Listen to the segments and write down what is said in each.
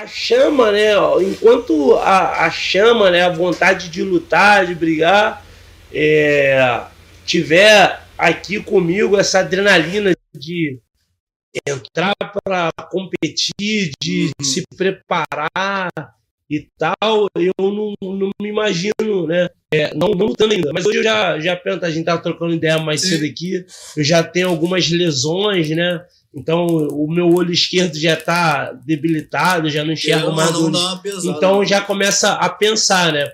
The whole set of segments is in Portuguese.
a chama, né? Enquanto a, a chama, né? A vontade de lutar, de brigar, é, tiver aqui comigo essa adrenalina de entrar para competir, de, de, se preparar e tal, eu não, não me imagino, né? É, não, não lutando ainda. Mas hoje eu já, já a gente tava trocando ideia mais cedo aqui, eu já tenho algumas lesões, né? Então o meu olho esquerdo já está debilitado, já não enxergo mais. Não, não então já começa a pensar, né?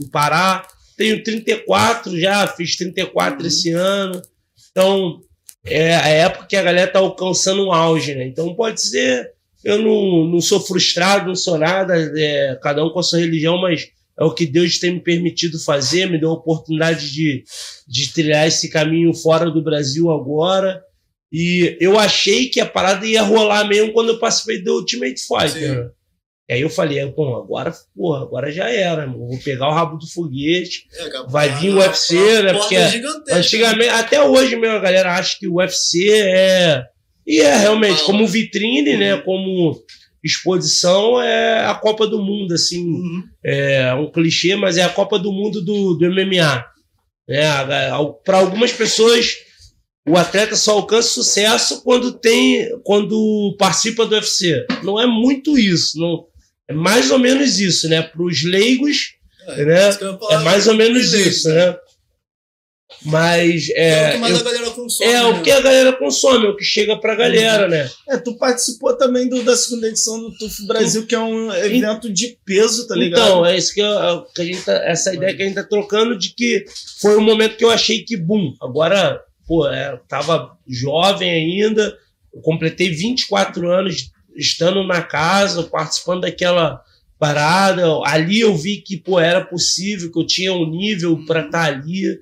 Em parar. Tenho 34 já, fiz 34 uhum. esse ano. Então é a época que a galera tá alcançando um auge, né? Então pode ser. Eu não, não sou frustrado, não sou nada, é, cada um com a sua religião, mas é o que Deus tem me permitido fazer, me deu a oportunidade de, de trilhar esse caminho fora do Brasil agora. E eu achei que a parada ia rolar mesmo quando eu participei do Ultimate Fighter. E aí eu falei, bom, agora, porra, agora já era, mano. Vou pegar o rabo do foguete. É, vai vir o UFC, né? Porque antigamente, até hoje mesmo, a galera acha que o UFC é. E é realmente, como vitrine, né? Uhum. Como exposição, é a Copa do Mundo, assim. Uhum. É um clichê, mas é a Copa do Mundo do, do MMA. É, Para algumas pessoas o atleta só alcança sucesso quando tem, quando participa do UFC. Não é muito isso, não é mais ou menos isso, né? Para os leigos, é, né? É mais ou menos isso, né? Mas é, é o que mais eu, a galera consome. É né? o que a galera consome, é o que chega pra galera, uhum. né? É, tu participou também do, da segunda edição do TUF Brasil, que é um evento de peso, tá ligado? Então, é isso que, eu, que a gente tá, essa ideia que a gente tá trocando de que foi o um momento que eu achei que, bum, agora pô, é, tava jovem ainda, eu completei 24 anos estando na casa, participando daquela parada. Ali eu vi que, pô, era possível, que eu tinha um nível para estar tá ali.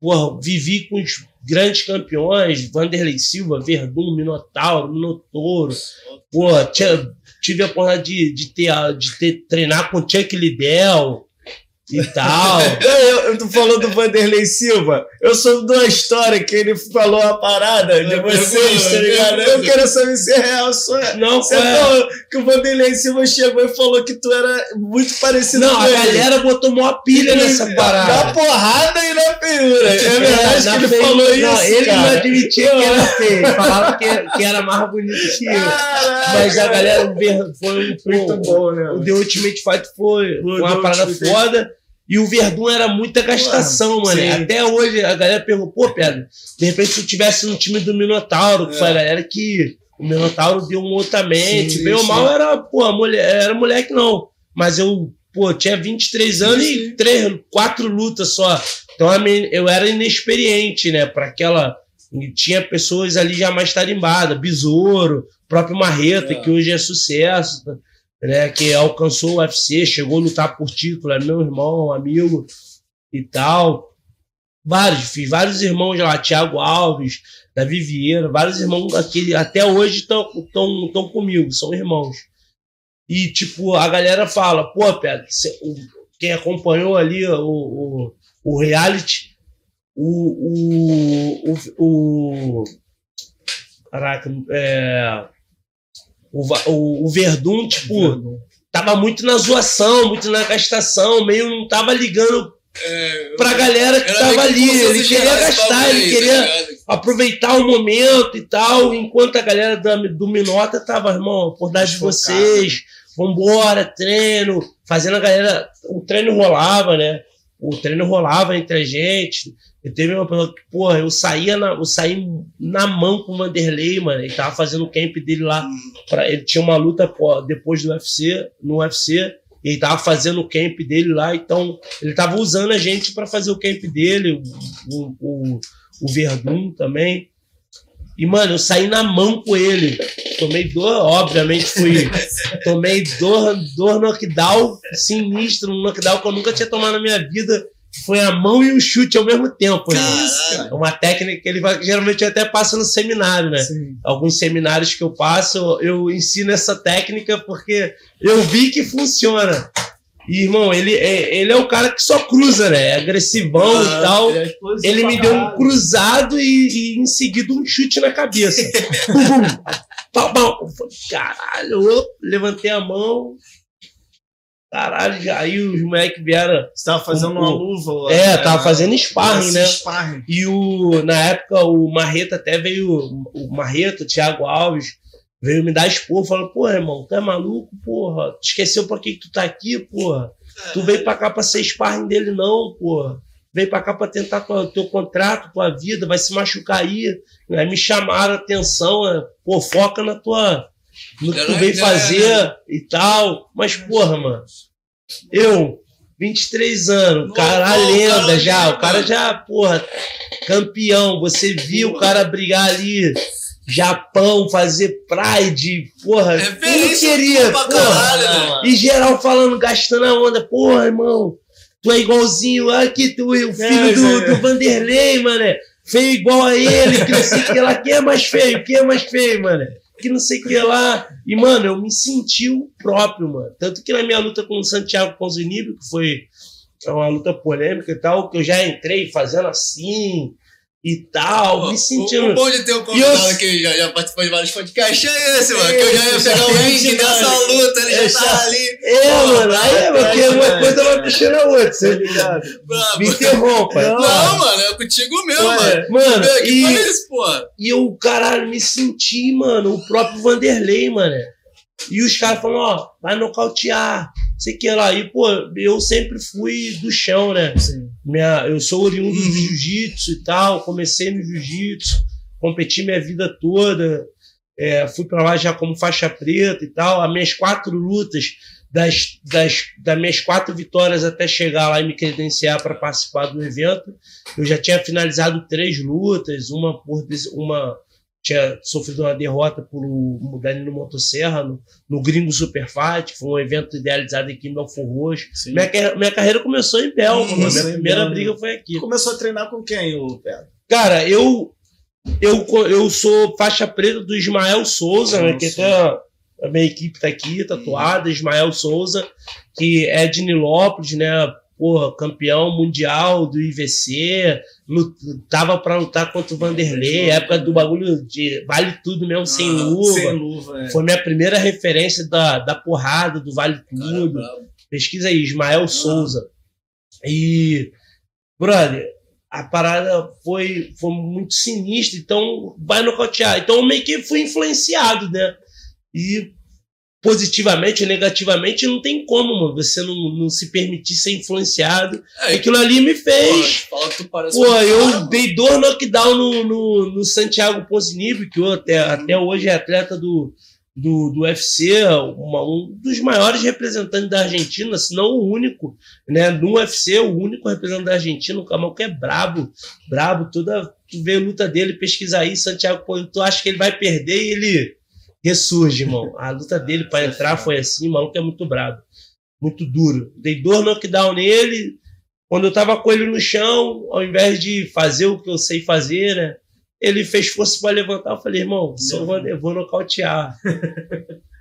Pô, vivi com os grandes campeões, Vanderlei Silva, Verdun, Minotauro, Minotouro. Pô, tive a oportunidade de, de, ter, de ter, treinar com Chuck Liddell, e tal. eu, eu, tu falou do Vanderlei Silva. Eu soube de uma história que ele falou a parada de vocês, tá ligado? Eu quero saber se é real. Só é. Não, Você falou que o Vanderlei Silva chegou e falou que tu era muito parecido não, com ele. Não, a galera botou uma pilha nessa parada. Na porrada e na feiura. É verdade que ele feio, falou não, isso. Ele cara. não admitia que era feio. Falava que, que era mais bonito que eu. Mas a galera foi um. Muito bom, né? O The Ultimate Fight foi, foi uma parada foda. E o Verdun era muita gastação, mano. Sim. Até hoje a galera perguntou, pô, Pedro, de repente se eu tivesse no time do Minotauro, que é. foi a galera que o Minotauro deu um outra mente. Bem ou mal era, pô, mulher, era moleque não. Mas eu, pô, tinha 23 anos sim. e três, quatro lutas só. Então eu era inexperiente, né, para aquela. Tinha pessoas ali já mais tarimbadas, Besouro, próprio Marreta, é. que hoje é sucesso né, que alcançou o UFC, chegou a lutar por título, é meu irmão, amigo e tal. Vários, fiz vários irmãos lá, Thiago Alves, Davi Vieira, vários irmãos aqui, até hoje estão comigo, são irmãos. E, tipo, a galera fala, pô, Pedro, quem acompanhou ali o, o, o reality, o, o, o, o caraca, é, o, o, o Verdun, tipo, Verdun. tava muito na zoação, muito na gastação, meio não tava ligando é, pra galera que tava ali. Ele queria gastar, ele queria tá aproveitar o momento e tal, enquanto a galera do, do Minota tava, irmão, por dar de vocês, vambora, treino, fazendo a galera. O treino rolava, né? O treino rolava entre a gente. Eu teve uma pessoa que, porra, eu saía na, eu saí na mão com o Vanderlei, mano. Ele tava fazendo o camp dele lá. Pra, ele tinha uma luta depois do UFC, no UFC. E ele tava fazendo o camp dele lá. Então, ele tava usando a gente para fazer o camp dele, o, o, o Verdun também. E, mano, eu saí na mão com ele. Tomei dor, obviamente fui. tomei dor, dor knockdown sinistro, um knockdown que eu nunca tinha tomado na minha vida foi a mão e o chute ao mesmo tempo. Né? É uma técnica que ele vai, geralmente até passa no seminário, né? Sim. Alguns seminários que eu passo, eu ensino essa técnica porque eu vi que funciona. E, irmão, ele é, ele é o cara que só cruza, né? É agressivão ah, e tal. Ele, é ele me deu um cruzado e, e, em seguida um chute na cabeça. pau, pau. Caralho, eu levantei a mão. Caralho, aí os moleques vieram. Você tava fazendo O- uma luva. É, tava fazendo sparring, né? Sparring. E o, na época o Marreta até veio, o Marreta, o Thiago Alves, veio me dar expor, falando, pô, irmão, tu é maluco, porra? Tu esqueceu por que tu tá aqui, porra? Tu veio pra cá pra ser sparring dele, não, porra. Veio pra cá pra tentar tua, teu contrato, tua vida, vai se machucar aí. Aí me chamaram a atenção, é, pô, foca na tua. no que tu veio fazer e tal. Mas, porra, mano, eu, 23 anos, Não, cara, a não, lenda cara, já, o cara já, porra, campeão. Você viu o cara brigar ali, Japão, fazer Pride, porra. Referência queria, pra porra. caralho, né, mano? E geral falando, gastando a onda, porra, irmão, tu é igualzinho, aqui tu, o filho É, do, aí. do Vanderlei, mano. Feio igual a ele, que não sei o que lá. Quem é mais feio? Quem é mais feio, mano? Que não sei o que lá. E, mano, eu me senti o próprio, mano. Tanto que na minha luta com o Santiago Ponzinibbio, que foi uma luta polêmica e tal, que eu já entrei fazendo assim e tal, Pô, me O, sentindo. o bom de ter um convidado eu- que já, já participou de vários podcasts é esse, mano. Que eu já ia pegar o esse, dessa luta, ele já Esse, tava ali. É, mano, aí é porque é, uma é, coisa vai é. puxando a outra. Tá Você ligado? brabo. me interrompa. Não, Não, mano, é contigo mesmo, mano. Mano, que e, isso, porra? e eu, caralho, me senti, mano, o próprio Vanderlei, mano. E os caras falam, ó, vai nocautear, sei que lá. E, pô, eu sempre fui do chão, né? Sim. Minha, eu sou oriundo Uhum. do jiu-jitsu e tal, comecei no jiu-jitsu, competi minha vida toda, é, fui pra lá já como faixa preta e tal. As minhas quatro lutas, das, das, das minhas quatro vitórias até chegar lá e me credenciar para participar do evento, eu já tinha finalizado três lutas, uma por uma tinha sofrido uma derrota por o Danilo Motosserra no, no Gringo Super Fight, que foi um evento idealizado aqui em Belfort Roxo. Minha, minha carreira começou em Belfort, Hum, minha primeira Belfort. briga foi aqui. Começou a treinar com quem, o Pedro? Cara, eu, eu, eu sou faixa preta do Ismael Souza, né? Que até a minha equipe tá aqui, tatuada, Ismael Souza, que é de Nilópolis, né? Porra, campeão mundial do IVC, lut- tava pra lutar contra o Vanderlei, época do bagulho de vale tudo mesmo, sem Ah, luva. Sem luva, é. Foi minha primeira referência da, da porrada, do vale tudo. brabo. Pesquisa aí, Ismael Souza. E, brother, a parada foi, foi muito sinistra, então vai nocautear. Então eu meio que fui influenciado, né? E positivamente ou negativamente não tem como, mano, você não, não se permitir ser influenciado. É, Aquilo ali me fez. Parece Pô, um cara, eu mano. dei dois knockdown no, no, no Santiago Ponzinibbio, que eu até, até hoje é atleta do, do, do UFC, uma- um dos maiores representantes da Argentina, se não o único, né? No UFC, o único representante da Argentina, o Camal que é brabo, brabo, toda, tu vê a luta dele, pesquisa aí, Santiago Ponzinibbio, tu acha que ele vai perder e ele ressurge, irmão. A luta dele para entrar foi assim, o maluco é muito brabo, muito duro. Dei dois knockdown nele, quando eu tava com ele no chão, ao invés de fazer o que eu sei fazer, né? Ele fez força para levantar. Eu falei, irmão, só vou, eu vou nocautear.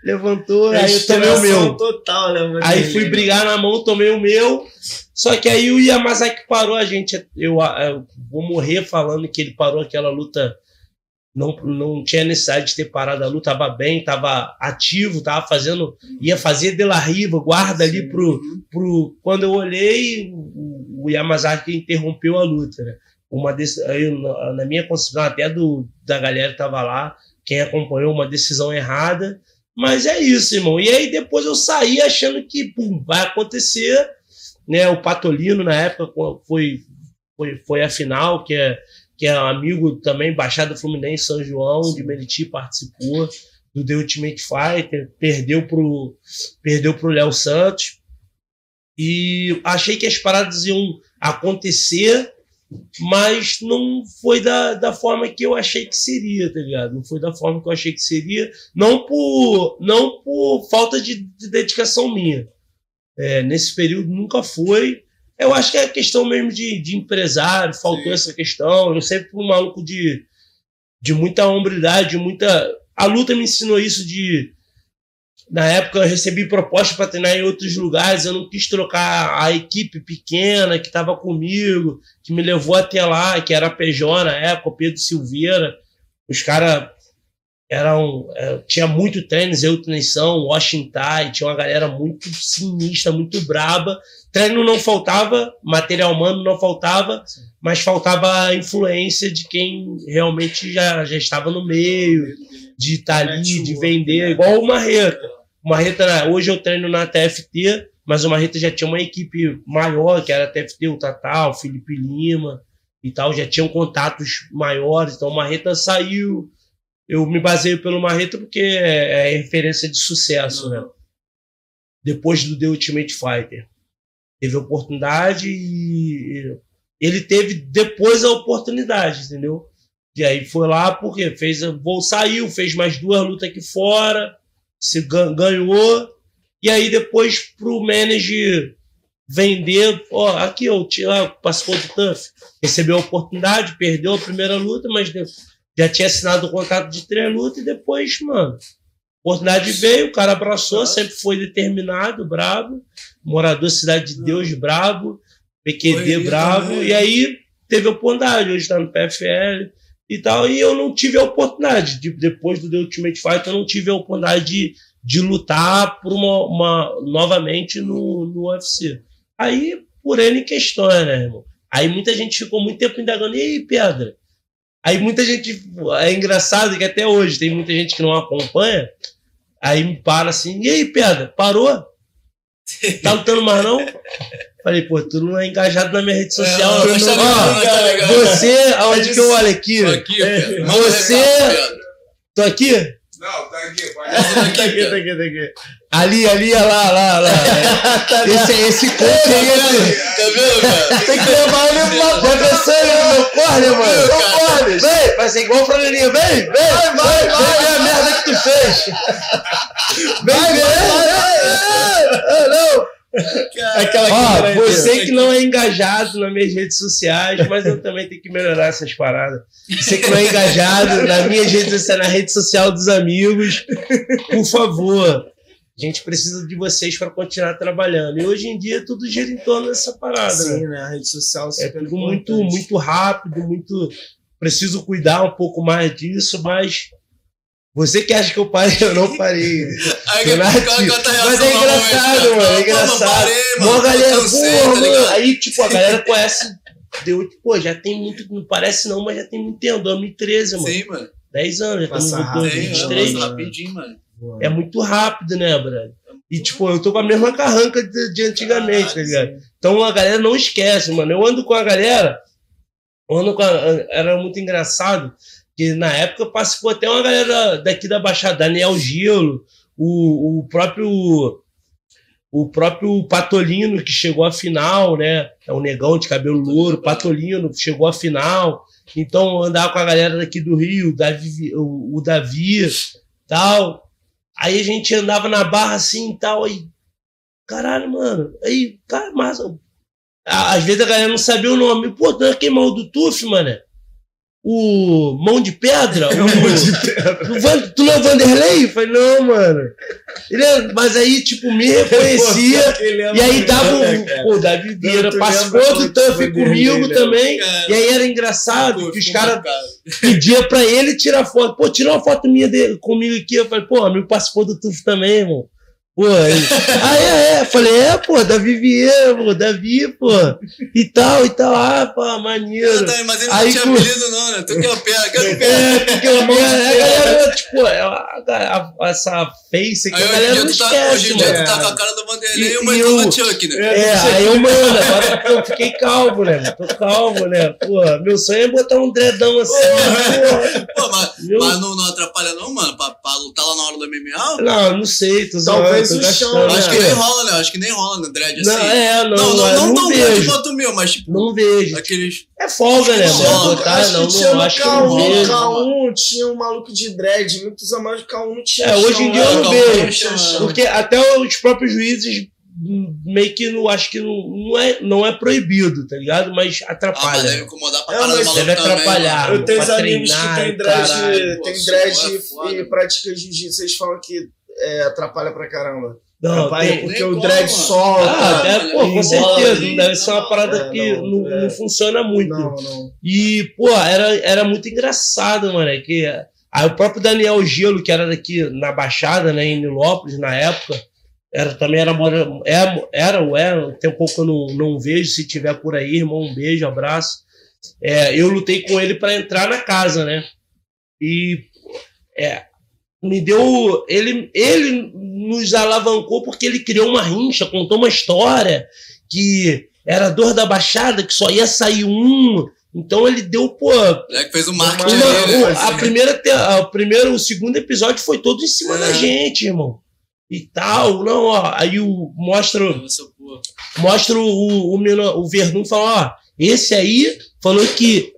Levantou, aí eu tomei o meu. total, né? Aí fui brigar na mão, tomei o meu. Só que aí o Yamazaki parou a gente. Eu, eu vou morrer falando que ele parou aquela luta. Não, não tinha necessidade de ter parado a luta, tava bem, tava ativo, tava fazendo, ia fazer de la riva, guarda ali pro, pro. Quando eu olhei, o, o Yamazaki interrompeu a luta, né? Uma desse, aí, na, minha concepção, até do, da galera que tava lá, quem acompanhou uma decisão errada. Mas é isso, irmão. E aí depois eu saí achando que pum, vai acontecer. Né? O Patolino, na época, foi, foi, foi a final, que é, que é um amigo também, Baixada Fluminense São João, de Meriti, participou do The Ultimate Fighter, perdeu pro, perdeu pro Léo Santos. E achei que as paradas iam acontecer, mas não foi da, da forma que eu achei que seria, tá ligado? Não foi da forma que eu achei que seria, não por, não por falta de, de dedicação minha. É, nesse período nunca foi. Eu acho que é questão mesmo de, de empresário, faltou Sim. essa questão. Eu sempre fui um maluco de, de muita hombridade, de muita. A luta me ensinou isso de. Na época eu recebi proposta para treinar em outros lugares, eu não quis trocar a equipe pequena que estava comigo, que me levou até lá, que era a PJ na época, o Pedro Silveira. Os caras era um, é, tinha muito treino, eu, Tensão, Washington, tinha uma galera muito sinistra, muito braba. Treino não faltava, material humano não faltava, mas faltava a influência de quem realmente já, já estava no meio, de estar ali, de vender, igual o Marreta. O Marreta, hoje eu treino na TFT, mas o Marreta já tinha uma equipe maior, que era a TFT, o Tatal, o Felipe Lima e tal, já tinham contatos maiores, então o Marreta saiu. Eu me baseio pelo Marreta porque é, é referência de sucesso, né? Depois do The Ultimate Fighter. Teve oportunidade e ele teve depois a oportunidade, entendeu? E aí foi lá porque fez, voo saiu, fez mais duas lutas aqui fora, se ganhou, e aí depois pro manager vender, ó, aqui ó, tinha, participou do recebeu a oportunidade, perdeu a primeira luta, mas já tinha assinado o contrato de três lutas e depois, mano, a oportunidade veio, o cara abraçou, sempre foi determinado, bravo, morador Cidade de Deus, bravo, PQD bravo, e aí teve a oportunidade, hoje tá no PFL e tal, e eu não tive a oportunidade, de, depois do The Ultimate Fight, eu não tive a oportunidade de, de lutar por uma, uma novamente no, no UFC. Aí, por N questões, né, irmão? Aí muita gente ficou muito tempo indagando, e aí, Pedra? Aí muita gente, é engraçado que até hoje tem muita gente que não acompanha, aí me para assim, e aí, Pedra, parou? Tá lutando mais não? Falei, pô, tu não é engajado na minha rede social. É, não, não, tá ligado, você, aonde que eu olho aqui? Tô aqui, Pedro. Manda Você- Pedro. Tô aqui? Não, tá aqui, pode. Tá aqui, Tá aqui, tá aqui, tá aqui. Ali, ali, olha lá, lá, lá. esse, esse coach aí, esse- Tá vendo, cara? tem que levar ele pra professor, né, meu corne, mano. Não corne. Vem, vai ser igual o Franelinha. Vem, vem, vai, vai, vai, ver a merda que tu fez. Vem, vem, vem. Não. Aquela Ó, aí, você que não é engajado nas minhas redes sociais, mas eu também tenho que melhorar essas paradas. Você que não é engajado nas minhas redes sociais, na rede social dos amigos, por favor. A gente precisa de vocês para continuar trabalhando. E hoje em dia tudo gira em torno dessa parada, né? Sim, né? A rede social É super tudo muito, muito rápido, muito. Preciso cuidar um pouco mais disso, mas você que acha que eu parei, eu não parei. Aí, ativa. a tua reação Mas é engraçado, mano. É engraçado. Mó mano. galera, Cansei, porra, tá mano. Aí, tipo, a galera conhece. Deu, pô, já tem muito. Não parece não, mas já tem muito tempo. 2013, mano. Sim, mano. 10 anos, já estamos rápido, Tem, 2023. passa rapidinho, mano. É muito rápido, né, brother? E, tipo, eu tô com a mesma carranca de, de antigamente, Ah, tá ligado? Então a galera não esquece, mano. Eu ando com a galera. eu ando com a- era muito engraçado. Que na época participou até uma galera daqui da Baixada, Daniel Gilo, o, o próprio. O próprio Patolino, que chegou à final, né? É um negão de cabelo louro, Patolino, que chegou à final. Então, andava com a galera daqui do Rio, o Davi, o, o Davi tal. Aí a gente andava na barra assim e tal. Aí, caralho, mano. Aí, cara, mas. a- Às vezes a galera não sabia o nome. Pô, tu é quem mal do Tuf, mano? O Mão de Pedra? O, o Van- tu não é o Vanderlei? Eu falei, não, mano. Ele é- mas aí, tipo, me reconhecia. E aí dava. Pô, o Davi Vieira participou do Tuff comigo dele, também. Cara, E aí era engraçado pô, que os caras marcado. pedia pra ele tirar foto. Pô, tira uma foto minha dele, comigo aqui. Eu falei, pô, amigo participou do TUF também, irmão. Pô, aí, ah, é, é. Falei, é, pô, Davi Vieira, pô, Davi, pô. E tal, e tal. Ah, pô, maneiro. Ah, tá, mas ele Aí, não tinha apelido, não, né? Tu que é o pé, que é o pé. É, porque a galera, tipo, é, a- a- a- essa face que Aí a hoje galera em não dia, tu tá, esquece, hoje em dia tu tá com a cara do Vanderlei E- o Michael o- do Chuck, né? É, aí eu, mano, agora eu fiquei calvo, né? Tô calvo, né? Pô, meu sonho é botar um dredão assim. porra. Pô, mas, mas não, não atrapalha não, mano, pra, pra lutar lá na hora do MMA? Não, não sei, tô zoando, tô o chão, gastando, Acho né? que nem rola, né? Acho que nem rola no dread assim. Não, é, não, não, não, não, não, não tão grande vejo. quanto o meu, mas tipo, Não vejo. aqueles. É folga, né, Não? Botar, acho não, que tinha não, acho que não K1, vejo. K1 tinha um maluco de dread, muitos amantes do K1 não tinha É, hoje em dia eu né? não K1 vejo. não chão. Porque até os próprios juízes meio que não acho que não, não, é, não é proibido, tá ligado? Mas Ah, mas atrapalha. deve incomodar pra É, caralho mas maluco deve também, atrapalhar. mano. Eu tenho amigos que treinar, têm dread, caralho, tem dread é foda. e pratica jiu-jitsu, eles falam que é, atrapalha pra caramba. Não, Atrapalha tem, porque o dread mano. solta. Ah, deve, pô, com certeza. Não deve ser uma parada É, que não, não, é. não funciona muito. Não, não. E, pô, era, era muito engraçado, mano. é Que Aí o próprio Daniel Gelo, que era daqui na Baixada, né, em Nilópolis, na época, era, também era, é, era ou é, tem um pouco que eu não, não vejo, se tiver por aí, irmão, um beijo, abraço. É, eu lutei com ele para entrar na casa, né? E é, me deu. Ele, ele nos alavancou porque ele criou uma rincha, contou uma história que era dor da baixada, que só ia sair um. Então ele deu, pô. É que fez o marketing. Uma, dele, a, primeira, a primeira, o segundo episódio foi todo em cima É. da gente, irmão. E tal. Não, ó. Aí o, mostra, Nossa, mostra o, o, Mino- o Verdun fala, ó. Esse aí falou que,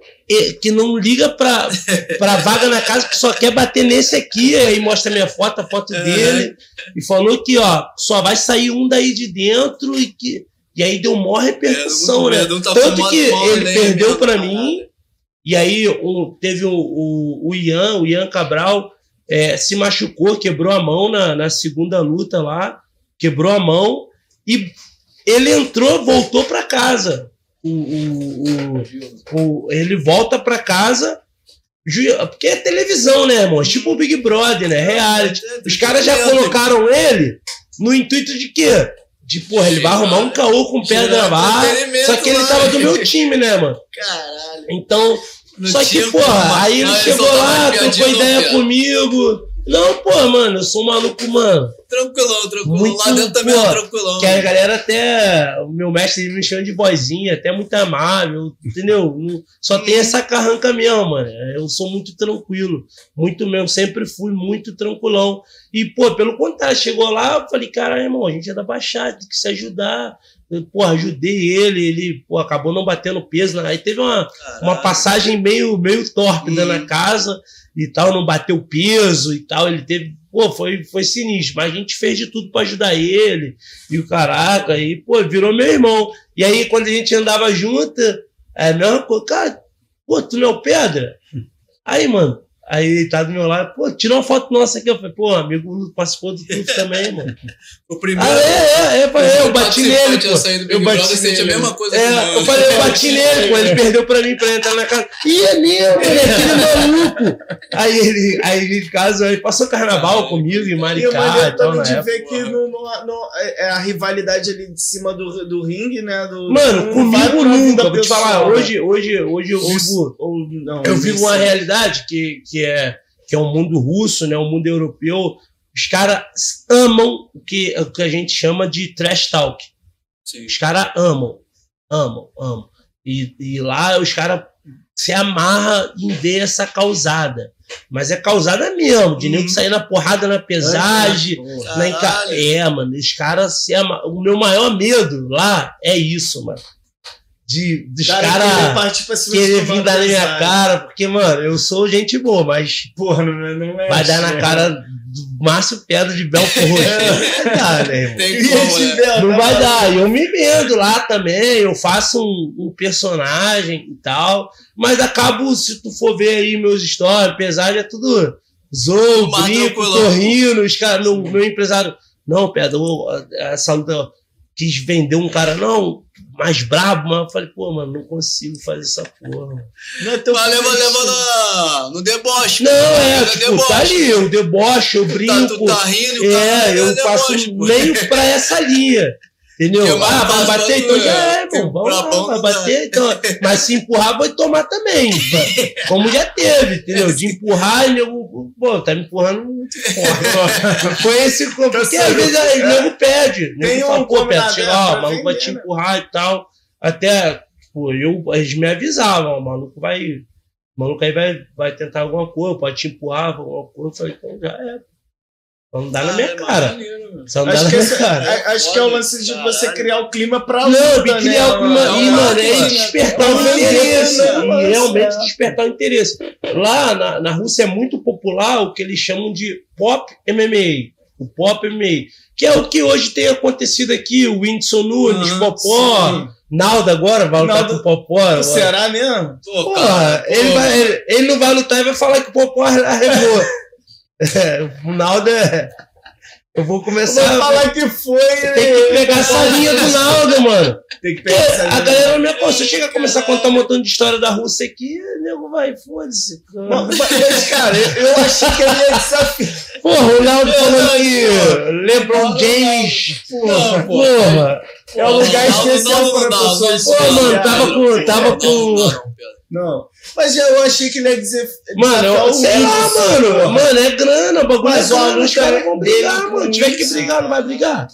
que não liga pra, pra vaga na casa, que só quer bater nesse aqui. Aí mostra minha foto, a foto É. dele. E falou que, ó, só vai sair um daí de dentro e que. E aí deu maior repercussão, o né? Tá Tanto que mal, ele né? perdeu pra Ah, mim. E aí o, teve o, o, o Ian, o Ian Cabral, é, se machucou, quebrou a mão na, na segunda luta lá, quebrou a mão e ele entrou, voltou pra casa. O, o, o- ele volta pra casa, porque é televisão, né, irmão? Tipo o Big Brother, né? Reality. Os caras já colocaram ele no intuito de quê? De, porra, ele vai arrumar um caô com pedra Gerar lá. entretenimento Só que ele tava do meu time, né, mano? Caralho. Então, só que, porra, aí ele chegou lá, trocou ideia comigo. Não, pô, mano, eu sou um maluco, mano. Tranquilão, tranquilão. Muito, Lá dentro também pô, é tranquilão. Que a galera até. O meu mestre me chama de vozinha, até muito amável, entendeu? Só tem essa carranca mesmo, mano. Eu sou muito tranquilo, muito mesmo, sempre fui muito tranquilão. E, pô, pelo contrário, chegou lá, eu falei, cara, irmão, a gente é da Baixada, tem que se ajudar. Eu, pô, ajudei ele, ele, pô, acabou não batendo peso. né? Aí teve uma, Caralho. uma passagem meio, meio tórpida Hum. na casa e tal, não bateu peso e tal. Ele teve. Pô, foi, foi sinistro, mas a gente fez de tudo pra ajudar ele. E o caraca, e, pô, virou meu irmão. E aí, quando a gente andava junto, é coisa, cara, pô, tu não é o Pedra? Aí, mano, aí ele tá do meu lado, pô, tira uma foto nossa aqui. Eu falei, pô, amigo participou do tudo também, mano. O primeiro. Ah, é, é, é, falei, eu bati nele, a pô. Eu bati Brother sente a nele. mesma coisa É, nós. eu falei, eu bati nele, pô. Ele perdeu pra mim pra entrar na casa. Ih, é meu, ele é aquele maluco. Aí ele, aí ele, caso, ele passou carnaval Caralho, comigo em E Maricá maneiro e tal, também na de ver que no, no- no- é a rivalidade ali de cima do, do ringue, né? Do, Mano, comigo nunca. Vou te falar, né? hoje, hoje, hoje eu vivo, ou não, eu vivo uma realidade que, que, é, que é o mundo russo, né? O mundo europeu. Os caras amam o que, o que a gente chama de trash talk. Sim. Os caras amam, amam, amam. E, e lá os caras se amarram em ver essa causada. Mas é causada mesmo, de Uhum. nego sair na porrada na pesagem. Porra. na enca-. É, mano, os caras se ama... O meu maior medo lá é isso, mano. De, dos Cara, caras cima querer vir dar na minha pesado. cara, porque, mano, eu sou gente boa, mas Porra, não, é- não é. vai dar na cara do Márcio Pedra de Belfort Roxo. Não vai dar, né, irmão? Tem como, né? Bel, Não tá vai dar. Eu me vendo lá também, eu faço um, um personagem e tal, mas acabo, se tu for ver aí meus stories, apesar de é tudo Mais brinco, tô rindo, os caras, meu, meu empresário, não, Pedro, essa luta quis vender um cara, não, mais brabo, mas eu falei, pô, mano, não consigo fazer essa porra. mano. Não é teu no deboche. Não, pô. é, No tipo, deboche. tá ali, eu deboche, eu Tá, brinco. tu tá rindo, É, é eu faço deboche, pô. meio pra essa linha. Entendeu? É mais Ah, vai bater, então já é. é, irmão. Vamos lá, vai bater, então. Mas se empurrar, vai tomar também. Como já teve, entendeu? De empurrar, e nego, pô, tá me empurrando muito forte. Foi esse. Porque às vezes aí, o nego pede. O nego um fala, pô, Pedro, chega, pra ó, o maluco vai te né? empurrar e tal. Até, pô, eu, eles me avisavam, o maluco vai. O maluco aí vai, vai tentar alguma coisa, pode te empurrar, alguma coisa. Eu falei, então já é. Não dá na minha Ah, é cara. maneiro. Só não dá Acho na que, cara. acho que é o lance de você criar o clima pra Não, luta, de né, criar o clima. mano? E, Não, mano, é despertar Não, o não, interesse. não, não, E realmente não. despertar o interesse. Lá na, na Rússia é muito popular o que eles chamam de pop MMA. O pop MMA. Que é o que hoje tem acontecido aqui. O Whindersson Nunes, Ah, Popó, sim. Naldo agora vai lutar Naldo- com o Popó. agora. Será mesmo? Pô, Porra, cara, ele, pô, vai- ele- ele não vai lutar e vai falar que o Popó arregou. É, o Naldo é. Eu vou Eu começar. vou falar que foi. Tem que pegar essa linha do Naldo, mano. Tem que pegar essa a galera não me aconselha. Se eu chegar a começar a contar um montão de história da Rússia aqui, nego vai, foda-se. Mas, cara, eu, eu achei que ele ia desafiar. Porra, o Léo falando que LeBron James. Porra, Não, pô. Porra. É um lugar especial para pessoas Pô, mano, tava com. Tava com. Não. Mas eu achei que ele ia dizer. Mano, desafiar eu, sei lá, mano. Mano, é grana, o bagulho Mas é grana, os caras vão brigar, mano. Tiver que brigar, não vai brigar.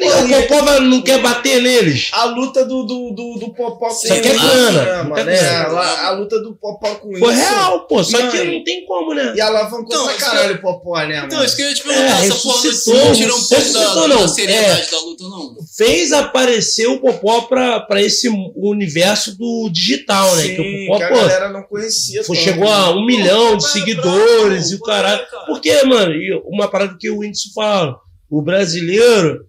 E- O Popó não quer bater neles. A luta do, do, do, do Popó com Isso aqui é o grana, Instagram, muita mano, é, grana. a, a luta do Popó com Foi isso. real, pô. Só que Mano. não tem como, né? E alavancou Então, pra caralho o Popó, né, Então, mano? isso que eu ia te perguntar, É, essa porra não- não tira um pouco da, ressuscitou, da não. seriedade É. da luta, não. Fez aparecer o Popó pra, pra esse universo do digital, né? Sim, que o que Popó, a pô, galera não conhecia. foi- chegou a né? um milhão de seguidores é e o caralho. é, cara. Porque, mano, e uma parada que o Whindersson fala, o brasileiro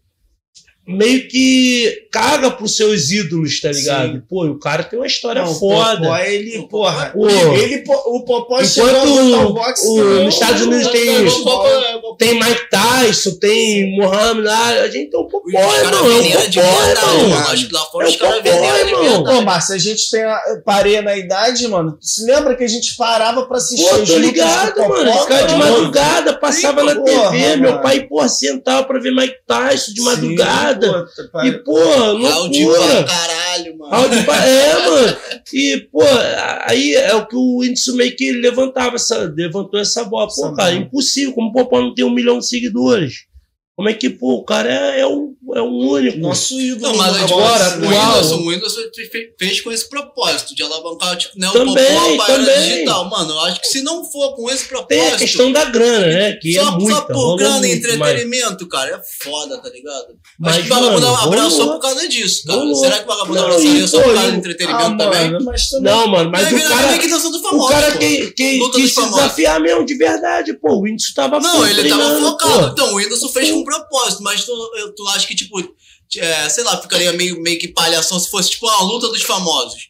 meio que caga pros seus ídolos, tá ligado? Sim. Pô, o cara tem uma história Não, foda. O Popó, ele, porra. Pô. Ele, o Popó Enquanto botar o boxe o- também. nos Estados Unidos tem- Futebol. Tem Mike Tyson, tem Muhammad Ali, a gente tem o Popó, irmão. É o Popó, irmão. mano. Acho que lá fora É os o caras Popó, venderam de irmão. Pô. Márcio, a gente tem a, parei na idade, mano. Se lembra que a gente parava pra assistir Pô, tô ligado, do Popó, mano. Ficava de madrugada, passava na porra, TV, meu pai, pô, sentava pra ver Mike Tyson de madrugada. Pô, tá- E, pô, Áudio pra loucura. caralho, mano. Áudio pra... É, mano. E, pô, aí é o que o Whindersson meio que levantava essa, levantou essa bola. Pô, cara, bola. impossível. Como o Popó não tem um milhão de seguidores? Como é que, pô, o cara é, é, um, é um único. Nosso ídolo. Não, mas é, Agora, o. Whindersson, o fe- fez com esse propósito de alavancar, tipo, né, o Também, Popó para digital. Mano, eu acho que se não for com esse Tem a propósito, questão da grana, né? Que só, é muita. só por grana e muito, mas- entretenimento, cara, é foda, tá ligado? Mas, acho que o vagabundo abraçou por causa disso, cara. Rolou. Será que o vagabundo abraçaria só por causa e- do Ah, entretenimento também? mano, mas também. Não, mano, mas o cara. que dança do O famoso, cara que, que, Luta quis se desafiar mesmo, de verdade. Pô, o Whindersson tava Não, ele tava focado. Então, o Whindersson fez com propósito, mas tu acha que, tipo, é, sei lá, ficaria meio, meio que palhação se fosse, tipo, uma luta dos famosos.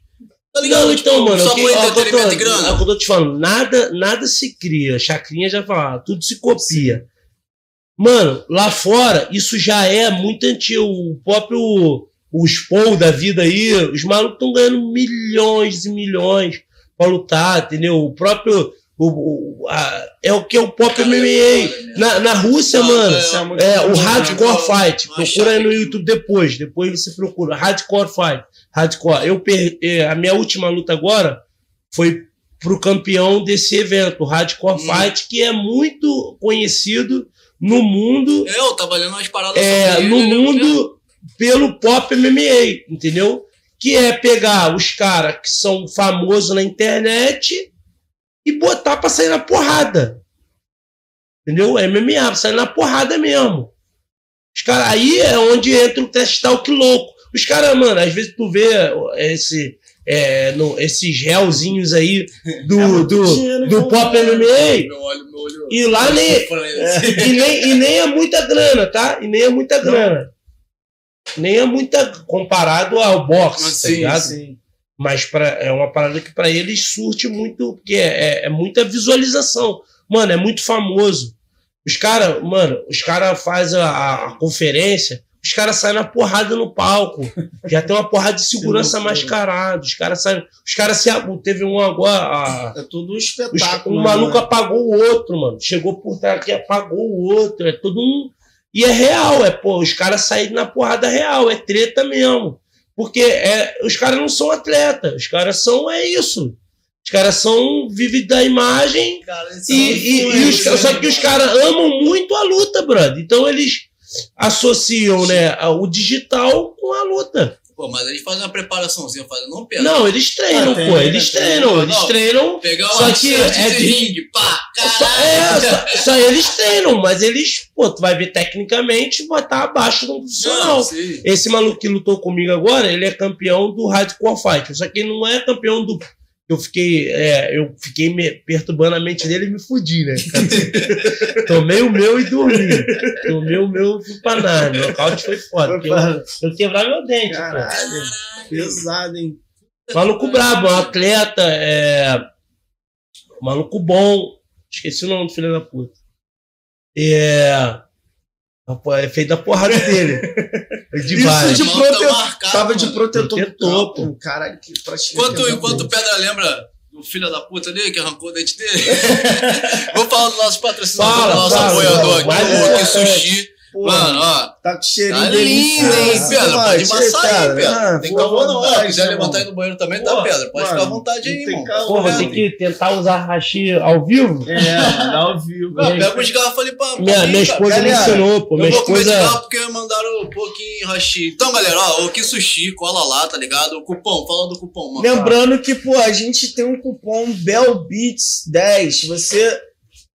Tá ligado? Não, Tipo, então, mano, só que, por ó, o que eu tô, entretenimento e é grana. o que eu tô te falando, nada, nada se cria. Chacrinha já fala, tudo se copia. Mano, lá fora, isso já é muito antigo. O próprio os Paul da vida aí, os malucos estão ganhando milhões e milhões pra lutar, entendeu? O próprio. O, o- a- é o que é o pop MMA. é né? Na, na Rússia, mano, é é o Hardcore né? Fight. Procura aí no YouTube depois. Depois você procura. Hardcore Fight. Hardcore. Eu per... eh, A minha última luta agora foi pro campeão desse evento, o Hardcore Hum. Fight, que é muito conhecido no mundo, Eu tava lendo umas paradas é, no eu- mundo pelo pop MMA, entendeu? Que é pegar os caras que são famosos na internet e botar pra sair na porrada. Entendeu? É MMA, pra sair na porrada mesmo. Os caras, aí é onde entra o test talk louco. Os caras, mano, às vezes tu vê esse, é, no- esses réuzinhos aí do, É do, dinheiro do pop envolvido. MMA. E lá nem, e nem, e nem é muita grana, tá? E nem é muita grana. Nem é muita comparado ao boxe, tá sim, ligado? Sim. Mas pra, é uma parada que pra eles surte muito, porque é, é- é muita visualização. Mano, é muito famoso. Os caras, mano, os caras fazem a, a conferência, os caras saem na porrada no palco. Já tem uma porrada de segurança mascarada. Os caras saem. Os caras se. Teve um agora. a- É tudo um os- espetáculo. um né, maluco apagou o outro, mano. Chegou por trás aqui, apagou o outro. É tudo um. E é real, é, pô, os caras saíram na porrada real, é treta mesmo. Porque é, os caras não são atletas, os caras são, é isso. Os caras são, vivem da imagem, Cara, e, e- e os, só que os né? caras amam muito a luta, brother. Então eles associam, né, o digital com a luta. Pô, mas eles fazem uma preparaçãozinha, fazem não pena. Não, eles treinam, Ah, pô, eles tem. treinam, eles Não. treinam Pegar Só que é de ringue, pá, Só, caralho. é, só, só eles treinam, mas eles, pô, tu vai ver tecnicamente, botar abaixo do profissional. Não. Esse maluco que lutou comigo agora, ele é campeão do Hardcore Fight. Só que ele não é campeão do. Eu fiquei, é, eu fiquei me perturbando a mente dele e me fudi, né? Tomei o meu e dormi. Tomei o meu e fui pra nada. O nocaute foi foda. Eu, eu quebrar meu dente. pô. Caralho. Pesado, hein? Maluco brabo, um atleta, é. Maluco bom. Esqueci o nome do filho da puta. É. rapaz, É feito da porrada dele. De Isso várias. de tá protetor. Tava de protetor do carro. pô. Caralho, que pratinha. Enquanto, é enquanto o. Pedra lembra do filho da puta ali que arrancou o dente dele. Vou falar do nosso patrocinador, Fala, do nosso fala, apoiador fala. aqui, o. Sushi. Pô, Mano, ó. Tá com cheirinho Tá lindo, hein, Pedro? Pode embaçar aí. Pedro. Ah, Tem pô, calor não. vontade, ó. quiser irmão. levantar aí no banheiro também, tá, Pedro? Pode mano, ficar à vontade aí, tem irmão. Pô, vou ter Não. que tentar usar hashi ao vivo? É, mano, ao vivo. Pega os garrafos ali pra. pra Minha, minha esposa me ensinou, pô. Eu Minha vou comer esposa. lá porque mandaram um pouquinho hashi. Então, galera, ó, o que sushi, cola lá, tá ligado? O cupom, fala do cupom, mano. Lembrando que, pô, a gente tem um cupom BELBEATS10. Você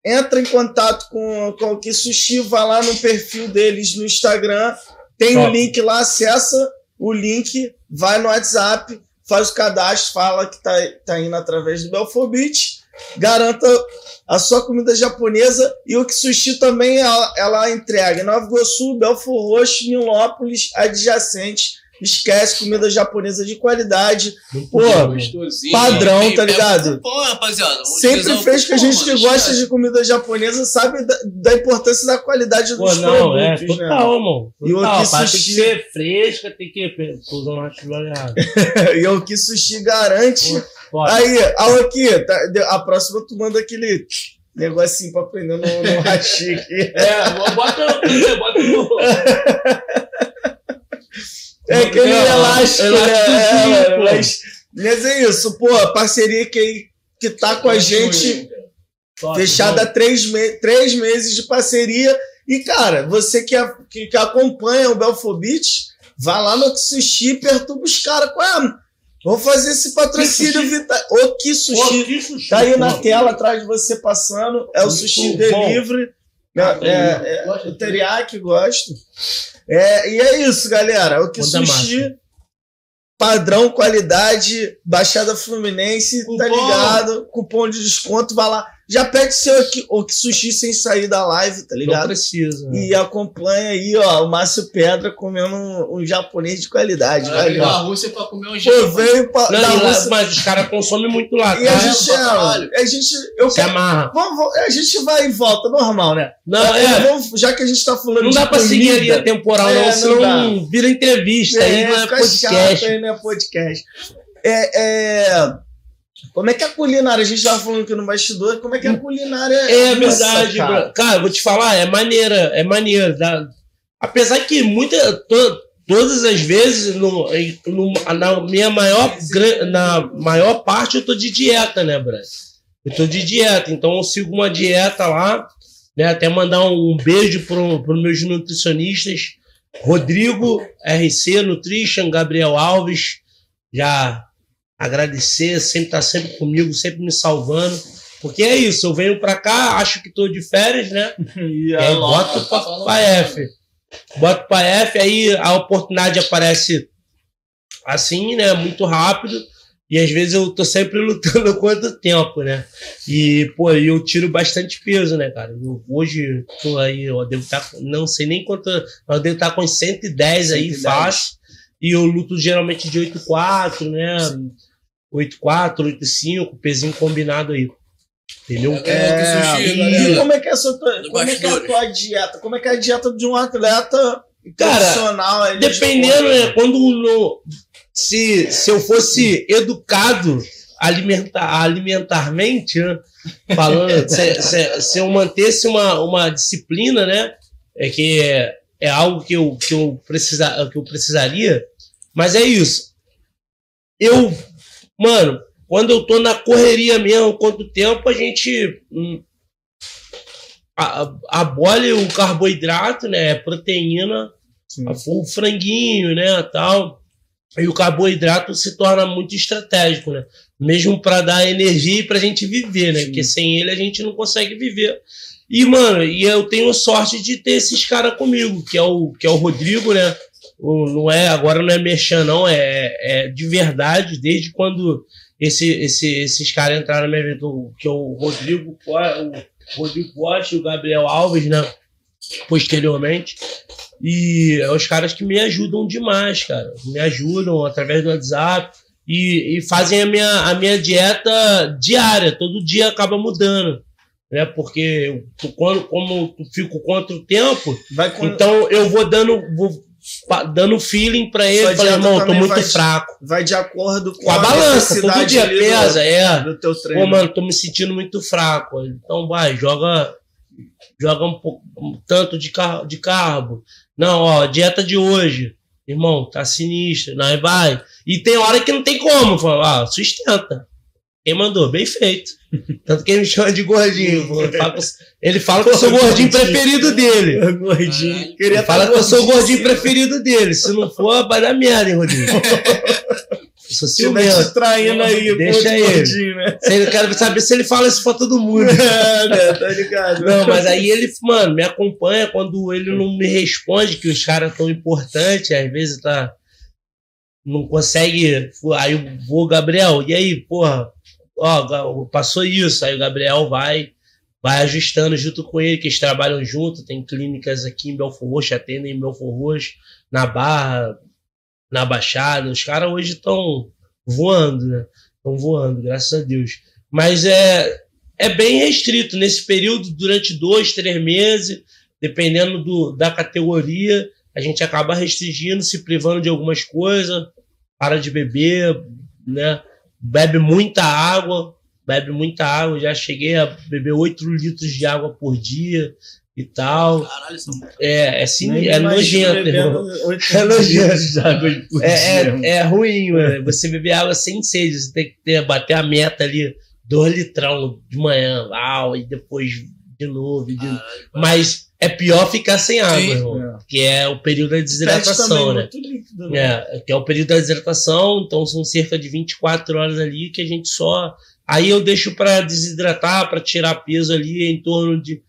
entra em contato com, com o Que Sushi, vai lá no perfil deles no Instagram, tem o Top. link lá, acessa o link, vai no WhatsApp, faz o cadastro, fala que tá, tá indo através do Belfobit, garanta a sua comida japonesa e o Que Sushi também ela, ela entrega em Nova Iguaçu, Belfor Roxo, Nilópolis, adjacentes. Esquece comida japonesa de qualidade, Muito Pô, padrão, E tá pega ligado? o Cupom, rapaziada. Sempre o fez que a gente que mano, gosta esquece. de comida japonesa sabe da, da importância da qualidade Pô, dos não, é produtos, né? total, irmão. E o Total, a parada tem sushi- que ser fresca, tem que. Tô usando uma errada. e é o que sushi garante. Bora. Aí, aqui, tá, a próxima tu manda aquele negocinho pra prender no, no hashi aqui. É, bota no. Bota no. É aquele É, elástico, né? elásticozinho, É, pô. mas, mas é isso, pô, a parceria que, que tá com a gente Top, fechada três, me três meses de parceria. E, cara, você que, a- que, que acompanha o Belfobit, vai lá no Sushi e perturba os caras. Qual é? Vamos fazer esse patrocínio Que vital. O que sushi. que sushi, Tá aí na tela atrás de você passando. É o sushi bom. delivery. É, é, é, Gosto o teriyaki, gosto. É, e é isso, galera. O que sushi. Padrão, qualidade, Baixada Fluminense, tá Cupom. ligado? Cupom de desconto, vai lá. Já pede seu aqui, o que sushi sem sair da live, tá Não ligado? precisa. né? E acompanha aí, ó, o Márcio Pedra comendo um, um japonês de qualidade. Vai na Rússia pra comer um Pô, gelo. veio pra, Não, da lá- Rússia- mas os caras consomem muito lá, E a tá? gente, pra é, a gente, eu Se quero, amarra. vamos, vamos- a gente vai e volta, normal, né? Não, é. Vamos- já que a gente tá falando Não de dá pra seguir a comida, linha temporal, É, não, não senão vira entrevista, aí não é podcast. chato, aí não é podcast. É, é, como é que a culinária, a gente tava falando aqui no bastidor, como é que a culinária É Nossa, verdade, cara. cara. vou te falar, é maneira, é maneira. dá- Apesar que muita, to- todas as vezes, no, no- na minha maior, na maior parte, eu tô de dieta, né, Brad? Eu tô de dieta, então eu sigo uma dieta lá, né? Até mandar um beijo pro, pro meus nutricionistas, Rodrigo, RC Nutrition, Gabriel Alves, já agradecer, sempre tá sempre comigo, sempre me salvando. Porque é isso, eu venho pra cá, acho que tô de férias, né? E aí boto pra, pra F. Boto pra F, aí a oportunidade aparece assim, né? Muito rápido. E às vezes eu tô sempre lutando quanto tempo, né? E, pô, eu tiro bastante peso, né, cara? Eu, hoje tô aí, eu devo estar, não sei nem quanto, eu devo estar com uns 110 aí 110. fácil. E eu luto geralmente de 8,4, né? 8,4, 8,5, pezinho combinado aí. Entendeu? É, sushi, e galera. como é que é a sua Dos como é que é a tua dieta? Como é que é a dieta de um atleta Cara, profissional? de Dependendo, né? Quando no, se, se eu fosse educado alimentar, alimentarmente, né? Falando, se, se, se eu mantesse uma, uma disciplina, né? É que é, é algo que eu, que, eu precisa, que eu precisaria, mas é isso. Eu, mano, quando eu tô na correria mesmo, quanto tempo a gente hum, a- abole o carboidrato, né? Proteína, Sim. o franguinho, né, tal. E o carboidrato se torna muito estratégico, né? Mesmo para dar energia e pra gente viver, né? Sim. Porque sem ele a gente não consegue viver. E, mano, e eu tenho sorte de ter esses caras comigo, que é o, que é o Rodrigo, né? Não é, agora não é mexer, não, é, é de verdade, desde quando esse, esse, esses caras entraram na minha vida, que é o Rodrigo, o Rodrigo Costa e o Gabriel Alves, né? Posteriormente. E é os caras que me ajudam demais, cara. Me ajudam através do WhatsApp e, e fazem a minha, a minha dieta diária. Todo dia acaba mudando. Né? Porque tu, quando, como eu fico contra o tempo, Vai então eu vou dando, vou dando feeling pra ele. Falei, irmão, tô muito vai- fraco. Vai de acordo com, Com a balança, todo dia ali do- pesa, é. do teu treino. Pô, mano, tô me sentindo muito fraco. Então vai, joga, joga um pouco, um tanto de, car de carbo. Não, ó, dieta de hoje. Irmão, tá sinistro. Não, vai. E tem hora que não tem como. Fala, ah, sustenta. Quem mandou? Bem feito. Tanto que ele me chama de gordinho. pô. Ele fala que eu- sou o gordinho preferido dele. Gordinho. Ele fala que eu sou o gordinho sim. preferido dele. Se não for, vai dar merda, hein, Rodrigo? Eu sou ciumento. distraindo aí, Deixa ele. gordinho, né? Eu quero saber se ele fala isso pra todo mundo. É, né? Tá ligado? Não, mas aí ele, mano, me acompanha quando ele não me responde que os caras tão importantes, às vezes tá. Não consegue. Aí eu vou, Gabriel, e aí, porra, ó, passou isso. Aí o Gabriel vai, vai ajustando junto com ele, que eles trabalham junto, tem clínicas aqui em Belfor Roxo, atendem em Belfor Roxo, na Barra, na Baixada. Os caras hoje estão voando, né? Estão voando, graças a Deus. Mas é, é bem restrito nesse período, durante dois, três meses, dependendo do, da categoria, a gente acaba restringindo, se privando de algumas coisas, para de beber, né? Bebe muita água, bebe muita água, já cheguei a beber 8 litros de água por dia e tal. Caralho, isso É, é, sim, é nojento, irmão. É nojento. litros de água por É, é, é ruim, mano. Você beber água sem sede, você tem que ter, bater a meta ali, dois litrão de manhã, uau, e depois de novo. de- Caralho. Mas é pior ficar sem água, Sim. irmão. É. Que é o período da desidratação, também né? líquido, né? É, que é o período da desidratação, então são cerca de 24 horas ali que a gente só. Aí eu deixo para desidratar, para tirar peso ali em torno de,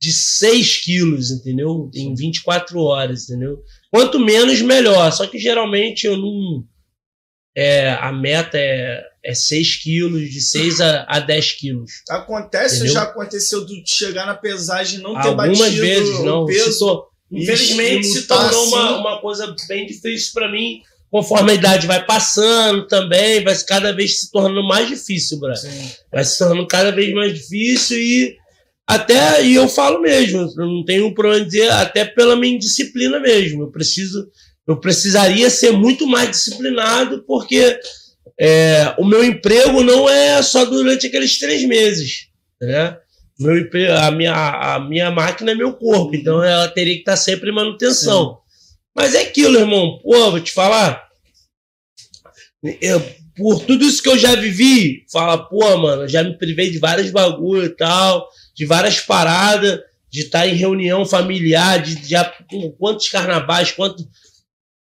de 6 quilos, entendeu? Em 24 horas, entendeu? Quanto menos, melhor. Só que geralmente eu não. É, a meta é, é 6 quilos, de 6 a, a 10 quilos. Acontece, Entendeu? já aconteceu de chegar na pesagem e não ter Algumas batido vezes, o não. peso. E- Infelizmente se tornou uma, assim. uma coisa bem difícil para mim. Conforme a idade vai passando também, vai se- cada vez se tornando mais difícil, Brad. Sim. Vai se tornando cada vez mais difícil e até, e eu falo mesmo, eu não tenho problema em dizer, até pela minha indisciplina mesmo. Eu preciso, eu precisaria ser muito mais disciplinado, porque é, o meu emprego não é só durante aqueles três meses, né? Meu emprego, a, minha, a minha máquina é meu corpo, então ela teria que estar sempre em manutenção. Mas é aquilo, irmão. Pô, vou te falar. Eu, por tudo isso que eu já vivi, fala, pô, mano, já me privei de vários bagulho e tal, de várias paradas, de estar em reunião familiar, de já quantos carnavais, quanto.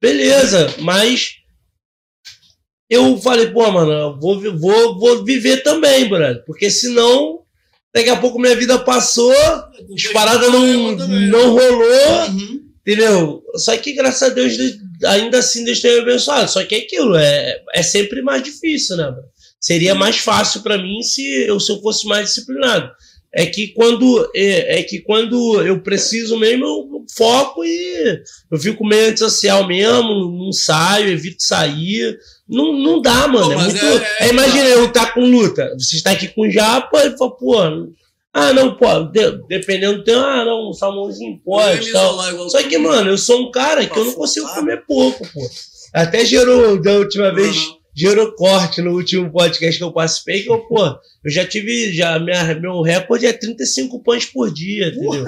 Beleza, mas eu falei, pô, mano, eu vou, vou, vou viver também, brother, porque senão daqui a pouco minha vida passou, as paradas não, não rolou, Uhum. Entendeu? Só que, graças a Deus, ainda assim Deus tem me abençoado. Só que é aquilo, é, é sempre mais difícil, né? bro? Seria mais fácil para mim se eu, se eu fosse mais disciplinado. É que quando é, é que quando eu preciso mesmo, eu foco e eu fico meio antissocial mesmo, não saio, evito sair. Não, não dá, mano. Pô, é muito. é- é- é, imagina eu estar com luta. Você está aqui com japa e fala, pô. Ah, não, pô, de- dependendo do tempo, ah, não, um salmãozinho pode, tal. Só que, mano, eu sou um cara que eu não consigo comer pouco, pô. Até gerou, da última vez, Uhum. gerou corte no último podcast que eu participei, que eu, pô, eu já tive, já, minha, meu recorde é 35 pães por dia, entendeu?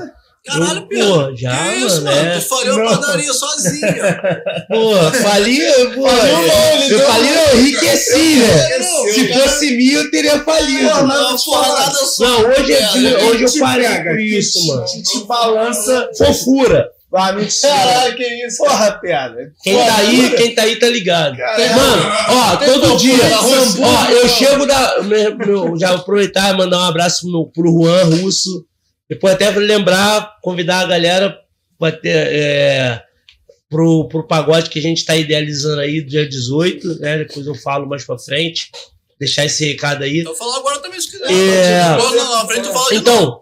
Caralho, Eu, Pedro. pô, já, que isso, mano, é. Tu faliu a padaria sozinho. Pô, fali, pô, ele eu fali, eu enriqueci, né? Se cara. fosse mil, eu teria falido. Pô, Não, porrada só. Não, hoje, é, hoje eu parei pega, com isso, te- mano. Te, te balança. Fofura. Ah, mentira. Caralho, que isso. Porra, piada. Quem tá aí, quem tá aí tá ligado. Caralho. Mano, ó, todo dia. Ó, eu chego da. meu- meu- já vou aproveitar e mandar um abraço no, pro Juan Russo. Depois até lembrar, convidar a galera ter, é, pro, pro pagode que a gente tá idealizando aí do dia 18, né? Depois eu falo mais pra frente. Deixar esse recado aí. Eu vou falar agora também se quiser. É. Pô, não, na frente tu fala de novo. Então,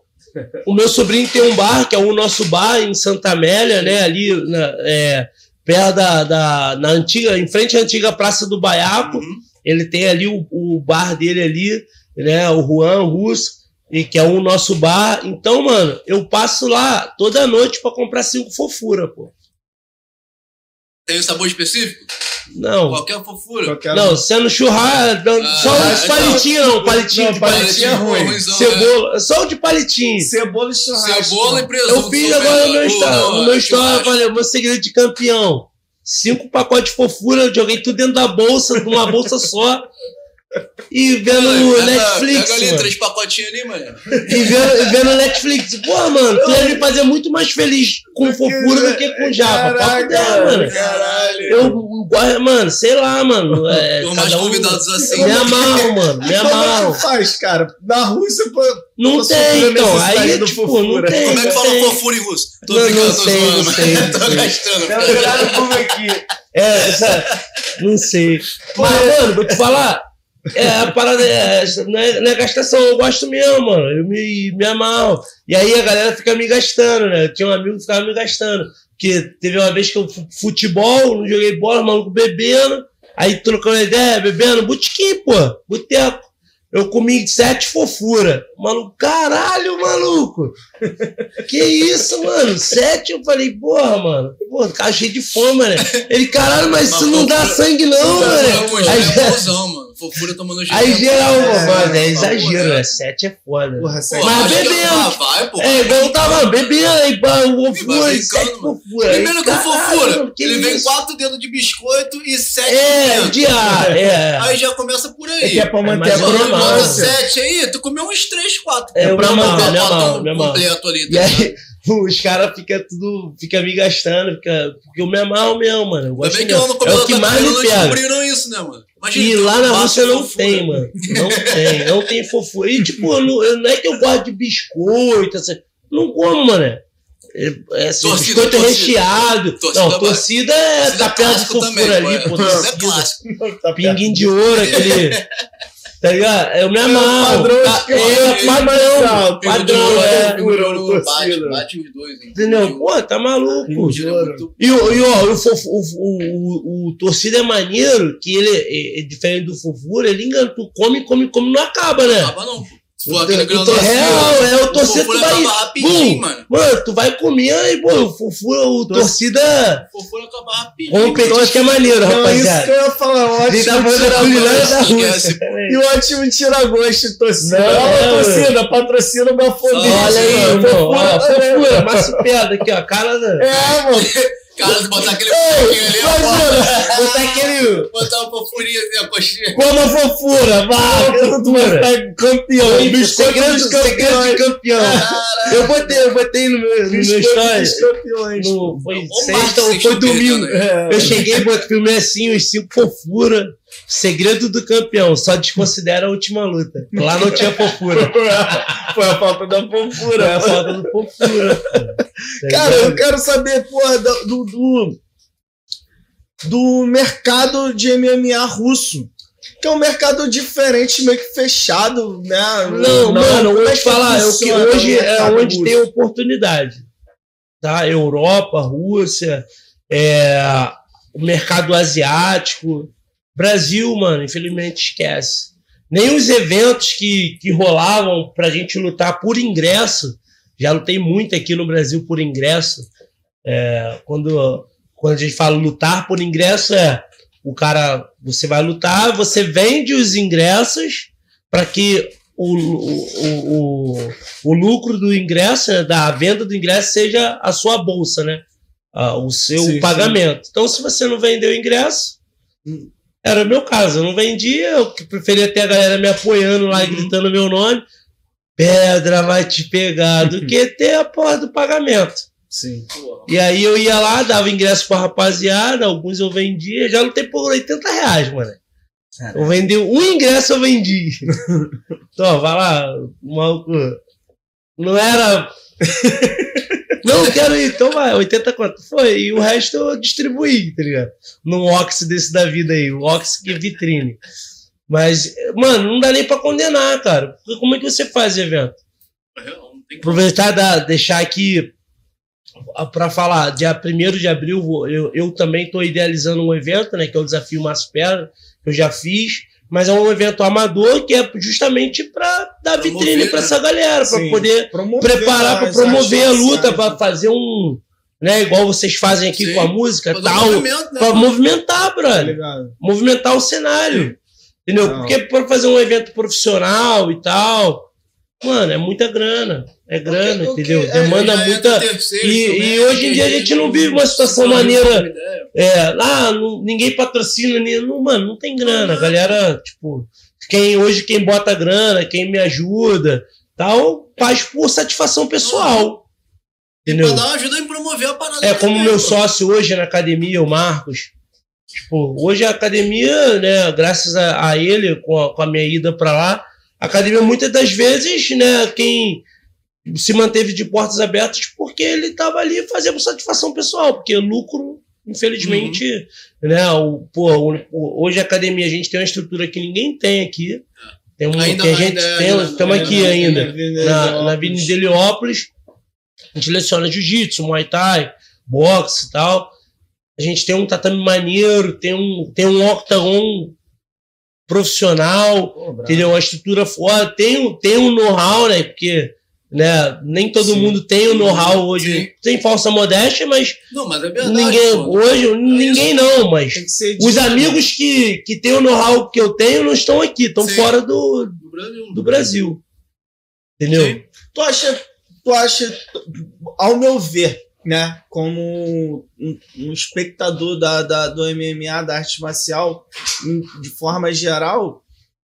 o meu sobrinho tem um bar, que é o nosso bar em Santa Amélia, né? Ali na, é, perto da, da na antiga, em frente à antiga Praça do Baiaco. Uhum. Ele tem ali o, o bar dele ali, né? O Juan Russo, e que é o nosso bar. Então, mano, eu passo lá toda noite pra comprar cinco fofura, pô. Tem um sabor específico? Não. Qualquer fofura. Qualquer- Não, sendo churrasco, não, Ah, só o de então- palitinho, não, palitinho Não, de palitinho palitinho. é ruim. ruimzão, Cebola, só o de palitinho. Cebola e churrasco. Cebola e presunto. Eu fiz agora no meu Pô, no meu falei, o meu segredo de campeão. Cinco pacotes de fofura, eu joguei tudo dentro da bolsa, numa bolsa só. E vendo Pega- Netflix, Pega ali mano. três pacotinhos ali, mano. E vendo, vendo Netflix. Porra, mano, tu ia me fazer muito mais feliz com fofura do que com japa. Papo dela, mano. Caralho. Eu, mano, sei lá, mano. É, Por mais um- convidados assim. Me amarro, mano, me Como é amarro. que faz, cara? Na Rússia, pô. Não Tô tem, então. Aí, do tipo, fofura. não tem. Como é que não fala fofura em russo? Tô Não, brincando, não tô sei, zoando. não sei, não Tô sei. gastando. Tá virado como aqui. É, essa, não sei. Mas, mano, vou te falar. É, a parada é, não, é, não é gastação, eu gosto mesmo, mano. Eu me, me amarro. E aí a galera fica me gastando, né? Eu tinha um amigo que ficava me gastando. Porque teve uma vez que eu fu- futebol, não joguei bola, maluco bebendo. Aí trocando ideia, bebendo, botequim, pô, boteco. Eu comi sete fofura. Maluco, caralho, maluco. Que isso, mano? Sete? Eu falei, porra, mano. Porra, cara cheio de fome, né? Ele, caralho, mas isso não dá sangue, não, Fofura com mano. Aí, é bonzão, mano. Fofura tomando gelo. aí é geral. É, mano, é é, exagero, é. né? Sete é foda. Porra, Pô, sério. Mas bebendo. Vai, pô. É, igual tava bebendo aí, o fofura, sete mano. fofura. Primeiro com fofura. Ele vem quatro dedos de biscoito e sete É, ar, é. Aí já começa por É aí. que é pra manter a crocância. sete aí, tu comeu uns três, quatro. É, eu pra me o completo ali. E tá ligado? aí, os caras ficam tudo, fica me gastando, fica, porque eu me amarro mesmo, mano. Eu gosto bem que lá no. É o que mais me não pega. descobriram isso, né, mano? Imagina, E lá na Rússia não fofura. tem, mano. Não tem. Não tem fofura. E, tipo, eu não, eu- não é que eu gosto de biscoito, assim. Não como, mano. É, é assim, Torcida, biscoito torcida. recheado. Torcida não, torcida é perto de fofura também, ali, pô. Isso é torcida. clássico. Pinguinho de ouro, aquele. Tá ligado? Eu me amarro. padrão Tá- é, é padrão. mais Padrão, alto. é. Bate, bate os dois, hein? Entendeu? Pô, tá maluco. E, o, e ó, o, o, o, o, o torcida é maneiro, que ele é, é diferente do fofura, ele engana, tu come, come, come, não acaba, né? acaba não, pô. O o grão tor- real, é o torcida fofura tu vai. acaba rapidinho, mano. mano, tu vai comer aí, pô, o fofura, o Tor- torcida Fofura acaba rapidinho. competente que é maneiro, é isso que eu ia falar. Tá ótimo Rússia. esquece. E o ótimo tira-gosto, torcida. Não, é, a torcida, patrocina o meu fobia. Olha aí, ó, Fofura, fofura, massupeda aqui, ó, cara da. É, mano. Cara, botar aquele ali, ó, Imagina, botar aquele. botar uma fofurinha assim, a coxinha. Coma fofura, vai, Tu vai fofura. ficar campeão. Biscoito campeões. campeão. Eu botei, eu botei no meu, no meu story. campeões. No, foi sexta ou foi domingo. É. Eu cheguei, botei, filmei assim, os cinco fofura. Segredo do campeão, só desconsidera a última luta. Lá não tinha fofura. Foi a falta da Foi fofura. a falta do fofura. Cara, eu quero saber, porra, do, do, do, do mercado de MMA russo. Que é um mercado diferente, meio que fechado, né? Não, mano, eu é falar, é o que hoje é onde russo? tem oportunidade. Tá? Europa, Rússia, é, o mercado asiático. Brasil, mano, infelizmente esquece. Nem os eventos que, que rolavam pra gente lutar por ingresso, já lutei muito aqui no Brasil por ingresso. É, quando, quando a gente fala lutar por ingresso, é o cara, você vai lutar, você vende os ingressos para que o, o, o, o, lucro do ingresso, né, da venda do ingresso, seja a sua bolsa, né? Ah, o seu Sim, pagamento. Então, se você não vendeu o ingresso, era o meu caso. Eu não vendia, eu preferia ter a galera me apoiando lá, Uhum. gritando meu nome. Pedra vai te pegar, do que ter a porra do pagamento. Sim. E aí eu ia lá, dava ingresso pra rapaziada, alguns eu vendia, já lutei por 80 reais, mano. Eu vendi um ingresso, eu vendi. então, vai lá, maluco. Não era. Não, quero ir, então vai, 80 quanto? Foi, e o resto eu distribuí, tá ligado? Num Ox desse da vida aí, o Ox que é vitrine. Mas, mano, não dá nem pra condenar, cara. Porque como é que você faz evento? Como. aproveitar da, deixar aqui para falar, dia 1 de abril, eu, eu também estou idealizando um evento, né, que é o Desafio Maspera, que eu já fiz, mas é um evento amador que é justamente para dar Promover, vitrine para né? essa galera, para poder Promover preparar, para promover a luta, para fazer um, né? Igual vocês fazem aqui Sim. com a música, tal. movimento, né, Pra mano? movimentar, Tá brother. ligado? Movimentar o cenário. Entendeu? Não. Porque para fazer um evento profissional e tal, mano, é muita grana. É grana, O que- entendeu? é, Demanda entra muita. terceiro, E- e hoje em dia a gente não vive uma situação maneira. É, lá não- ninguém patrocina, não, mano, não tem grana. A galera, tipo, quem hoje quem bota grana, quem me ajuda, tal, faz por satisfação pessoal. Entendeu? Pra dar uma ajuda em promover a parada. É como meu sócio hoje na academia, o Marcos. Tipo, hoje a academia, né, graças a, a ele, com a, com a minha ida para lá, a academia muitas das vezes, né, quem se manteve de portas abertas porque ele estava ali fazendo satisfação pessoal, porque lucro, infelizmente, né, o, pô, o- hoje a academia a gente tem uma estrutura que ninguém tem aqui. Tem um, Ainda- gente tem, ainda- estamos aqui ainda- ainda na, na Avenida Heliópolis. A gente leciona jiu-jitsu, muay thai, boxe e tal. A gente tem um tatame maneiro, tem um, tem um octagon profissional, bravo. entendeu? Uma estrutura foda, tem, um- tem um know-how, né? Porque né, nem todo Sim. mundo tem o know-how hoje. Sem falsa modéstia, mas Não, mas é verdade. ninguém, pô. hoje, ninguém não, mas Tem os amigos que, que têm o know-how que eu tenho não estão aqui, estão Sim. fora do, Do Brasil. do Brasil. Entendeu? Sim. Tu acha, tu acha, ao meu ver, né, como um, espectador da, da- do MMA, da arte marcial, de forma geral,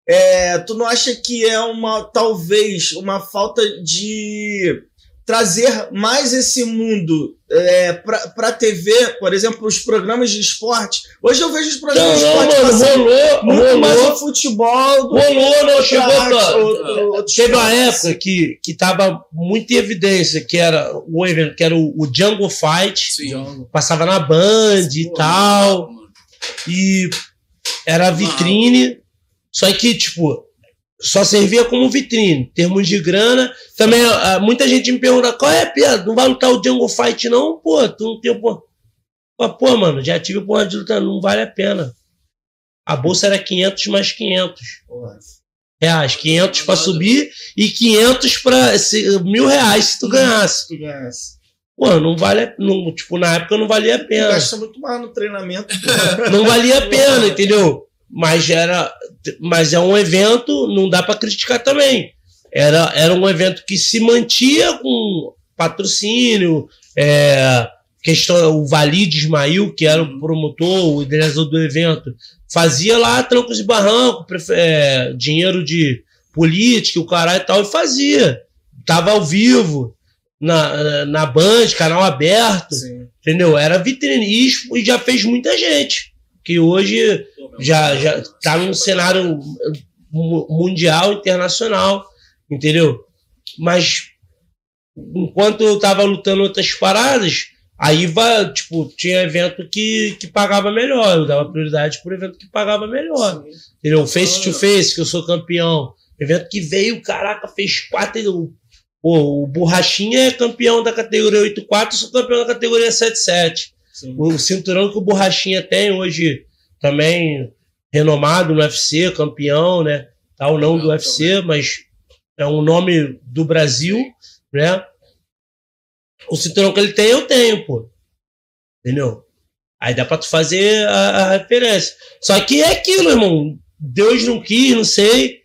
é, tu não acha que é uma, talvez, uma falta de trazer mais esse mundo é, pra, pra TV, por exemplo, os programas de esporte? Hoje eu vejo os Não, programas de não, esporte mano, passando rolou, muito mais rolou, o futebol do rolou, não, chegou pra, outro- outros Teve uma época que, que tava muito em evidência, que era o evento, que era o, o Jungle Fight, Sim. passava na Band e Pô, tal, mano. e era vitrine, só que, tipo, só servia como vitrine, em termos de grana. Também, ah, muita gente me pergunta, qual é a piada? Não vai lutar o Jungle Fight não? Pô, tu não tem, pô... Pô, mano, já tive porra de luta, não vale a pena. A bolsa era 500 mais 500 Porra. reais. 500 pra Nada. subir e 500 pra... se- mil reais se tu ganhasse. Tu ganhasse. Pô, não vale... Não, tipo, na época não valia a pena. gasta muito mais no treinamento. Não valia a pena, entendeu? Mas era, mas é um evento, não dá pra criticar também. Era, era um evento que se mantia com patrocínio, é, questão, o Valide Ismail, que era o promotor, o idealizador do evento, fazia lá trancos e barrancos, prefe- é, dinheiro de política, o caralho e tal, e fazia. Tava ao vivo, na, na Band, canal aberto. Sim. Entendeu? Era vitrine. E já fez muita gente. Que hoje já, já tá num cenário mu- mundial, internacional. Entendeu? Mas enquanto eu tava lutando outras paradas, aí vai, tipo, tinha evento que, que pagava melhor. Eu dava prioridade por evento que pagava melhor. Entendeu? Face to face, que eu sou campeão. Evento que veio, caraca, fez quatro. Pô, o Borrachinha é campeão da categoria 8-4, eu sou campeão da categoria 7-7. Sim. O cinturão que o Borrachinha tem hoje, também renomado no UFC, campeão, né? Tal, não do UFC, mas é um nome do Brasil, né? O cinturão que ele tem, eu tenho, pô. Entendeu? Aí dá pra tu fazer a, a referência. Só que é aquilo, irmão. Deus não quis, não sei.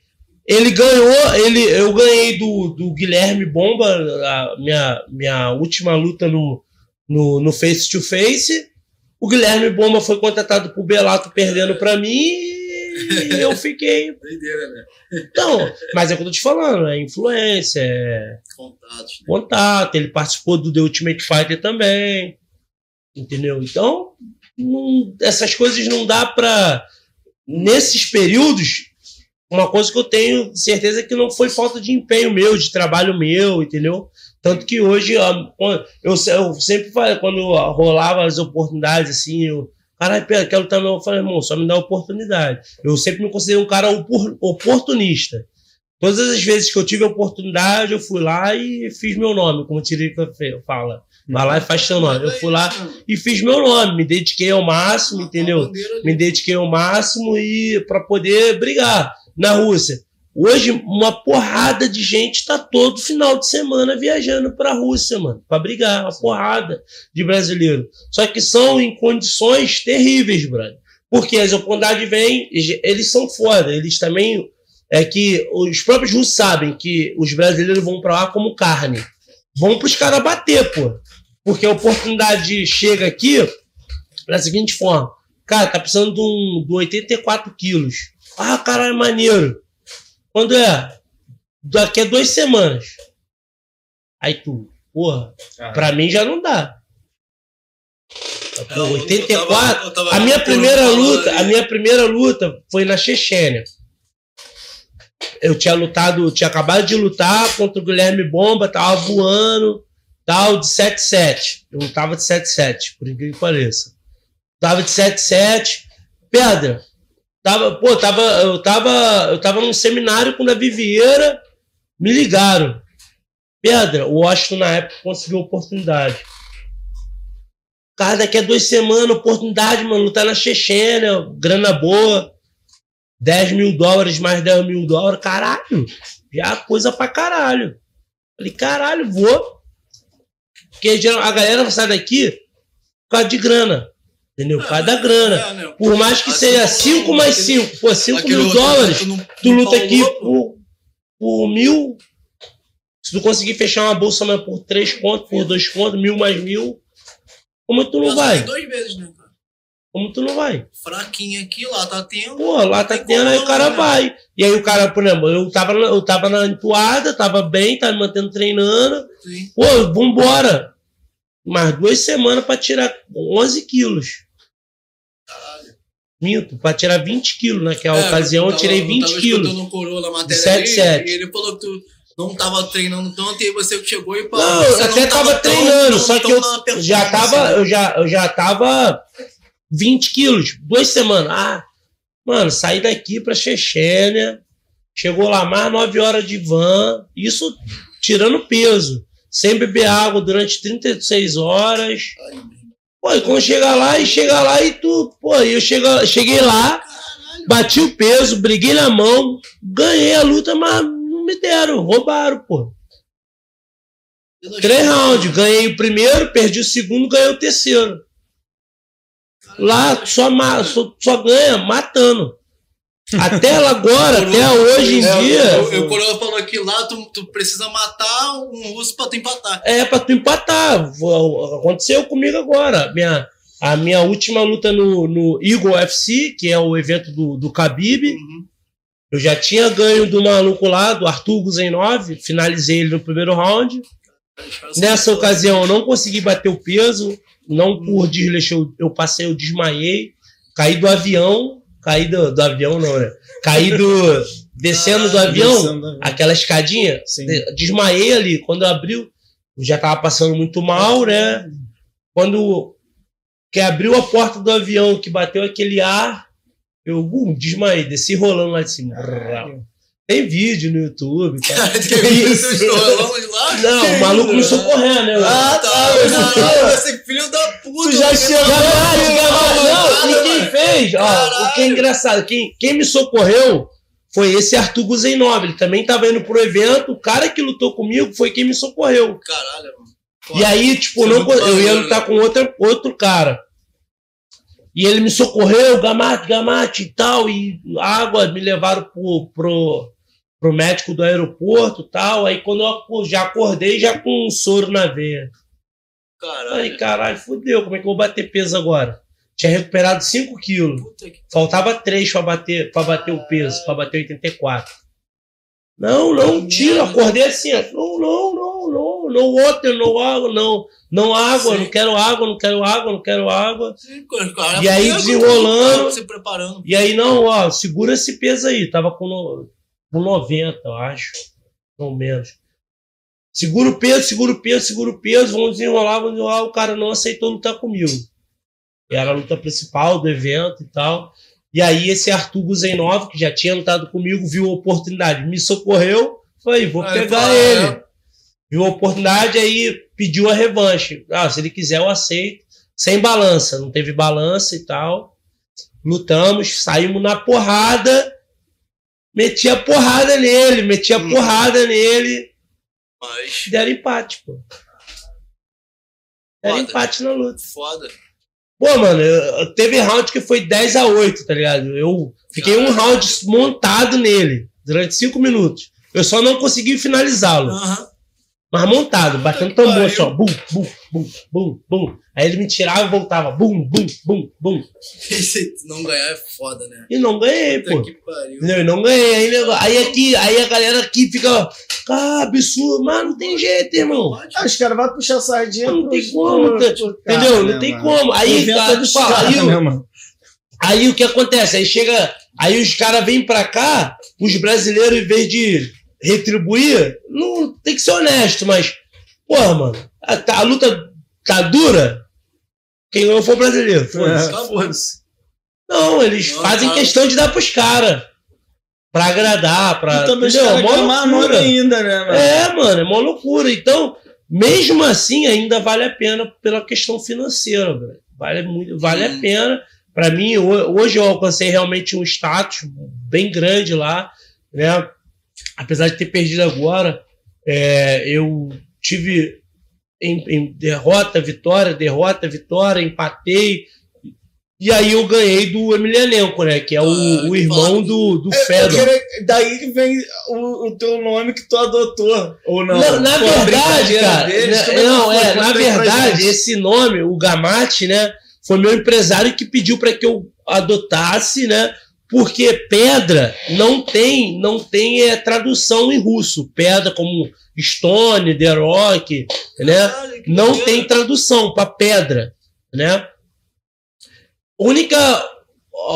Ele ganhou, ele, eu ganhei do, do Guilherme Bomba, a minha, minha última luta no, no, no Face to Face. O Guilherme Bomba foi contratado pro Belato perdendo pra mim e eu fiquei. Doideira, né? Então, mas é o que eu tô te falando, é influência, é Contatos. né? contato, ele participou do The Ultimate Fighter também. Entendeu? Então, não- essas coisas não dá pra. Nesses períodos, uma coisa que eu tenho certeza é que não foi falta de empenho meu, de trabalho meu, entendeu? Tanto que hoje, eu, se- eu sempre falei, quando rolava as oportunidades, assim, eu. Caralho, quero também. Eu falei, irmão, só me dá oportunidade. Eu sempre me considerei um cara opor- oportunista. Todas as vezes que eu tive oportunidade, eu fui lá e fiz meu nome, como o Tirica fala. Vai lá e faz seu nome. Eu fui lá e fiz meu nome, me dediquei ao máximo, entendeu? Me dediquei ao máximo e para poder brigar na Rússia. Hoje, uma porrada de gente tá todo final de semana viajando pra Rússia, mano, pra brigar, uma porrada de brasileiro. Só que são em condições terríveis, brother. Porque as oportunidades vêm, eles são foda, eles também. É que os próprios russos sabem que os brasileiros vão pra lá como carne. Vão pros caras bater, pô. Porque a oportunidade chega aqui da seguinte forma: cara, tá precisando de, um, de 84 quilos. Ah, caralho, maneiro. Quando é? Daqui a duas semanas. Aí tu, porra, ah. pra mim já não dá. Pô, 84. Eu tava, eu tava a minha primeira luta, a minha primeira luta foi na Chechênia. Eu tinha lutado, tinha acabado de lutar contra o Guilherme Bomba, tava voando, tal, de 7-7. Eu lutava de 7-7, por incrível que pareça. Tava de 7-7. Pedra, Tava, pô, tava, eu, tava, eu tava num seminário com o Davi Vieira, me ligaram. Pedra, o Washington na época conseguiu oportunidade. Cara, daqui a duas semanas, oportunidade, mano, lutar na Chechênia, grana boa. 10 mil dólares mais 10 mil dólares, caralho. Já coisa pra caralho. Falei, caralho, vou. Porque a galera sai daqui por causa de grana. Entendeu? Por causa da grana. É, né? Por mais que seja 5 mais 5, pô, 5 mil dólares, tu luta aqui por, por mil. Se tu conseguir fechar uma bolsa por 3 contos, por 2 contos, mil mais mil, como tu não vai? Dois vezes, né, cara? Como tu não vai? Fraquinho aqui, lá tá tendo. Pô, lá tá tendo, aí o cara né? vai. E aí o cara, por exemplo, eu tava, eu tava na entoada, tava bem, tava me mantendo treinando. Sim. Pô, vambora mais duas semanas para tirar 11 quilos. Caralho. Minto, para tirar 20 quilos. Naquela é, ocasião eu, tirei 20 eu quilos. No coroa, na matéria 7, 7. E ele falou que tu não tava treinando tanto e aí você chegou e parou. Não, eu até não tava, tava treinando, tão, só que eu já tava, eu já, eu já tava 20 quilos, duas semanas. Ah, mano, saí daqui pra Chechênia, chegou lá mais 9 horas de van, isso tirando peso sem beber água durante 36 horas. Pô, e quando chega lá e chega lá e tu, pô, eu chega, cheguei lá, bati o peso, briguei na mão, ganhei a luta, mas não me deram, roubaram, pô. Três rounds, ganhei o primeiro, perdi o segundo, ganhei o terceiro. Lá só, só, só ganha matando. Até ela agora, até hoje em dia. O Coroa falou que lá tu, tu, precisa matar um russo pra tu empatar. É, pra tu empatar. Aconteceu comigo agora. Minha, a minha última luta no, no Eagle FC, que é o evento do, do Khabib. Uhum. Eu já tinha ganho do maluco lá, do Arthur Guzenov, finalizei ele no primeiro round. Nessa ocasião eu não consegui bater o peso, não por desleixo, eu, eu passei, eu desmaiei, caí do avião, caí do, do avião, não, né? Caí do. descendo do ah, avião, descendo aquela escadinha, Sim. desmaiei ali. Quando abriu, já tava passando muito mal, né? Quando que abriu a porta do avião, que bateu aquele ar, eu uh, desmaiei, desci rolando lá de cima. Tem vídeo no YouTube. Cara. tem isso. Não, o maluco a correr, né? Ah, tá. Caralho, esse filho da puta. Tu já chegou. Não, e quem fez? Ó, o que é engraçado, quem, quem me socorreu foi esse Arthur Guzenov. Ele também tava indo pro evento. O cara que lutou comigo foi quem me socorreu. Caralho, mano. E aí, tipo, não, eu ia lutar né? com outro, outro cara. E ele me socorreu, gamate, gamate e tal, e água, me levaram pro, pro, pro médico do aeroporto tal. Aí quando eu já acordei, já com um soro na veia. Caralho. Aí, caralho, fudeu, como é que eu vou bater peso agora? Tinha recuperado 5 quilos. Faltava 3 para bater, pra bater o peso, para bater 84. Não, não, tira, acordei assim, não, não, não, não, não water, não água, não, não água, não quero água, não quero água, não quero água. Sim, cara, e aí desenrolando, se preparando. E aí não, ó, segura esse peso aí, tava com, com 90, eu acho, não menos. Segura o peso, segura o peso, segura o peso, vamos desenrolar, vamos desenrolar, o cara não aceitou lutar comigo. Era a luta principal do evento e tal. E aí esse Arthur Guzenov, que já tinha lutado comigo, viu a oportunidade, me socorreu, falei, vou aí, pegar ele. É. Viu a oportunidade, aí pediu a revanche. Ah, se ele quiser, eu aceito. Sem balança, não teve balança e tal. Lutamos, saímos na porrada. metia porrada nele, metia Hum. porrada nele. Mas. Deram empate, pô. Deram Foda. empate na luta. Foda. Pô, mano, eu- teve round que foi 10 a 8 tá ligado? Eu fiquei um round montado nele durante 5 minutos. Eu só não consegui finalizá-lo. Aham. Mas montado, batendo tambor pariu. assim, ó. Bum, bum, bum, bum, bum. Aí ele me tirava e voltava. Bum, bum, bum, bum. Esse não ganhar é foda, né? E não ganhei, Puta pô. que pariu. E não ganhei. Aí, nego- aí aqui, aí a galera aqui fica. Ah, absurdo. Mas não tem jeito, irmão. Ah, os caras vão puxar sardinha. Não tem pros- como, tá- cara, Entendeu? né, Não tem mano? como. Aí, cara, caras, aí, o- né, mano? Aí o que acontece? Aí chega. Aí os caras vêm pra cá, os brasileiros, em vez de retribuir, não tem que ser honesto, mas. Porra, mano, a, a luta tá dura. Quem ganhou foi o brasileiro. Foda-se. É. Não, eles Não, fazem tá. questão de dar pros caras. Pra agradar, pra. E entendeu? Mó mais nome loucura. ainda, né, mano? É, mano, é uma loucura. Então, mesmo assim, ainda vale a pena pela questão financeira, velho. Vale, muito, vale a pena. Pra mim, ho- hoje eu alcancei realmente um status bem grande lá, né? Apesar de ter perdido agora, é, eu tive em, em derrota, vitória, derrota, vitória, empatei. E aí eu ganhei do Emelianenko, né? Que é o, Ah, o irmão do, do É, Fedor. queria- daí que vem o, o teu nome que tu adotou. Ou não? Na, na Pô, verdade, cara, deles, na- como que não, foi? é, na verdade, esse nome, o Gamate, né, foi meu empresário que pediu para que eu adotasse, né, porque pedra não tem, não tem é, tradução em russo. Pedra como stone, the rock, né, não tem tradução para pedra, né? Única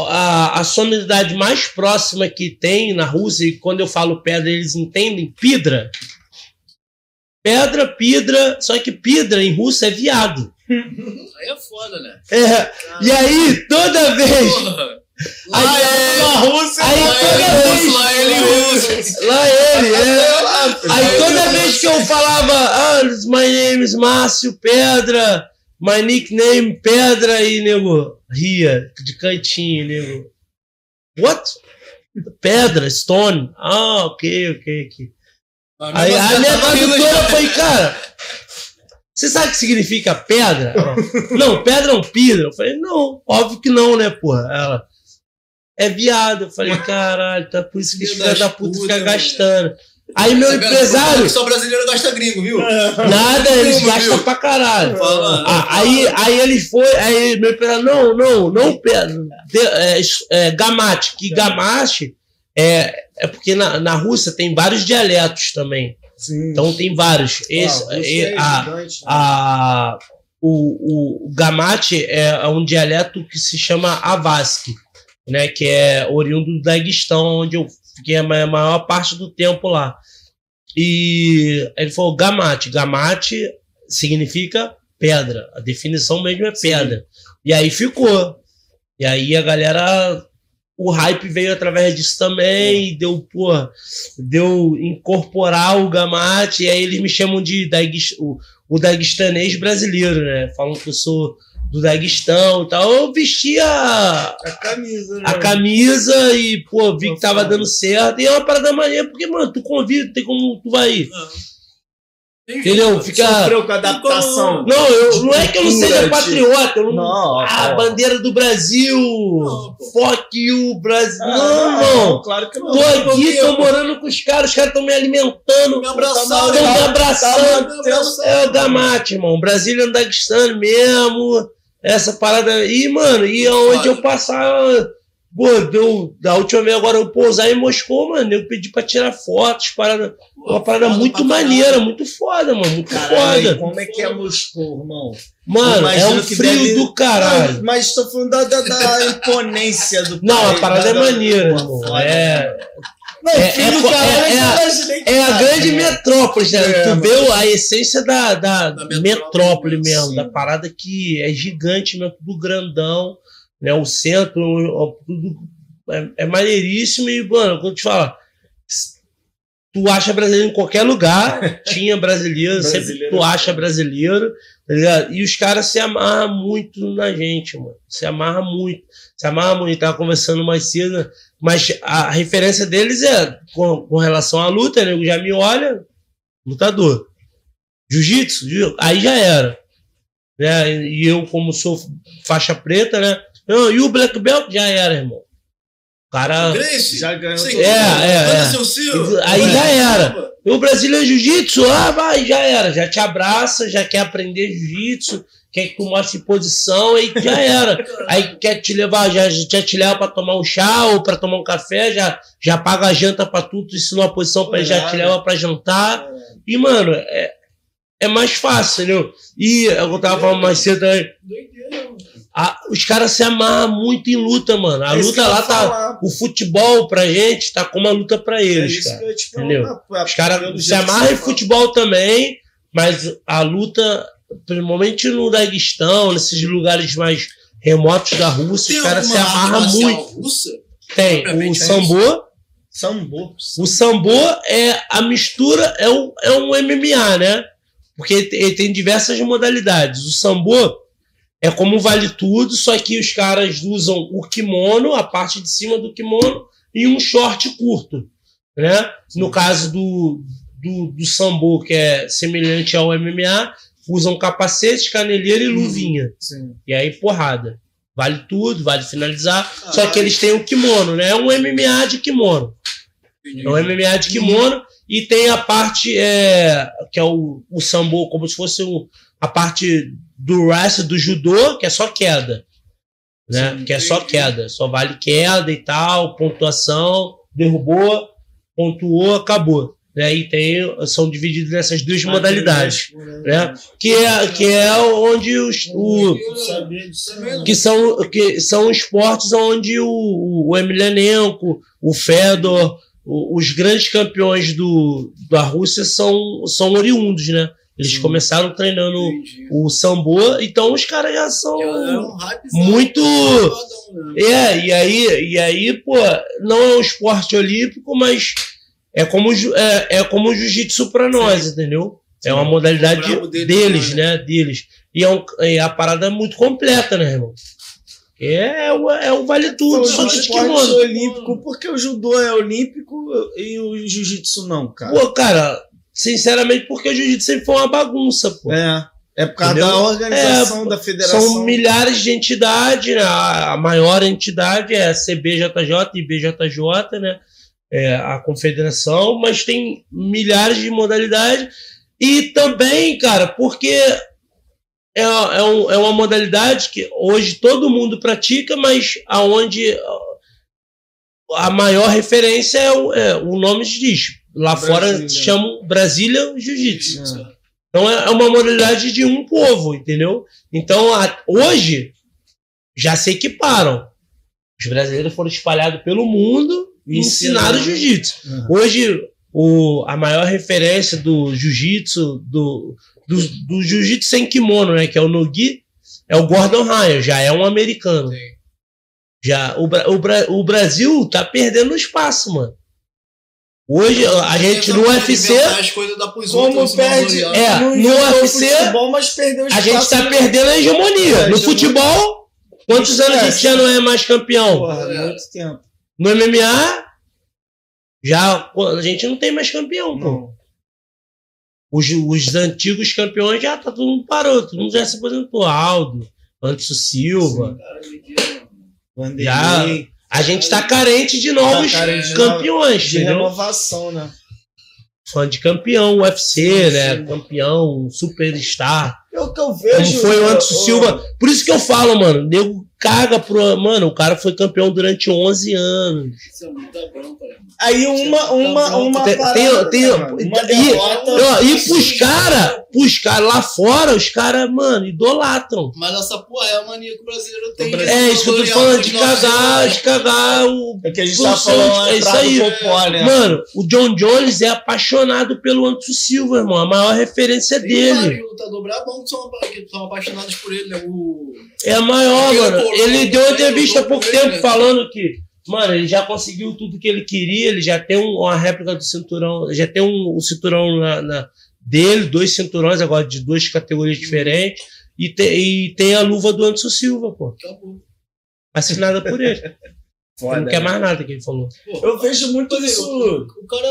a, a sonoridade mais próxima que tem na Rússia, e quando eu falo pedra, eles entendem pidra. Pedra, pidra, só que pidra em russo é viado. Aí é foda, né? É, e aí, toda vez. Porra. Aí, Lá é- na Rússia, aí lá toda ele vez. lá ele russo. Lá ele, é. Aí toda vez que eu falava, ah, my name is Márcio Pedra, my nickname Pedra, e nego ria de cantinho, nego. What? Pedra, Stone. Ah, ok, ok, ok. Aí a minha tá rindo tradutora foi, cara, você sabe o que significa pedra? Não, pedra é um pidra. Eu falei, não, óbvio que não, né, porra? Ela, é viado. Eu falei, caralho, tá por isso que os Filho filhos da puta ficam gastando. Aí meu Tá empresário, Só brasileiro gasta gringo, viu? nada, eles Como, gastam viu? pra caralho. Ah, aí, aí ele foi, aí meu empresário, não, não, não, pedra, de- é, é, gamate, que gamate é, é porque na, na Rússia tem vários dialetos também. Sim. Então tem vários. Esse, Ah, você e- é a, gigante, né? a, o, o Gamate é um dialeto que se chama Avaski, né, que é oriundo do Daguestão, onde eu fiquei a ma- maior parte do tempo lá. E ele falou Gamate. Gamate significa pedra. A definição mesmo é pedra. E aí ficou. E aí a galera. O hype veio através disso também, e deu, pô, deu incorporar o Gamate, e aí eles me chamam de Dagues- o, o daguestanês brasileiro, né? Falam que eu sou do Daguestão e tal. Eu vestia A camisa, né? a camisa e, pô, vi que tava dando certo. E é uma parada maneira, porque, mano, tu convida, tem como tu vai ir. Tem Entendeu? Fica. Sofreu com a adaptação. Não, eu, não é que eu não seja patriota, eu não. Não, ah, bandeira do Brasil! Não. Fuck you, Brasil! Ah, não, não! Claro que não. Tô aqui, tô morando com os caras, os caras estão me alimentando. Me abraçaram, Estão me Tá abraçando. mantendo- É o Gamate, irmão. Brasília Daguestano mesmo. Essa parada aí, mano. E aonde eu passar. Pô, deu, da última vez agora eu pousar em Moscou, mano. Eu pedi pra tirar fotos, parada. Uma parada Foda muito pra caralho. maneira, muito foda, mano. Muito Caralho, foda. como é que é Moscou, irmão? Mano, é um frio deve- do caralho. Mas tô falando da, da, da imponência do Não, país, a parada da- é maneira, irmão. É? Não, é- filho é caralho, é- é a- é a grande metrópole, né? É, tu mano. vê a essência da, da, Da metrópole, metrópole mesmo, sim. da parada que é gigante mesmo, tudo grandão, né? O centro, tudo é, é maneiríssimo e, mano, quando te falar, tu acha brasileiro em qualquer lugar. Tinha brasileiro, sempre tu é acha brasileiro, tá ligado? E os caras se amarram muito na gente, mano. Se amarra muito. Se amarra muito. Tava conversando mais cedo, né? Mas a referência deles é com, com relação à luta, né? Já me olha, lutador. Jiu-jitsu, jiu- aí já era. Né? E eu, como sou faixa preta, né? Não, e o Black Belt já era, irmão. O cara. Grace, Já ganhou. É, é, é. Silva. Aí já era. E o brasileiro jiu-jitsu, ah, vai, já era. Já te abraça, já quer aprender jiu-jitsu, quer que tu mostre posição, aí já era. Aí quer te levar, já, já te leva pra tomar um chá ou pra tomar um café, já, já paga a janta pra tu, tu ensina uma posição pra ele, já te leva pra jantar. E, mano, é, é mais fácil, entendeu? E eu tava falando mais cedo também. A- os caras se amarram muito em luta, mano. A É luta lá tá. falar. O futebol pra gente tá como a luta pra É eles, isso cara. que eu ia te Entendeu? perguntar, pô, Os caras se amarram em futebol também, mas a luta, principalmente no Daguestão, nesses lugares mais remotos da Rússia, Tem os caras se amarram muito. russa? Tem o é sambo. Sambo. O sambo é a mistura, é um, é um MMA, né? Porque ele tem- ele tem diversas modalidades. O sambo é como vale tudo, só que os caras usam o kimono, a parte de cima do kimono, e um short curto, né? No caso do, do, do sambo, que é semelhante ao MMA, usam capacete, caneleira e luvinha. Sim. E aí, porrada. Vale tudo, vale finalizar. Só Caralho. que eles têm o kimono, né? É um MMA de kimono. É um MMA de kimono e tem a parte é, que é o, o sambo, como se fosse o, a parte do wrestling, do judô, que é só queda. Né? Sim, que é só queda, só vale queda e tal, pontuação, derrubou, pontuou, acabou. Né? E tem, são divididos nessas duas modalidades. Né? Que, é, que é onde os, o, que são, que são esportes onde o, o Emelianenko, o Fedor, o- os grandes campeões do, da Rússia são, são oriundos, né? Eles Sim. começaram treinando Entendi. o sambo, então os caras já são. É um hype Muito- fodão, né? É, e aí, e aí, pô, não é um esporte olímpico, mas é como, é, é como o jiu-jitsu pra nós, entendeu? É uma modalidade deles, né? né? Deles. E é, um, é a parada muito completa, né, irmão? É, o- é o vale tudo, só de que esporte olímpico, porque o judô é olímpico e o jiu-jitsu não, cara? Pô, cara, sinceramente, porque o jiu-jitsu sempre foi uma bagunça, pô. É. É por causa Entendeu? da organização É, da federação. São milhares de entidades, né? A a maior entidade é a CBJJ e BJJ, né? É a confederação, mas tem milhares de modalidades. E também, cara, porque é, é, um- é uma modalidade que hoje todo mundo pratica, mas aonde a maior referência é o, é, o nome diz. Lá fora Brasília. chamam Brasília Jiu-Jitsu. É. Então é é uma modalidade de um povo, entendeu? Então a- hoje já se equiparam. Os brasileiros foram espalhados pelo mundo e ensinaram jiu-jitsu. Uhum. Hoje o, a maior referência do jiu-jitsu, do, do, do jiu-jitsu sem kimono, né, que é o Nogi, é o Gordon Ryan, já é um americano. Sim. Já, o, o, o Brasil tá perdendo espaço, mano. Hoje a gente no UFC inventar as coisas da pros Como perde É, no, no UFC, futebol, mas perdeu A gente tá no- perdendo a hegemonia. É, no hegemonia. futebol, quantos anos a gente já não é mais campeão? Porra, É. muito tempo. No MMA, já pô, a gente não tem mais campeão, pô. Os, os antigos campeões já tá todo mundo parou, todo mundo já se aposentou. Aldo, Anderson Silva. Mano. Vanderlei, A gente tá carente de novos Tá carente campeões, de entendeu? renovação, né? Fã de campeão, UFC, Sim, né? sim. Campeão, superstar. É o que eu Como vejo. foi o ô, Anderson Silva. Por isso que eu falo, mano, nego caga pro. Mano, o cara foi campeão durante 11 anos. Isso é muita bronca, né? Aí uma, uma, uma Tem- parada, tem- tem- cara, uma e- derrota. Ó, E pros caras, pros caras lá fora, os caras, mano, idolatram. Mas essa porra é a mania que o brasileiro tem. O É isso que eu tô falando, os de cagar, de cagar o. É que a gente são- falando é isso aí. Popó, né? Mano, o John Jones é apaixonado pelo Anderson Silva, irmão. A maior referência Tem dele. vários lutador brabão que são, que são apaixonados por ele, né? O... É a maior, Aquele mano. Ele deu uma entrevista há pouco tempo ele. falando que, Mano, ele já conseguiu tudo que ele queria, ele já tem um- uma réplica do cinturão, já tem um, um cinturão na, na- dele, dois cinturões agora de duas categorias diferentes, e, te- e tem a luva do Anderson Silva, pô. Acabou. Assinada por ele. Ele Foda, não quer né? mais nada que ele falou. Pô, Eu vejo muito isso. O, o cara.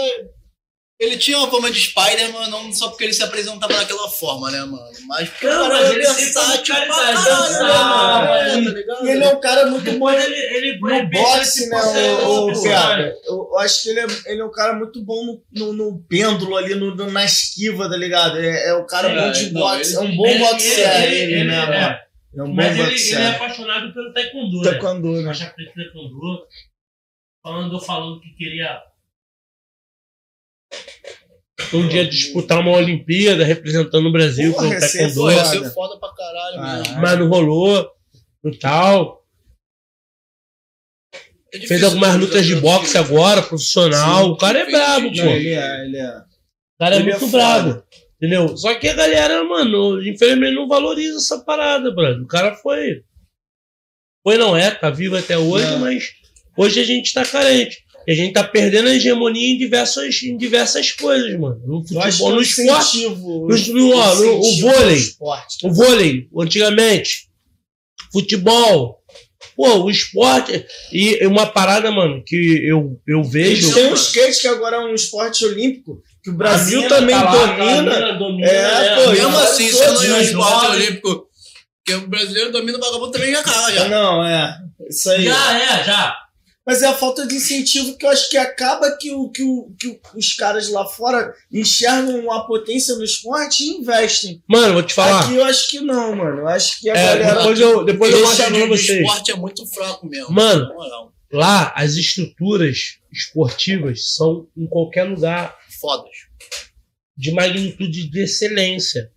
Ele tinha uma forma de Spider-Man, não só porque ele se apresentava daquela forma, né, mano? Mas porque Não, o cara mas é ele sempre versátil pra caralho, né, e- tá ligado? E ele é um cara muito bom ele, ele, no ele- boxe, ele- né, ele- o, ele- o Piada? Eu, eu acho que ele é, ele é um cara muito bom no, no, no pêndulo ali, no, no- na esquiva, tá ligado? É, é o cara Sim, bom de é, não, boxe. ele- É um bom ele- boxeador, ele- ele, ele- né, é. mano? É um bom Mas ele, ele é apaixonado pelo taekwondo, né? Taekwondo, né? Faixa preta de taekwondo. Andou falando que queria um dia disputar uma Olimpíada representando o Brasil Porra, com o taekwondo, ia foda. ser foda pra caralho Ah, mesmo. mas não rolou e tal. É Fez algumas lutas de boxe agora, profissional. Sim, o cara é brabo, pô. Ele é, ele é. O cara é ele é muito foda. brabo. Entendeu? Só que a galera, mano, infelizmente não valoriza essa parada, brother. O cara foi. Foi, não é, tá vivo até hoje, É. mas hoje a gente tá carente. E a gente tá perdendo a hegemonia em diversas, em diversas coisas, mano. No futebol, é no esporte. No- no- ó, no- o vôlei. esporte. O vôlei, antigamente. Futebol. Pô, o esporte. E uma parada, mano, que eu, eu vejo. Tem um skate que agora é um esporte olímpico, que o Brasil A mina também tá lá, domina. mina domina, É, né? pô, Mesmo assim, todos se não é um esporte olímpico, que o brasileiro domina o vagabundo também já caga já. Não, é. Isso aí. Já é, já. Mas é a falta de incentivo que eu acho que acaba que, o, que, o, que o- os caras lá fora enxergam a potência no esporte e investem. Mano, vou te falar. Aqui eu acho que não, mano. Eu acho que a É, galera. depois eu, depois eu mostro pra de vocês. esporte é muito fraco mesmo. Mano. moral. Lá, as estruturas esportivas são em qualquer lugar Fodas. de magnitude de excelência.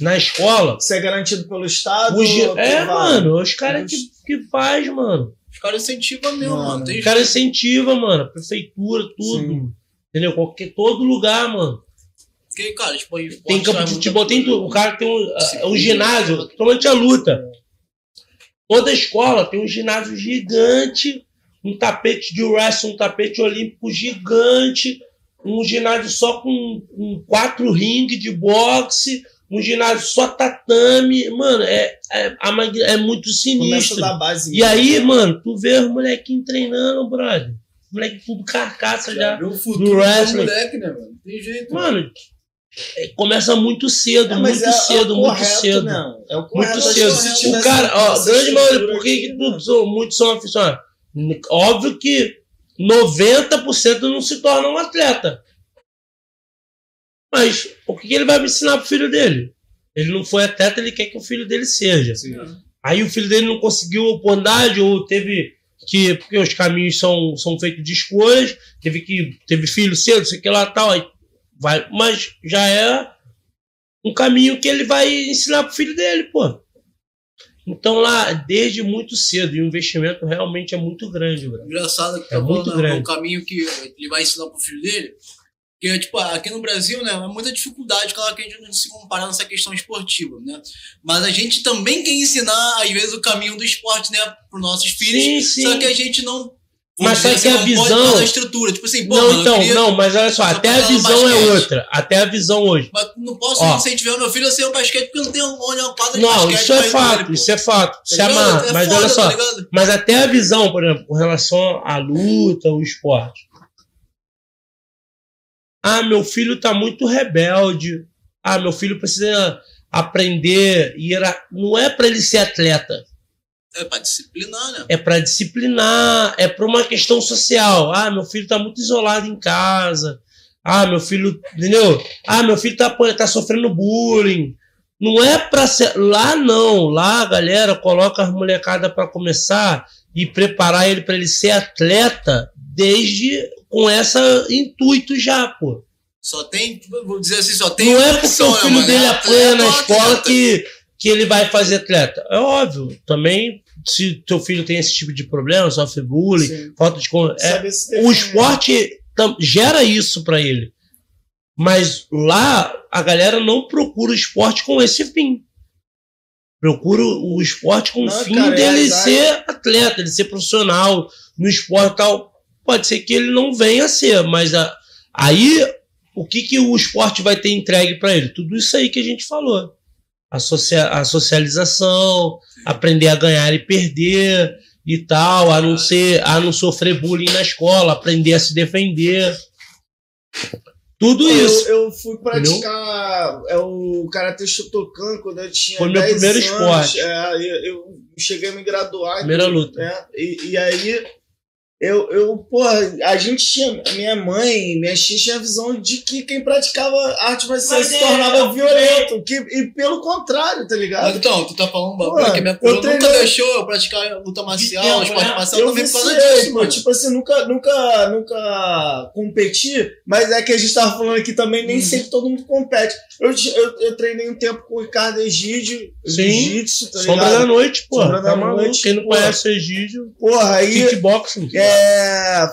Na escola, Isso é garantido pelo Estado? os, é, privado? mano, os caras que, que faz, mano. Os caras incentivam mesmo, Mano, mano. Tem Os caras incentivam, mano. a Prefeitura, tudo. Sim. Entendeu? Qualquer, todo lugar, mano. Porque, cara, tipo, Tem campo de futebol, tem tudo. O cara tem um, Sim. um ginásio, totalmente a luta. Toda escola tem um ginásio gigante, um tapete de wrestling, um tapete olímpico gigante, um ginásio só com, com quatro ringues de boxe, um ginásio só tatame. Mano, é, é, é muito Começa sinistro. da base. E aí, mano, tu vê os molequinhos treinando, brother. Moleque tudo carcaça já. Vê o do futuro do wrestling. moleque, né, mano? Tem jeito. Mano, é, começa muito cedo, É, muito é, cedo, é o muito correto, cedo. Né? É o correto. Muito Acho que se cedo. tivesse O cara, ó, grande maioria, por que, né? tudo são, muitos são aficionados? Óbvio que 90% não se tornam um atleta. Mas o que, ele vai ensinar pro filho dele? Ele não foi atleta, ele quer que o filho dele seja. Aí o filho dele não conseguiu oportunidade ou teve que. Porque os caminhos são, são feitos de escolhas, teve que. Teve filho cedo, sei que lá tal. Aí vai, mas já é um caminho que ele vai ensinar pro filho dele, pô. Então lá, desde muito cedo, e o investimento realmente é muito grande, bro. Engraçado que É tá muito falando grande. o caminho que ele vai ensinar pro filho dele. Porque, tipo, aqui no Brasil, né, é muita dificuldade, claro que a gente não se compara nessa questão esportiva, né? Mas a gente também quer ensinar, às vezes, o caminho do esporte, né, pros nossos filhos. Sim, sim. Só que a gente não. Mas só que a não pode visão- a estrutura. Tipo assim, não, mano, então, não, mas olha só, até a visão é outra. Até a visão hoje. Mas não posso Ó. incentivar meu filho a ser um basquete porque não tem onde uma quadra de Não, basquete. isso é ele, fato, isso é fato. Se Tá ligado? amarra. É Mas foda, olha só, tá? Mas até a visão, por exemplo, com relação à luta, ao esporte. Ah, meu filho tá muito rebelde. Ah, meu filho precisa aprender. Ir a... Não é para ele ser atleta. É pra disciplinar, né? É para disciplinar. É para uma questão social. Ah, meu filho tá muito isolado em casa. Ah, meu filho. Entendeu? Ah, meu filho tá, tá sofrendo bullying. Não é para ser. Lá não. Lá a galera coloca as molecadas para começar e preparar ele para ele ser atleta desde com essa intuito já, pô. Só tem, vou dizer assim, só tem não é porque o né, filho mano? dele É apanha atleta na ou escola atleta. que, que ele vai fazer atleta. É óbvio. Também, se teu filho tem esse tipo de problema, sofre bullying, Sim. falta de. É, o defender. esporte gera isso para ele. Mas lá a galera não procura o esporte com esse fim. Procura o esporte com o Não, fim cara, é dele verdade. ser atleta, ele ser profissional no esporte e tal. Pode ser que ele não venha a ser, mas a- aí o que, que o esporte vai ter entregue para ele? Tudo isso aí que a gente falou. A, socia- a socialização, aprender a ganhar e perder e tal, a não, ser, a não sofrer bullying na escola, aprender a se defender. Tudo isso. Eu, fui praticar é, o Karate Shotokan quando eu tinha Foi meu 10 primeiro anos. esporte. É, eu, eu cheguei a me graduar. Primeira luta. né? E, e aí, eu, eu, porra, a gente tinha. Minha mãe, minha tia tinha a visão de que quem praticava arte marcial se é, tornava é, violento. Que, e pelo contrário, tá ligado? Mas então, tu tá falando um bagulho Pô, que minha eu coroa nunca treinei- deixou eu praticar luta marcial, tempo, esporte né? marcial eu também por causa viciei, disso, pô, mano. tipo assim, nunca, nunca, nunca competi, mas é que a gente tava falando aqui também, nem Uhum. sempre todo mundo compete. Eu, eu, eu treinei um tempo com o Ricardo Egídio, Sim. jiu-jitsu, tá Sombra da ligado? noite, pô. Sombra da Tá noite, Quem não pô. conhece o Egídio, Porra, aí kickboxing. é,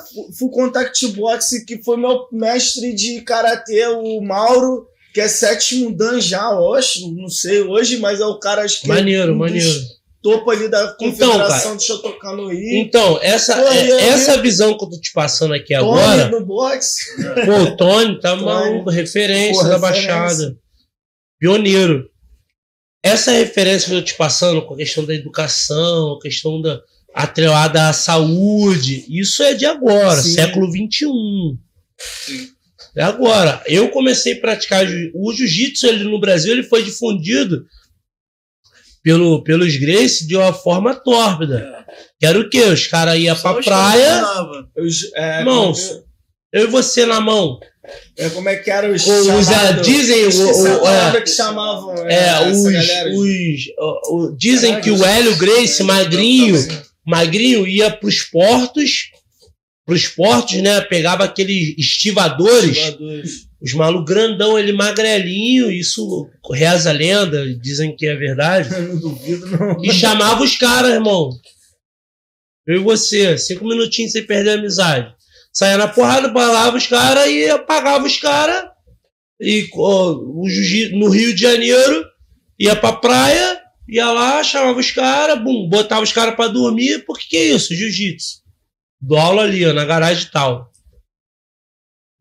fu- fui contact box, que foi meu mestre de karatê, o Mauro, que é sétimo dan já, eu acho, não sei hoje, mas é o cara acho que é Maneiro, um dos maneiro. topo ali da Então, confederação de Shotokan no Rio. Então, essa, Pô, é- essa visão que eu tô te passando aqui Tony agora, no boxe. pô, o Tony tá Tony. referência Pô, da referência. Baixada. Pioneiro. Essa referência que eu tô te passando com a questão da educação, a questão da atrelada à saúde, isso é de agora, Sim. século XXI. Sim. É agora. Eu comecei a praticar o jiu-jitsu ele no Brasil, ele foi difundido pelo, pelos Gracie de uma forma tórpida. Que era o quê? Os caras iam pra praia. Os, é, Irmãos, como, eu e você na mão. é, como é que era os. Os, é, chamado- dizem, o, o- é, que chamavam. é, essa os, galera. os, o- o- dizem Caralho, que o Hélio Grace, magrinho, Assim, magrinho, ia pros portos, pros portos, né? Pegava aqueles estivadores, jogadores. os malucos grandão, ele magrelinho, isso reza a lenda, dizem que é verdade. Eu não duvido, não. E chamava os caras, irmão. Eu e você, cinco minutinhos sem perder a amizade. Saia na porrada, balava os caras e apagava os caras. E ó, no Rio de Janeiro, ia pra praia, ia lá, chamava os caras, bum, botava os caras pra dormir. Por que, é isso? Jiu-jitsu. Dou aula ali, ó, na garagem e tal.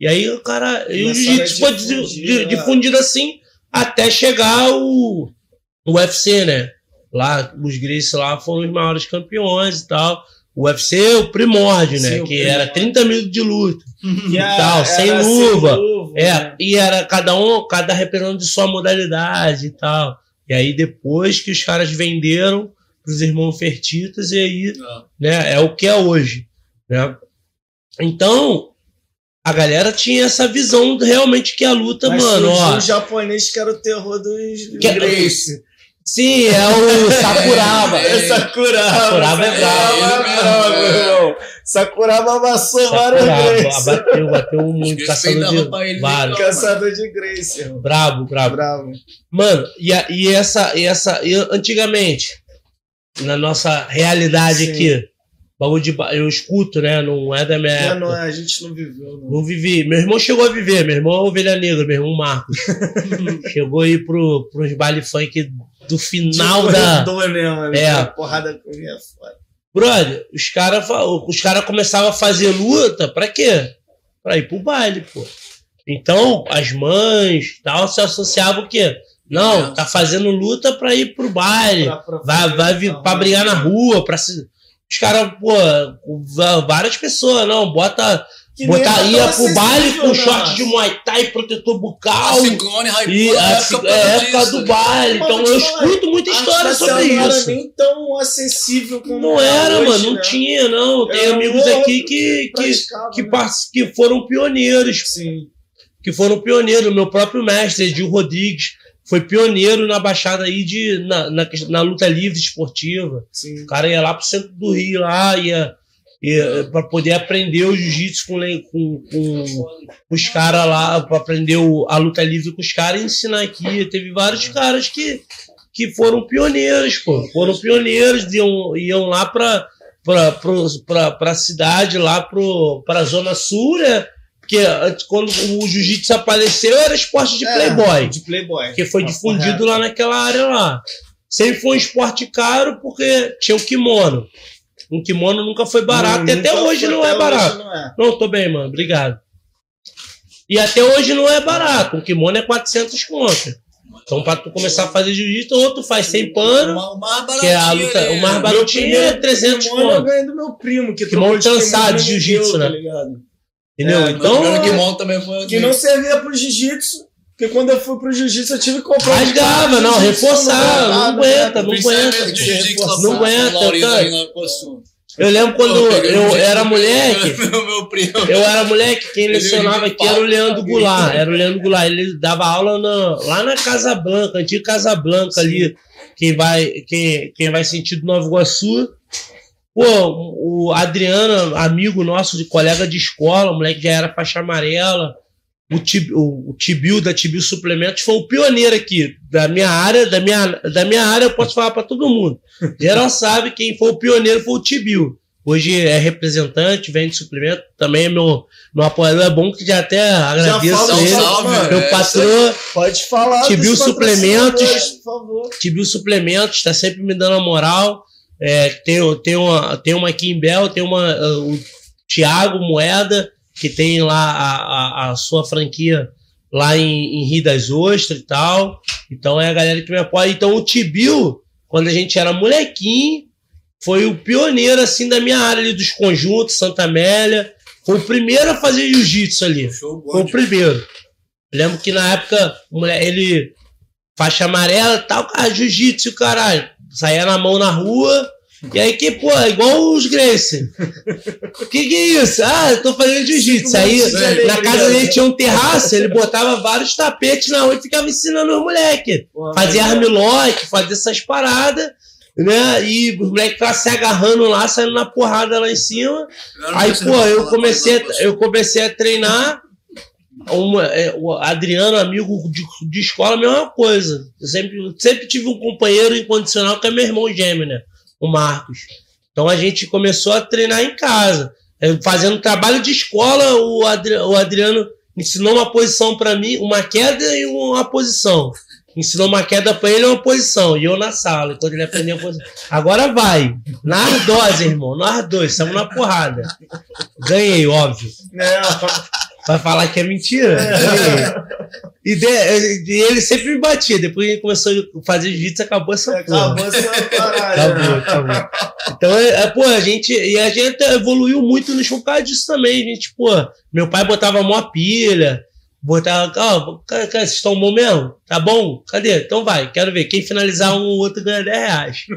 E aí o cara. E o jiu-jitsu foi difundido, né? difundido assim até chegar o, o UFC, né? Lá, os Gracie lá foram os maiores campeões e tal. O UFC é o primórdio, né? Sim, que primórdio. era 30 minutos de luta. E a- tal, sem luva. luva, É, né? e era cada um, cada representando de sua modalidade e tal. E aí depois que os caras venderam pros irmãos Fertitas, e aí, Não. né, é o que é hoje, né? Então, a galera tinha essa visão realmente que a luta, Mas mano, ó. o japonês que era o terror dos Que- é Grace. Sim, é o Sakuraba. É, É Sakuraba. Sakuraba é brabo. Sakuraba é. Sakuraba amassou várias vezes. bateu, bateu muito, caçador de pra ele, vários. Caçador de Grace. Brabo, brabo. Bravo. Mano, e, a- e essa, e essa, e antigamente, na nossa realidade Sim. aqui, bagulho de, eu escuto, né? Não é da minha É, época. não, a gente não viveu, não. Não vivi. Meu irmão chegou a viver, meu irmão é ovelha negra, meu irmão Marcos. chegou aí pro, pros baile funk do final Tipo, da. mesmo, É. a porrada comia fora. Brother, os caras os cara começavam a fazer luta, pra quê? Pra ir pro baile, pô. Então, as mães tal se associavam o quê? Não, tá fazendo luta pra ir pro baile. Pra- pra Vai, vai pra brigar na rua, pra se. Os caras, pô, várias pessoas, não, bota. Que nem botar, tá pro baile com né, short de Muay Thai, protetor bucal. Ciclone, E Raimundo, a, época é a época do baile. Mas Então eu falar, escuto muita história sobre marcial não isso. era nem tão acessível como Não é era, hoje, mano, não né? tinha, não. Tem Era amigos aqui que, que, que, né? pass- que foram pioneiros, Sim. que foram pioneiros. O meu próprio mestre, Edil Rodrigues, foi pioneiro na baixada aí de, na, na, na luta livre esportiva. Sim. O cara ia lá pro centro do Rio, lá, ia para poder aprender o jiu-jitsu com, le- com, com os caras lá, para aprender o- a luta livre com os caras e ensinar aqui. Teve vários caras que, que foram pioneiros, pô. Foram pioneiros, iam, iam lá pra, pra cidade, lá pro, pra Zona Sul, né? Porque antes, quando o jiu-jitsu apareceu, era esporte de É, playboy De Playboy. que foi Ah, difundido correto. lá naquela área lá. sempre foi um esporte caro porque tinha o kimono. Um kimono nunca foi barato e até hoje não até é barato. hoje não é. Não, tô bem, mano. Obrigado. E até hoje não é barato. Um kimono é 400 conto. Então, pra tu começar a fazer jiu-jitsu, ou tu faz sem pano, O mais que é a luta, o mais baratinho é primeiro 300 kimono Eu conto. ganhei do meu primo, que Kimono cansado de jiu-jitsu, deu, né? Tá ligado? Entendeu? É, então, também foi Que não servia pro jiu-jitsu, porque quando eu fui pro jiu-jitsu eu tive que comprar. rasgava, não, reforçava, não aguenta, não aguenta. Não aguenta. Eu lembro quando eu era moleque, Meu, meu primo. eu era moleque, quem lecionava aqui era o Leandro Goulart. Era o Leandro Goulart. Ele dava aula na- lá na Casa Blanca, antiga Casa Blanca ali. Quem vai, quem, quem vai sentido Nova Iguaçu. Pô, o Adriano, amigo nosso, de colega de escola, o moleque já era faixa amarela. O, Tib, o, da Tibil Suplementos foi o pioneiro aqui da minha área, da minha, da minha área eu posso falar para todo mundo. Geral sabe quem foi o pioneiro foi o Tibil. Hoje é representante, vende suplemento, também é meu, meu apoiador. É bom que já até agradeço fala, ele. salve. Meu É, patrão, Pode falar. Tibiu dos suplementos. patrocinadores, Por favor. Tibil Suplementos, está sempre me dando a moral. É, tem, tem, uma, tem uma aqui em Bel, tem uma, uh, o Thiago Moeda, que tem lá a, a, a sua franquia lá em, em Rio das Ostras e tal. Então é a galera que me apoia. Então o Tibil, quando a gente era molequinho, foi o pioneiro assim da minha área ali dos conjuntos, Santa Amélia. Foi o primeiro a fazer jiu-jitsu ali. Show Foi o primeiro. Eu lembro que na época, ele, faixa amarela tal, cara, jiu-jitsu, caralho. Saía na mão na rua. E aí que, pô, é igual os Gracie. que que é isso? Ah, eu tô fazendo jiu-jitsu. Aí, na casa dele tinha um terraço, ele botava vários tapetes na rua e ficava ensinando os moleques. Fazia mas- armlock, fazia essas paradas, né? E os moleques ficavam se agarrando lá, saindo na porrada lá em cima. Aí, pô, eu comecei, a, eu comecei a treinar. Uma, é, o Adriano, amigo de, de escola, a mesma coisa. Eu sempre, sempre tive um companheiro incondicional que é meu irmão gêmeo, né? O Marcos. Então a gente começou a treinar em casa. É, Fazendo trabalho de escola, o, Adri, o Adriano ensinou uma posição para mim, uma queda e uma posição. Ensinou uma queda para ele uma posição. E eu na sala, quando ele aprendeu a posição. Agora vai. Na ardose, irmão. Na ardose. Estamos na porrada. Ganhei, óbvio. É, Vai falar que é mentira? Ganhei. E, de- e ele sempre me batia. Depois que ele começou a fazer jiu-jitsu, acabou essa porra. acabou essa parada. Acabou, acabou. Então, é, é, pô, a gente. E a gente evoluiu muito nos causa disso também. A gente, pô, meu pai botava mó pilha. Botava, ó, cara, vocês estão bom mesmo? Tá bom? Cadê? Então vai, quero ver. Quem finalizar um, o outro ganha 10 reais.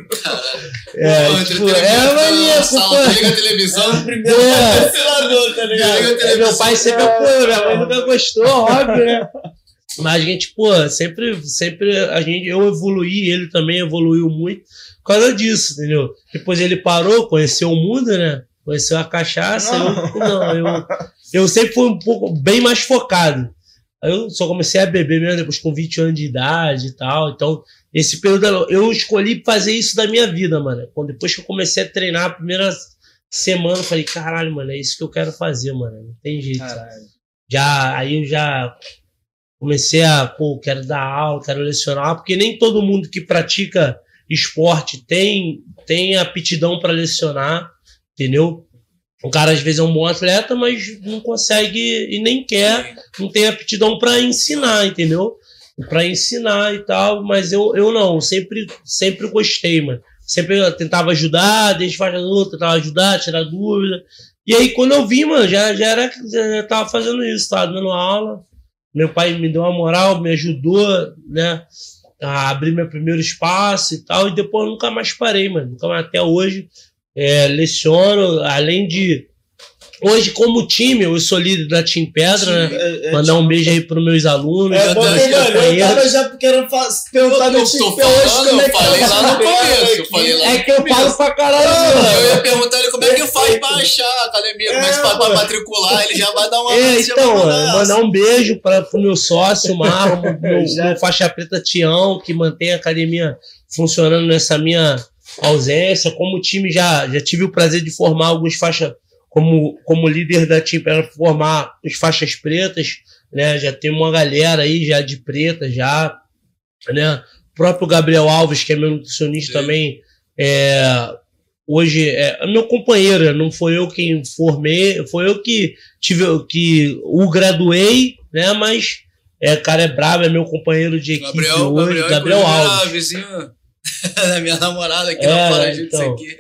É, Pô, tipo, televisão, é maneiro, sala, pô. Liga a televisão. É o primeiro É. patrocinador, tá ligado? É, meu pai sempre apoiou, minha mãe nunca gostou, óbvio, né? Mas a gente, pô, sempre, sempre a gente, eu evoluí, ele também evoluiu muito por causa disso, entendeu? Depois ele parou, conheceu o mundo, né? Conheceu a cachaça, Não. eu não, eu, eu sempre fui um pouco bem mais focado. Aí eu só comecei a beber mesmo depois com 20 anos de idade e tal. Então, esse período eu escolhi fazer isso da minha vida, mano. Quando depois que eu comecei a treinar a primeira semana, eu falei, caralho, mano, é isso que eu quero fazer, mano. Não tem jeito. Já, aí eu já comecei a, pô, quero dar aula, quero lecionar, porque nem todo mundo que pratica esporte tem, tem aptidão para lecionar, entendeu? O cara às vezes é um bom atleta, mas não consegue e nem quer, não tem aptidão para ensinar, entendeu? Para ensinar e tal, mas eu, eu não, sempre, sempre gostei, mano. Sempre tentava ajudar, desde faixa luta, tentava ajudar, tirar dúvida. E aí, quando eu vi, mano, já, já era, já tava fazendo isso, tava dando aula. Meu pai me deu uma moral, me ajudou, né, a abrir meu primeiro espaço e tal. E depois nunca mais parei, mano. Nunca até hoje, é, leciono, além de. Hoje, como time, eu sou líder da Team Pedra, né? É, é, Mandar um beijo aí pros meus alunos. É bom mano, eu tava já querendo perguntar Eu do tô Chico hoje falando, como é eu que falei tá lá no essa começo, eu falei lá É que eu falo pra caralho, Eu mano. ia perguntar ele como é que faz pra achar a academia, como é que É, faz pra matricular, ele já vai dar uma É, então, mandar é, um beijo para pro meu sócio, Marlon, meu, meu faixa preta Tião, que mantém a academia funcionando nessa minha ausência. Como time, já, já tive o prazer de formar alguns faixas, como, como líder da time, para formar os faixas pretas, né? Já tem uma galera aí já de preta, já, né? próprio Gabriel Alves, que é meu nutricionista Sim. também, é, hoje é meu companheiro, não foi eu quem formei, foi eu que tive que o graduei, né? Mas é, cara é brabo, é meu companheiro de equipe Gabriel, hoje, Gabriel, Gabriel, inclusive, Alves. Era da minha namorada aqui É, na Paraíba, então. isso aqui.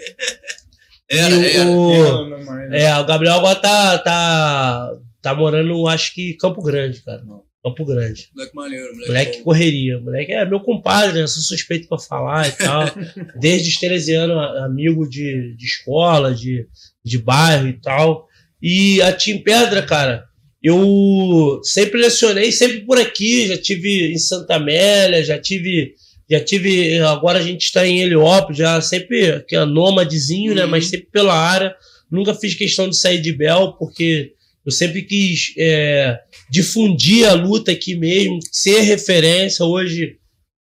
Era, E era. o- Não, mas- É, o Gabriel agora tá, tá, tá morando, acho que Campo Grande, cara. Campo Grande. Moleque maneiro, moleque. Moleque bom. correria. Moleque é meu compadre, né? Sou suspeito pra falar e tal. Desde os 13 anos, a- amigo de, de escola, de, de bairro e tal. E a Team Pedra, cara, eu sempre lecionei, sempre por aqui. Já tive em Santa Amélia, já tive. Já tive. Agora a gente está em Heliópolis, já sempre que é nômadezinho, né? Uhum. Mas sempre pela área. Nunca fiz questão de sair de Bel, porque eu sempre quis é, difundir a luta aqui mesmo, ser referência. Hoje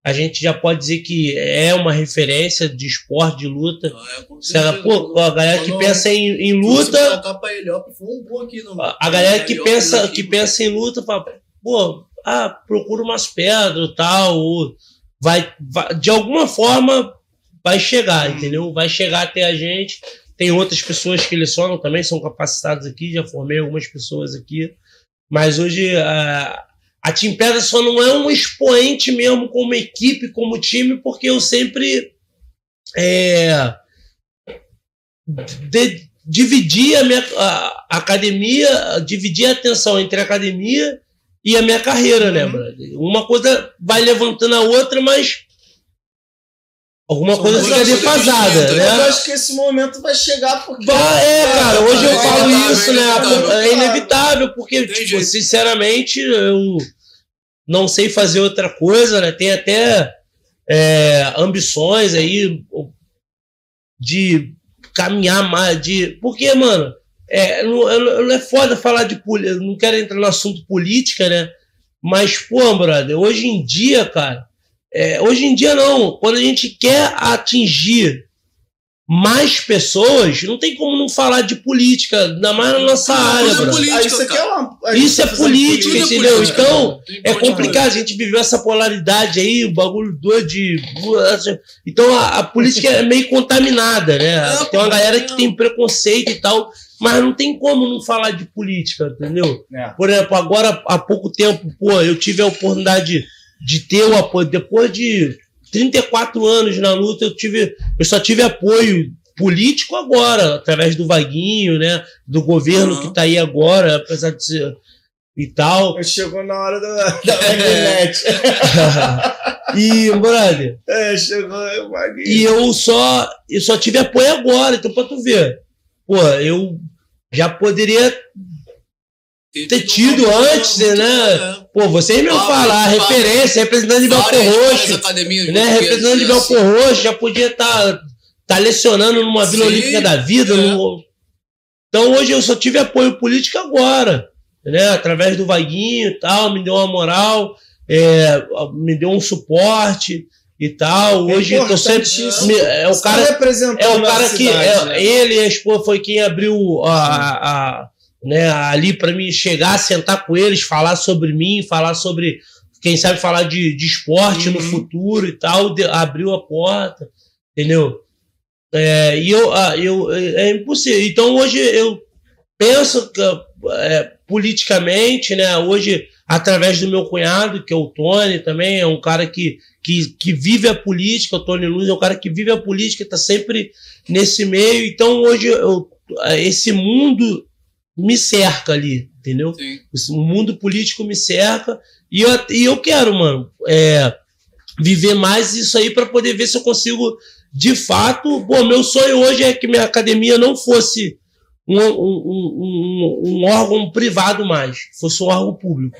a gente já pode dizer que é uma referência de esporte, de luta. Ah, é, com Se ela, certeza. pô, a galera que pensa em, em você luta, a galera que pensa, que mano. pensa em luta fala, pô, ah, procura umas pedras e tal, ou vai, vai- de alguma forma vai chegar, Hum. entendeu? Vai chegar até a gente. Tem outras pessoas que lecionam também, são capacitadas aqui, já formei algumas pessoas aqui. Mas hoje a, a Team Pedra só não é um expoente mesmo como equipe, como time, porque eu sempre é, de- dividi a minha a- a academia, dividi a atenção entre a academia e a minha carreira, né, Uhum. brother? Uma coisa vai levantando a outra, mas alguma coisa fica defasada, distintas, Mas eu né? acho que esse momento vai chegar porque. Vai, é, cara, hoje eu é falo isso, né? é inevitável. É inevitável, porque, tipo, sinceramente, eu não sei fazer outra coisa, né? Tem até é, ambições aí de caminhar mais, de. Porque, mano, é, não, não é foda falar de política, não quero entrar no assunto política, né? Mas, pô, brother, hoje em dia, cara, é, hoje em dia não, quando a gente quer atingir mais pessoas, não tem como não falar de política, ainda mais na nossa área, é política, Ah, isso aqui é uma. Isso tá é política, entendeu? política. Então, Tem é ponte complicado, a gente viveu essa polaridade aí, o bagulho doido de. Então a, a política é meio contaminada, né? Tem uma galera que tem preconceito e tal, mas não tem como não falar de política, entendeu? É. Por exemplo, agora há pouco tempo, pô, eu tive a oportunidade de ter o apoio. Depois de 34 anos na luta, eu tive. Eu só tive apoio político agora, através do Vaguinho, né? Do governo Uhum. que tá aí agora, apesar de ser. E tal. Chegou na hora da, da internet. e, brother, É, chegou o e eu só, eu só tive apoio agora, então pra tu ver. Pô, eu já poderia ter tido antes, né? Pô, vocês me várias- referência, representante de várias Roxo, né? Representante de. Belfor Roxo, já podia estar tá, lecionando numa Vila Sim, Olímpica da Vida. é. no- Então hoje eu só tive apoio político agora, né? Através do Vaguinho e tal, me deu uma moral, é, me deu um suporte e tal. Hoje eu tô sempre. Me- é o tá cara é o cara que. cidade, é- né? Ele a esposa foi quem abriu a, a- a- né, ali para mim chegar, sentar com eles, falar sobre mim, falar sobre. Quem sabe falar de, de esporte no Uhum. futuro e tal, de- abriu a porta, entendeu? É, e eu, ah, eu, é é impossível. Então hoje eu penso que, é, politicamente, né? Hoje, através do meu cunhado, que é o Tony também, é um cara que, que, que vive a política, o Tony Luz é um cara que vive a política, está sempre nesse meio. Então hoje eu, esse mundo me cerca ali, entendeu? Sim. O mundo político me cerca e eu, e eu quero, mano, é, viver mais isso aí para poder ver se eu consigo, de fato. Pô, meu sonho hoje é que minha academia não fosse um, um, um, um- órgão privado mais, fosse um órgão público.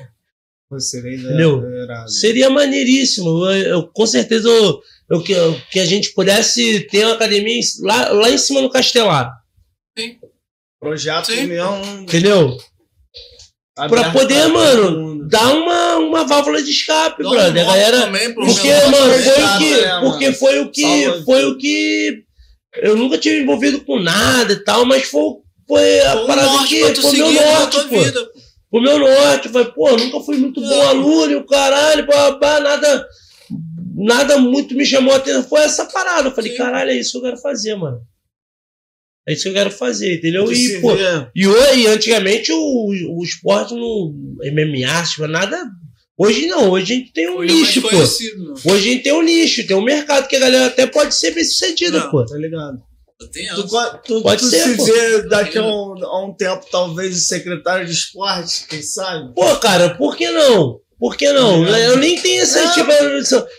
Seria Entendeu? Seria maneiríssimo. Eu, eu- com certeza eu, eu, que, eu- que a gente pudesse ter uma academia em- lá, lá em cima no Castelar, Projeto Sim. mesmo. entendeu? Pra aberto poder, pra mano, dar uma, uma válvula de escape, Dá um brother. A galera. também Porque, mano, foi o que. né, mano? Porque foi o que. Foi o que. Eu nunca tive envolvido com nada e tal, mas foi, foi a Foi parada norte que. pra Foi meu na norte, pô. vida. Foi meu norte. Foi, pô, nunca fui muito bom É. aluno e o caralho, pá, nada. nada muito me chamou a atenção. Foi essa parada. Eu falei, Sim. caralho, é isso que eu quero fazer, mano. É isso que eu quero fazer, entendeu? E, pô, e hoje, antigamente, o, o esporte no MMA, tipo, nada. Hoje não, hoje a gente tem um Hoje é nicho, pô. né? Hoje a gente tem um nicho, tem um mercado que a galera até pode ser bem sucedida, Não. pô. Tá ligado? Tu, tu, Pode tu ser, se pô. vê daqui a um, a um tempo, talvez, secretário de esporte, quem sabe? Pô, cara, por que não? Por que não? Tá Eu nem tenho essa Não. tipo.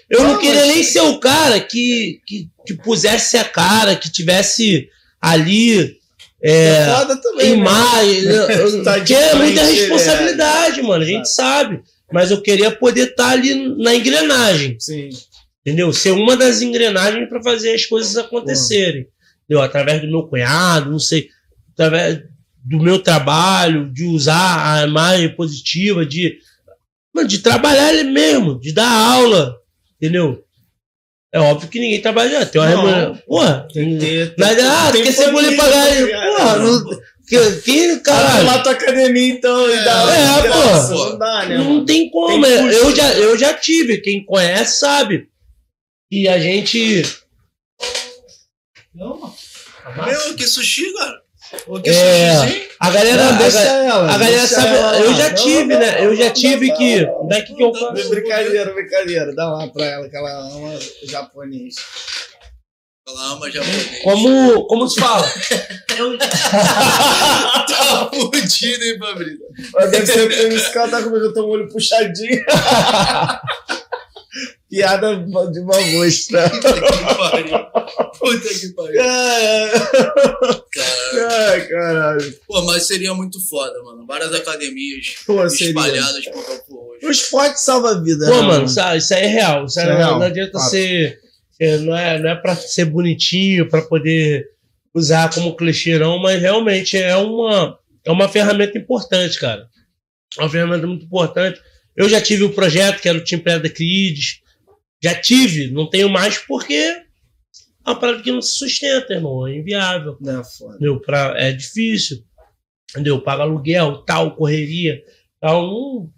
Eu não, Não, queria mas- nem ser o cara que, que, que pusesse a cara, que tivesse ali é, Foda também. né? imagem. eu- Tá Porque é muita frente, responsabilidade, mano. A gente sabe. Mas eu queria poder estar ali na engrenagem, Sim. entendeu? Ser uma das engrenagens para fazer as coisas acontecerem. Entendeu? Através do meu cunhado, não sei, através do meu trabalho, de usar a imagem positiva, de, mano, de trabalhar ele mesmo, de dar aula, entendeu? É óbvio que ninguém trabalha, tem uma Não. remuneração. Porra, Tem que ter. nada, ah, tem quer ser mulher pagar ele. ligado? Porra, não, que, que, Caralho. lá tua academia, então, e dá É, de pô. graça, Não dá, né? Não mano? tem como. Tem é, eu, já, né? eu já tive. Quem conhece sabe. E a gente. Meu, que sushi, cara. É. A galera. Não, deixa ela. a galera deixa sabe. ela Eu já tive, não, né? não, Eu já não, tive não, que. Daqui que eu. Brincadeira, brincadeira. Dá lá pra ela que ela ama japonês. Ela ama japonês. Como, como se fala? Tá fudido, hein, Fabrício? Mas Deve ser por isso que ela tá comigo, eu tô com o olho puxadinho. Piada de mau gosto, né? Puta que pariu. Puta que pariu. Ai, Cara. ai, caralho. Pô, mas seria muito foda, mano. Várias academias Pô, seria. espalhadas por Campo Roxo. O esporte salva a vida, Pô, né, mano, sabe, isso aí é real. Isso aí Isso é não, real. não adianta Fato. ser. é, Não é, não é pra ser bonitinho, pra poder usar como clichê, não, mas realmente é uma, é uma ferramenta importante, cara. É uma ferramenta muito importante. Eu já tive o projeto, que era o Team Preda Kids. Já tive, não tenho mais porque é uma parada que não se sustenta, irmão. É inviável. Não, foda. Entendeu? Pra, é difícil. Entendeu? Paga aluguel, tal, correria. Tal, não-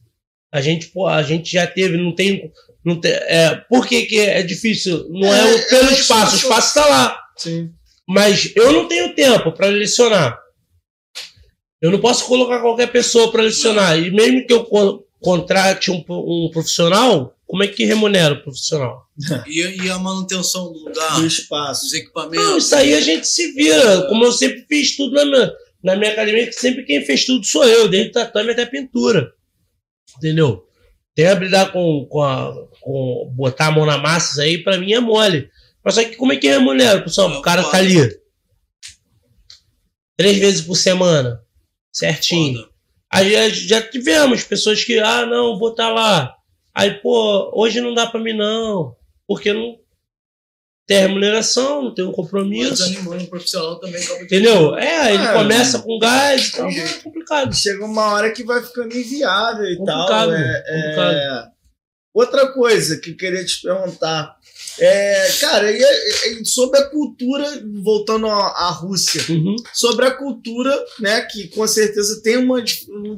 a gente, pô, a gente já teve, não tem. Não tem é, por que, que é difícil? Não é, É, o- pelo é espaço, o espaço está lá. Sim. Mas eu não tenho tempo para lecionar. Eu não posso colocar qualquer pessoa para lecionar. E mesmo que eu contrate um, um profissional, como é que remunera o profissional? E, e a manutenção do lugar, Do espaço. dos Não, equipamentos. isso aí a gente se vira. Como eu sempre fiz tudo na minha, na minha academia, que sempre quem fez tudo sou eu, desde tatame até pintura. Entendeu? Tem habilidade com, com, a- com botar a mão na massa, isso aí pra mim é mole. Mas só que como é que remunera, pessoal? O cara tá ali. Três vezes por semana. Certinho. Foda. Aí já, já tivemos pessoas que, ah, não, vou estar lá. Aí, pô, hoje não dá pra mim, não. Porque não tem remuneração, não tem um Mas compromisso. animando um profissional também. Entendeu? É, ele É, começa com gás e tal, tem é complicado. Chega uma hora que vai ficando inviável e Complicado, tal. É, complicado. é... Outra coisa que eu queria te perguntar. É, cara, e, e- e sobre a cultura, voltando à, à Rússia, Uhum. sobre a cultura, né, que com certeza tem uma, um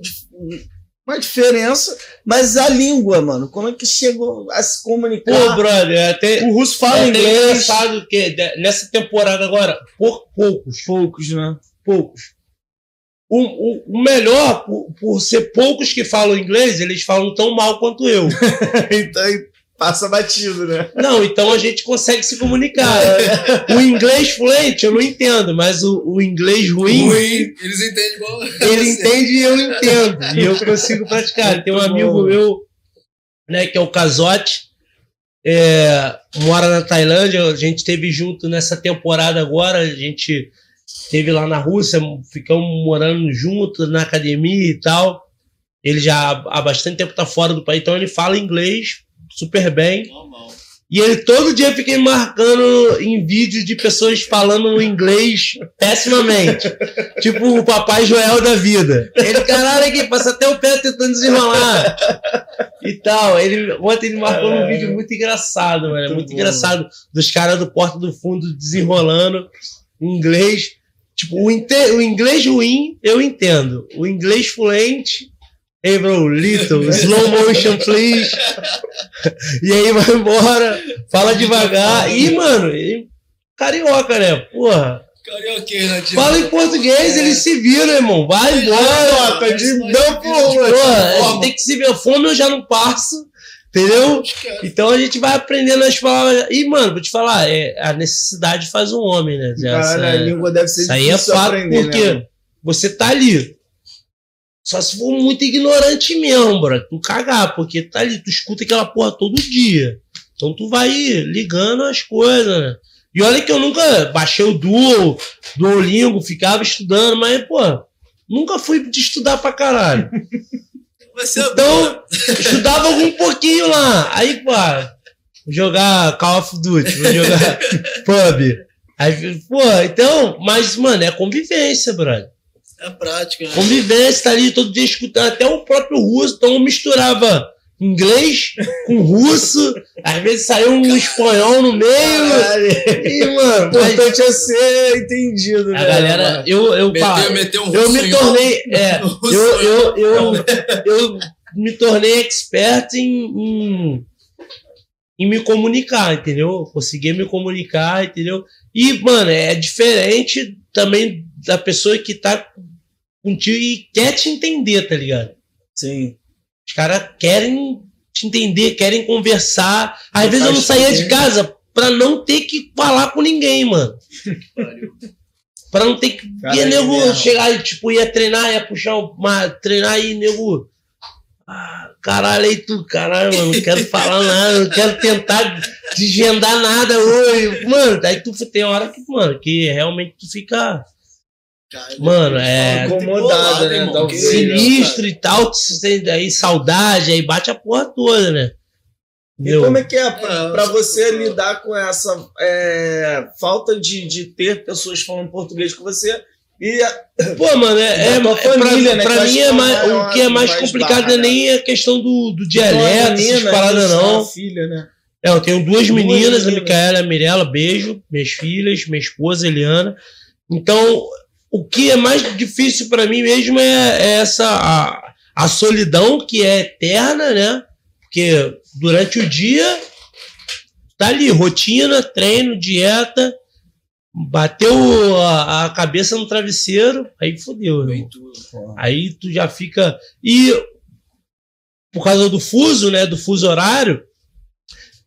uma diferença, mas a língua, mano, como é que chegou a se Pô, comunicar? brother, é até, o russo é fala até inglês. engraçado que nessa temporada agora, por poucos, Poucos, né? poucos. O, o, o melhor, por, por ser poucos que falam inglês, eles falam tão mal quanto eu. então passa batido, né? Não, então a gente consegue se comunicar. O inglês fluente eu não entendo, mas o, o inglês ruim, Ruim, eles entendem igual. ele entende e eu entendo. E eu consigo praticar. Tem um Muito amigo bom. meu, né, que é o Casote, é, mora na Tailândia. A gente esteve junto nessa temporada agora. A gente esteve lá na Rússia, ficamos morando junto na academia e tal. Ele já há bastante tempo tá fora do país, então ele fala inglês super bem. Normal. E ele todo dia fica me marcando em vídeos de pessoas falando inglês pessimamente. tipo o Papai Joel da vida. Ele, caralho, aqui, passa até o pé tentando desenrolar. E tal. Ele, ontem ele marcou num vídeo muito engraçado, mano. É Muito muito engraçado. Dos caras do Porta do Fundo desenrolando em inglês. Tipo, o, o inglês ruim eu entendo. O inglês fluente Hey bro, little, slow motion please. e aí vai embora, fala devagar. E, mano, e carioca, né? Porra. Carioqueiro, né? Fala em português, ele se vira, irmão. Vai embora. Tá de Mas- não, pô, Porra, tem que se ver. Fome eu já não passo. Entendeu? Então a gente vai aprendendo as palavras. E, mano, vou te falar, é, a necessidade faz um homem, né? Caralho, a Essa- língua deve ser isso aí é fato, aprender, porque né? você tá ali. Só se for muito ignorante mesmo, bro. Tu cagar, porque tá ali, tu escuta aquela porra todo dia. Então tu vai ligando as coisas, né? E olha que eu nunca baixei o Duo, Duolingo, ficava estudando, mas, pô, nunca fui de estudar pra caralho. Você é Então, estudava um pouquinho lá. Aí, pô, vou jogar Call of Duty, vou jogar pub. Aí, pô, então, mas, mano, é convivência, brother. É prática, né? Convivência, tá ali todo dia escutando, até o próprio russo, então eu misturava inglês com russo, às vezes saiu um espanhol no meio. Caralho. E, O mano, mas importante é ser entendido, né? a galera, eu, eu, pá, Meteu, meteu um eu russo me tornei, é, eu, eu, eu, eu me tornei expert em, em, em me comunicar, entendeu? Consegui me comunicar, entendeu? E, mano, é diferente também da pessoa que tá contigo e quer te entender, tá ligado? Sim. Os caras querem te entender, querem conversar. Às Não vezes eu não saía de sentido. casa pra não ter que falar com ninguém, mano. Pra não ter que. Cara, ia é nego mesmo. chegar e, tipo, ia treinar, ia puxar uma. Treinar e nego. Ah, caralho, aí tu, caralho, mano, não quero falar nada, não quero tentar desvendar nada hoje. Mano, daí tu tem hora que, mano, que realmente tu fica, Cara, mano, é. Incomodado, né? irmão, Sinistro e tal, aí saudade, aí bate a porra toda, né? E Meu, como é que é pra, É, pra você sou- lidar com essa é, falta de, de ter pessoas falando português com você? E Pô, mano, é, é, é pra, família, mim- né, pra mim é é mais, maior, o que é mais mais complicado barra, não é né? nem a questão do, do uma dialeto, essas paradas não. filha, né? É, eu tenho duas Duas meninas, a meninas. Micaela e a Mirella, beijo, minhas filhas, minha esposa, Eliana. Então, o que é mais difícil pra mim mesmo é, é essa a, a solidão que é eterna, né? Porque durante o dia tá ali, rotina, treino, dieta, bateu a, a cabeça no travesseiro, aí fodeu. Aí tu já fica. E por causa do fuso, né? Do fuso horário,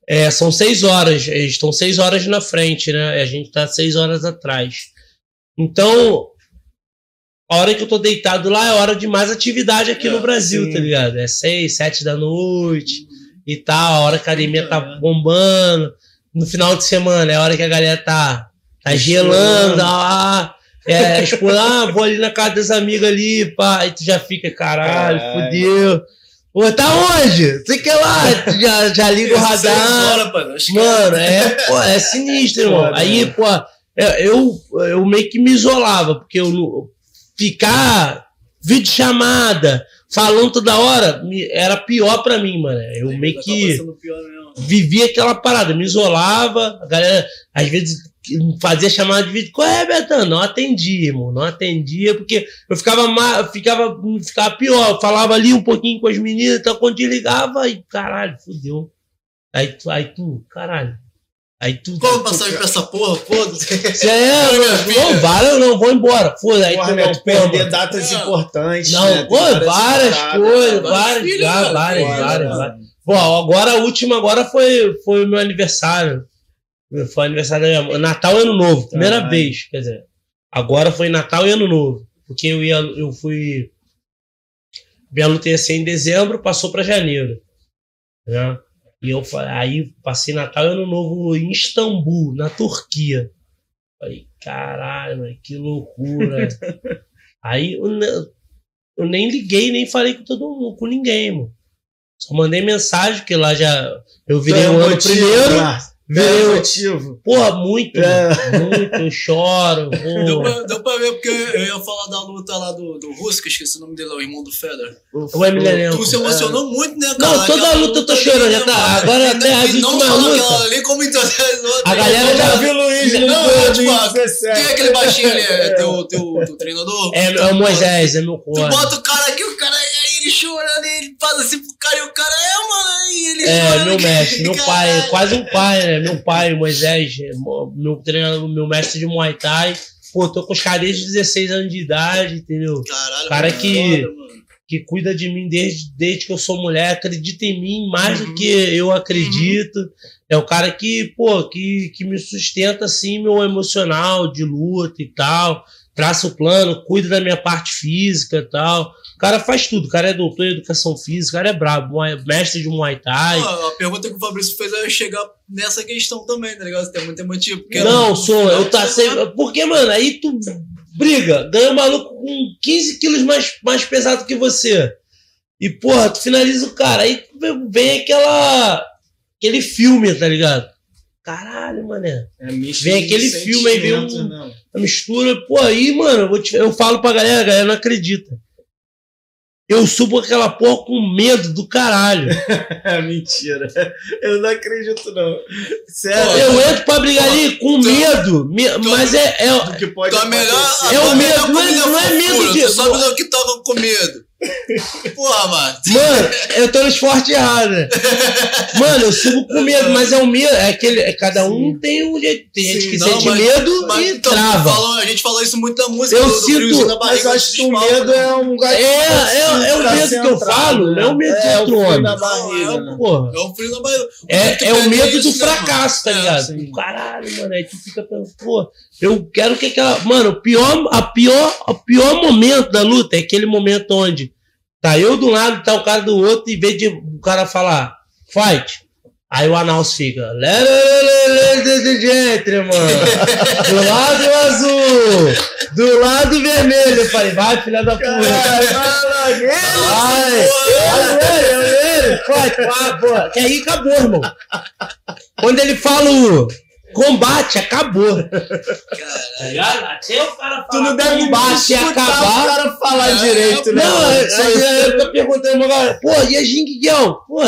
é, são seis horas. Eles estão seis horas na frente, né? A gente tá seis horas atrás. Então, a hora que eu tô deitado lá é hora de mais atividade aqui É, no Brasil, sim. tá ligado? É seis, sete da noite e tal. A hora que a academia tá É. bombando. No final de semana é a hora que a galera tá, tá gelando. Ah, é, tipo, ah, vou ali na casa das amigas ali, pá. Aí tu já fica, caralho, Caralho. fudeu. Pô, tá onde? Sei que lá, tu já, já liga o radar. mano. É, pô, é sinistro, irmão. Aí, né? pô, eu, eu, meio que me isolava, porque eu ficar vídeo chamada, falando toda hora, era pior pra mim, mano. Eu meio Tá que vivia aquela parada, me isolava, a galera, às vezes, fazia chamada de vídeo, qual é, Betão? Não atendia, irmão, não atendia, porque eu ficava, ma- ficava, ficava pior, eu falava ali um pouquinho com as meninas, então quando desligava, aí, caralho, fudeu. Aí, tu- aí tu, caralho. Aí tu. Como passagem pra essa porra? Foda-se. É, não, não vale, eu não vou embora. Foda, aí Porra, tu né, não perder datas Não. importantes. Não, né? Pô, várias coisas, né? várias, mano, várias, várias, né? várias. Bom, agora a última agora foi, foi o meu aniversário. Foi aniversário da minha mãe. Natal e Ano Novo, primeira Caralho. vez, quer dizer. Agora foi Natal e Ano Novo. Porque eu ia, eu fui. Minha luta ia ser em dezembro, passou pra janeiro. Né? E eu aí passei Natal e Ano Novo em Istambul, na Turquia. Falei, caralho, que loucura. aí eu, eu nem liguei, nem falei com todo mundo, com ninguém, mano. Só mandei mensagem, porque lá já eu virei o ano primeiro. É o- motivo. Porra, muito, É. muito, eu choro. Deu pra, deu pra ver, porque eu ia falar da luta lá do, do Russo, que eu esqueci o nome dele, é o irmão do Feder. O Emiliano. Tu se emocionou muito, né, cara? Não, toda Aquela luta eu tô chorando, né, já tá. mano? Agora E até não- as e não lutas. aquela ali, como em todas as outras. A galera já- já vi o Luiz no Não, é, tipo, 2017. Quem é aquele baixinho ali? É teu, teu, teu treinador? É, é o Moisés, é meu Tu corpo. bota o cara ele chorando. e ele faz assim pro cara e o cara é, mano. E ele É, mano, meu mestre, meu pai, quase um pai, né? Meu pai, Moisés, meu treinador, meu mestre de Muay Thai. Pô, tô com os caras desde 16 anos de idade, entendeu? Caralho, Cara mano, que- foda, mano. que cuida de mim desde, desde que eu sou mulher, acredita em mim mais Uhum. do que eu acredito. É o cara que, pô, que, que me sustenta assim, meu emocional de luta e tal. Traça o plano, cuida da minha parte física e tal. O cara faz tudo. O cara é doutor em educação física, o cara é brabo, mestre de Muay Thai. Pô, a pergunta que o Fabrício fez é chegar nessa questão também, tá ligado? Você tem muito motivo. porque Não, no sou, eu tá sempre. Porque, mano, aí tu briga, ganha um maluco com 15 quilos mais, mais pesado que você. E, porra, tu finaliza o cara. Aí vem aquela. aquele filme, tá ligado? Caralho, mané. É Vem aquele filme aí, vem um- né? A mistura, pô, aí, mano, eu, vou te- eu falo pra galera, a galera não acredita. Eu subo aquela porra com medo do caralho. É mentira. Eu não acredito, não. Sério. Pô, Eu entro pra brigar ali com tu- medo, me- mas é, é, que pode Tua melhor. É o medo, melhor não é- não é medo de- do que tava com medo. Porra, mano. Mano, eu tô no esporte errado. né? Mano, eu subo com medo, mas é o medo. É aquele, é, cada um tem um jeito. Tem gente Sim, que não, sente mas- medo Mas e então, trava. falou- a gente falou isso muito da música. Eu do, do sinto- na Mas barriga, eu acho que o medo palcos, é um. É, é- é o medo que eu falo, não é o medo de é, outro o frio homem. na barriga, é né? É o frio na barriga. É, é o medo do né, fracasso, tá mano? ligado? sim. Caralho, mano. Aí tu fica pensando, pô, eu quero que aquela. Mano, o pior, a pior, o pior momento da luta é aquele momento onde tá eu de um lado, tá o cara do outro, e em vez de o cara falar, fight. Aí o análise fica. "Lê, lê, lê, lê, lê, lê, Gente, mano. Do lado azul. Do lado vermelho. Eu falei, vai, filha da puta. Caralho, caralho, Vai! É ele, é ele! Pode, pá, pô. Que aí acabou, irmão. Quando ele fala o combate, acabou. Tá ligado? Até o cara Tu não deve combate escutar o acabar. cara falar É, direito, né? Não, aí isso. eu tô perguntando galera, pô, e a Jinguião? Pô,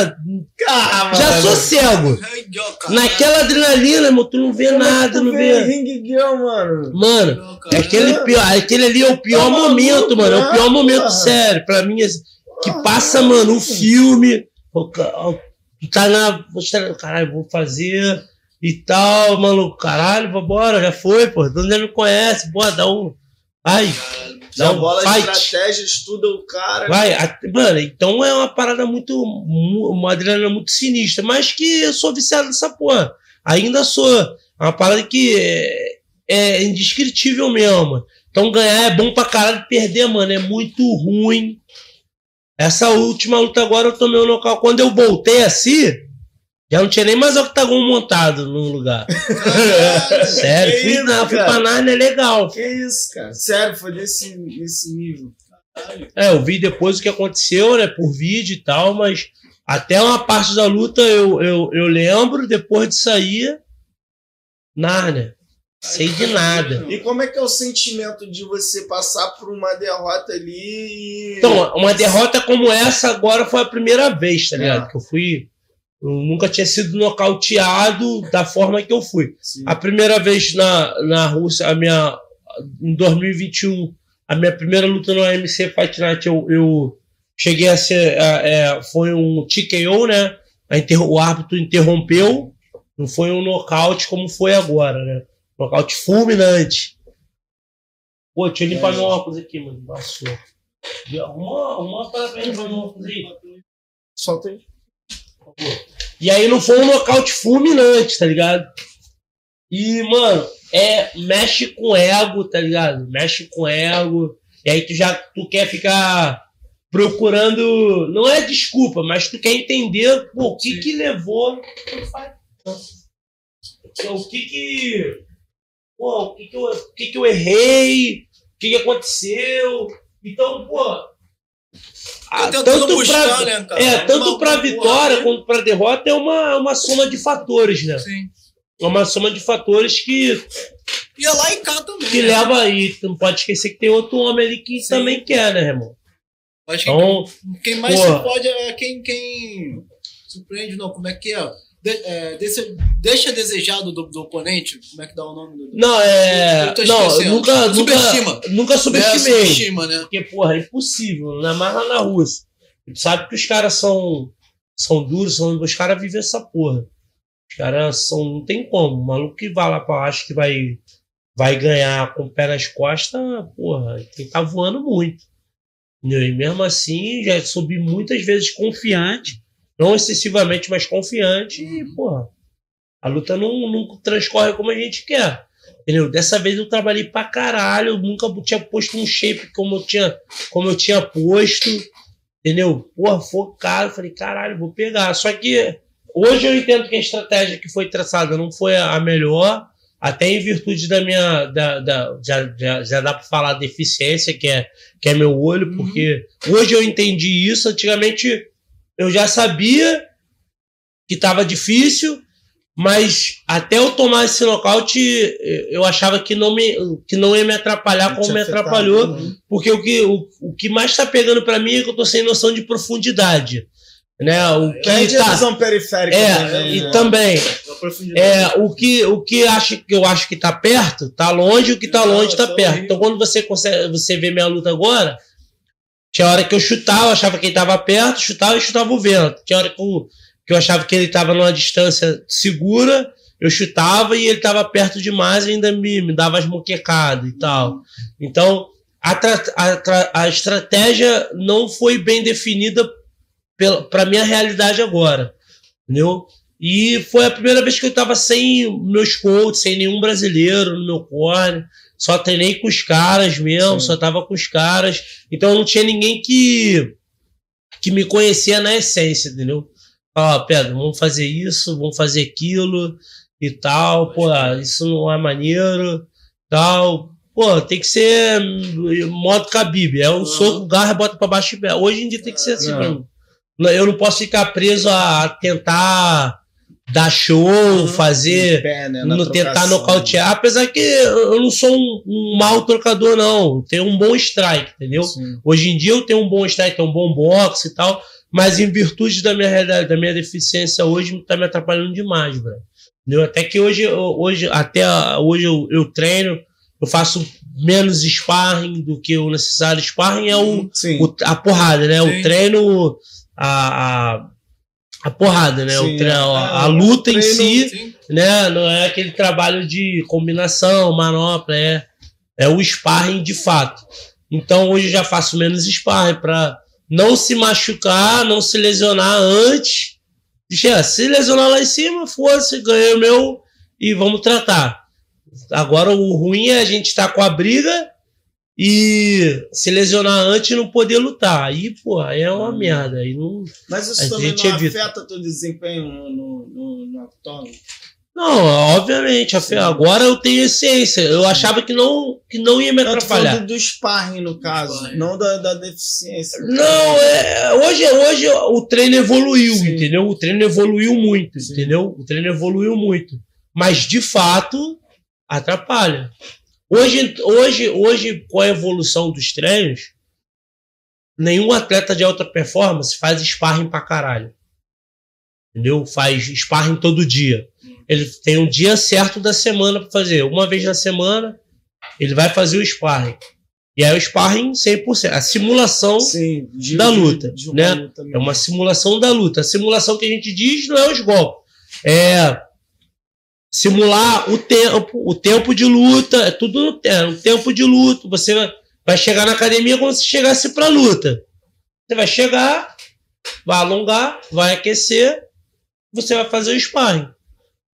Ah, já mano. sou cego. Caralho. Naquela adrenalina, irmão, tu não vê Como é nada, não vê Girl, mano. Mano, é caralho. aquele, pior, aquele ali é o pior Tá maluco, momento, mano. É o pior momento, porra? sério. Pra mim, assim, que passa, mano, o filme. Tu tá na. tá- Caralho, vou fazer e tal, mano. Caralho, vambora, já foi, pô. Já me conhece, bora, dá um. Ai, dá Dá um bola de fight. estratégia, estuda o cara. Vai, a- mano, então é uma parada muito. mu- Uma adrenalina muito sinistra, mas que eu sou viciado nessa porra. Ainda sou. É uma parada que é, é indescritível mesmo. mano. Então ganhar é bom pra caralho, perder, mano, é muito ruim. Essa última luta agora eu tomei um local. Quando eu voltei assim, já não tinha nem mais octagon montado no lugar. Caralho. Sério, que fui, isso, na, fui pra Narnia, é legal. Que isso, cara? Sério, foi desse, desse nível. É, eu vi depois o que aconteceu, né? Por vídeo e tal, mas até uma parte da luta eu, eu, eu lembro, depois de sair, Narnia. Sei de nada. E como é que é o sentimento de você passar por uma derrota ali e. Então, uma derrota como essa agora foi a primeira vez, tá ligado? É. Que eu fui. Eu nunca tinha sido nocauteado da forma que eu fui. Sim. A primeira vez na, na Rússia, a minha. Em 2021, a minha primeira luta no AMC Fight Night, eu, eu cheguei a ser. a- é, foi um TKO, né? A o árbitro interrompeu. Não foi um nocaute como foi agora, né? Nocaute fulminante. Pô, deixa eu limpar É. meu óculos aqui, mano. Passou. Uma pra limpar meu óculos aí. Solta aí. E aí não foi um nocaute fulminante, tá ligado? E, mano, é, mexe com ego, tá ligado? Mexe com ego. E aí tu já tu quer ficar procurando. Não é desculpa, mas tu quer entender pô, o que que levou. O que que. Pô, o que que eu, o que que eu errei? O que que aconteceu? Então, pô. Ah, tanto buscar, pra- né, cara? é, tanto uma vitória quanto pra derrota é uma, uma soma de fatores, né? Sim. É uma soma de fatores que, E é lá e cá também. que né? leva aí. Tu não pode esquecer que tem outro homem ali que Sim. também quer, né, irmão? Acho que Então, quem mais porra. se pode é quem, quem surpreende, não. Como é que é? De, é, deixa, deixa desejado do, do oponente. Como é que dá o nome do. não, é. Eu Não, nunca, nunca, Subestima. nunca É, subestimei. subestima, né? Porque, porra, é impossível. Ainda mais lá na Rússia. Tu sabe que os caras são, são duros, são, os caras vivem essa porra. Os caras são. Não tem como. O maluco que vai lá pra acho que vai, vai ganhar com o pé nas costas, porra, tem que estar tá voando muito. E mesmo assim, já subi muitas vezes confiante, não excessivamente, mas confiante, e, porra, a luta não, não transcorre como a gente quer. Entendeu? Dessa vez eu trabalhei pra caralho, eu nunca tinha posto um shape como eu tinha, como eu tinha posto. Entendeu? Porra, focado. Falei, caralho, vou pegar. Só que hoje eu entendo que a estratégia que foi traçada não foi a melhor, até em virtude da minha. Da, da já, já, já dá pra falar deficiência, que é, que é meu olho, uhum. porque hoje eu entendi isso. Antigamente eu já sabia que estava difícil, mas até eu tomar esse nocaute, eu achava que não, me, que não ia me atrapalhar como me atrapalhou, né? porque o que, o, o que mais está pegando para mim é que eu tô sem noção de profundidade. Né? O que é tá, visão periférica. É, também, e né? também. É, o que, o que, acho, que eu acho que está perto, está longe, o que está longe está perto. Então, quando você, consegue, você vê minha luta agora, tinha hora que eu chutava, achava que ele estava perto, chutava e chutava o vento. Tinha hora que eu que eu achava que ele estava numa distância segura, eu chutava e ele estava perto demais e ainda me, me dava as moquecadas e tal. Então, a, a, a estratégia não foi bem definida para minha realidade agora, entendeu? E foi a primeira vez que eu estava sem meus coaches, sem nenhum brasileiro no meu corner. Só treinei com os caras mesmo, Sim. só tava com os caras. Então não tinha ninguém que, que me conhecia na essência, entendeu? ó, Pedro, vamos fazer isso, vamos fazer aquilo e tal, pô, isso não é maneiro, tal. Pô, tem que ser modo cabível. É um uhum. soco, garra, bota pra baixo e pé. Hoje em dia tem que ser assim, uhum. Eu não posso ficar preso a tentar dar show, uhum. fazer, pé, né, no, tentar nocautear, apesar que eu não sou um, um mau trocador, não. Eu tenho um bom strike, entendeu? Sim. Hoje em dia eu tenho um bom strike, tenho um bom boxe e tal. Mas em virtude da minha realidade, da minha deficiência hoje, está me atrapalhando demais, bro. Entendeu? Até que hoje, hoje até hoje eu, eu treino, eu faço menos sparring do que o necessário. Sparring é o, o a porrada, né? Sim. O treino, a, a, a porrada, né? Sim, o treino, é, a, a, luta treino, em si, sim. né? Não é aquele trabalho de combinação, manopla, é, é o sparring de fato. Então hoje eu já faço menos sparring para não se machucar, não se lesionar antes. Deixa, se lesionar lá em cima, fosse, ganhei o meu e vamos tratar. Agora o ruim é a gente estar tá com a briga e se lesionar antes e não poder lutar. Aí, pô, aí é uma hum. merda. Aí não, Mas isso também não evita. afeta teu desempenho no, no, no, no não, obviamente. Agora eu tenho ciência. Eu achava que não, que não ia me atrapalhar. Do, do sparring, no caso, sparring. não da, da deficiência. Não, é, hoje, hoje o treino evoluiu, Sim. entendeu? O treino evoluiu muito, Sim. entendeu? O treino evoluiu muito. Mas, de fato, atrapalha. Hoje, hoje, hoje, com a evolução dos treinos, nenhum atleta de alta performance faz sparring pra caralho. Entendeu? Faz sparring todo dia. Ele tem um dia certo da semana para fazer. Uma vez na semana, ele vai fazer o sparring. E aí o sparring 100%. A simulação Sim, de, da luta. De, de né? Luta é uma simulação da luta. A simulação que a gente diz não é os golpes. É simular o tempo, o tempo de luta, é tudo é, o tempo de luta. Você vai chegar na academia como se chegasse para luta. Você vai chegar, vai alongar, vai aquecer, você vai fazer o sparring.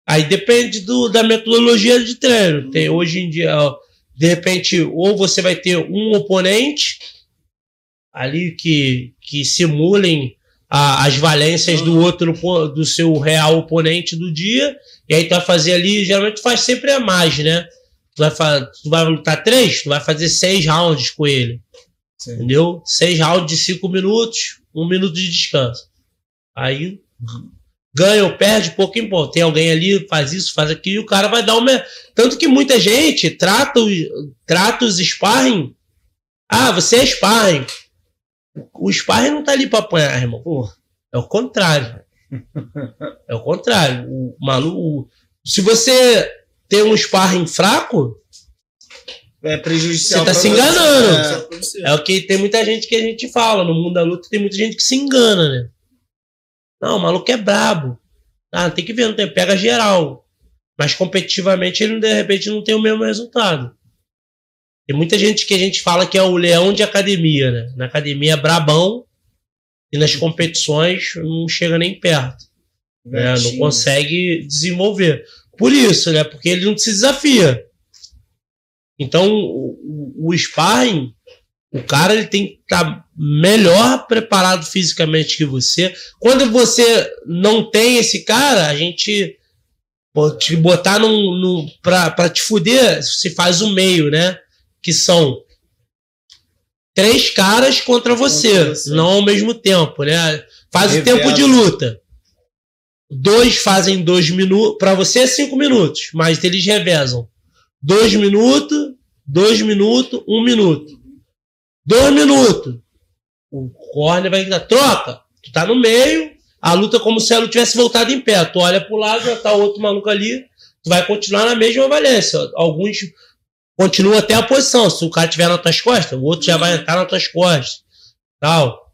Aí depende do, da metodologia de treino. Tem hoje em dia, de repente, ou você vai ter um oponente ali que, que simulem a, as valências do outro, do seu real oponente do dia, e aí tu vai fazer ali, geralmente tu faz sempre a mais, né? Tu vai, tu vai lutar três, tu vai fazer seis rounds com ele. Sim. Entendeu? Seis rounds de cinco minutos, um minuto de descanso. Aí ganha ou perde, pouco importa. Tem alguém ali, faz isso, faz aquilo, e o cara vai dar uma. Tanto que muita gente trata, trata os sparring. Ah, você é sparring. O sparring não tá ali pra apanhar, irmão. É o contrário. É o contrário. O maluco. Se você tem um sparring fraco, é prejudicial. Você tá se enganando. É. É o que tem muita gente que a gente fala. No mundo da luta tem muita gente que se engana, né? Não, o maluco é brabo. Ah, tem que ver, não tem, pega geral. Mas competitivamente ele de repente não tem o mesmo resultado. Tem muita gente que a gente fala que é o leão de academia, né? Na academia é brabão e nas competições não chega nem perto. né? Não consegue desenvolver. Por isso, né? Porque ele não se desafia. Então, o, o, o sparring, o cara ele tem que estar melhor preparado fisicamente que você. Quando você não tem esse cara, a gente pô, te botar num, num, pra, pra te fuder, se faz o meio, né? Que são três caras contra você, não ao mesmo tempo, né? Faz o tempo de luta. Dois fazem dois minutos. Pra você é cinco minutos, mas eles revezam. Dois minutos, dois minutos, um minuto. Dois minutos. O corner vai dar troca. Tu tá no meio, a luta é como se ela tivesse voltado em pé. Tu olha pro lado, já tá outro maluco ali. Tu vai continuar na mesma valência. Alguns continuam até a posição. Se o cara tiver nas tuas costas, o outro já vai entrar nas tuas costas. Tal.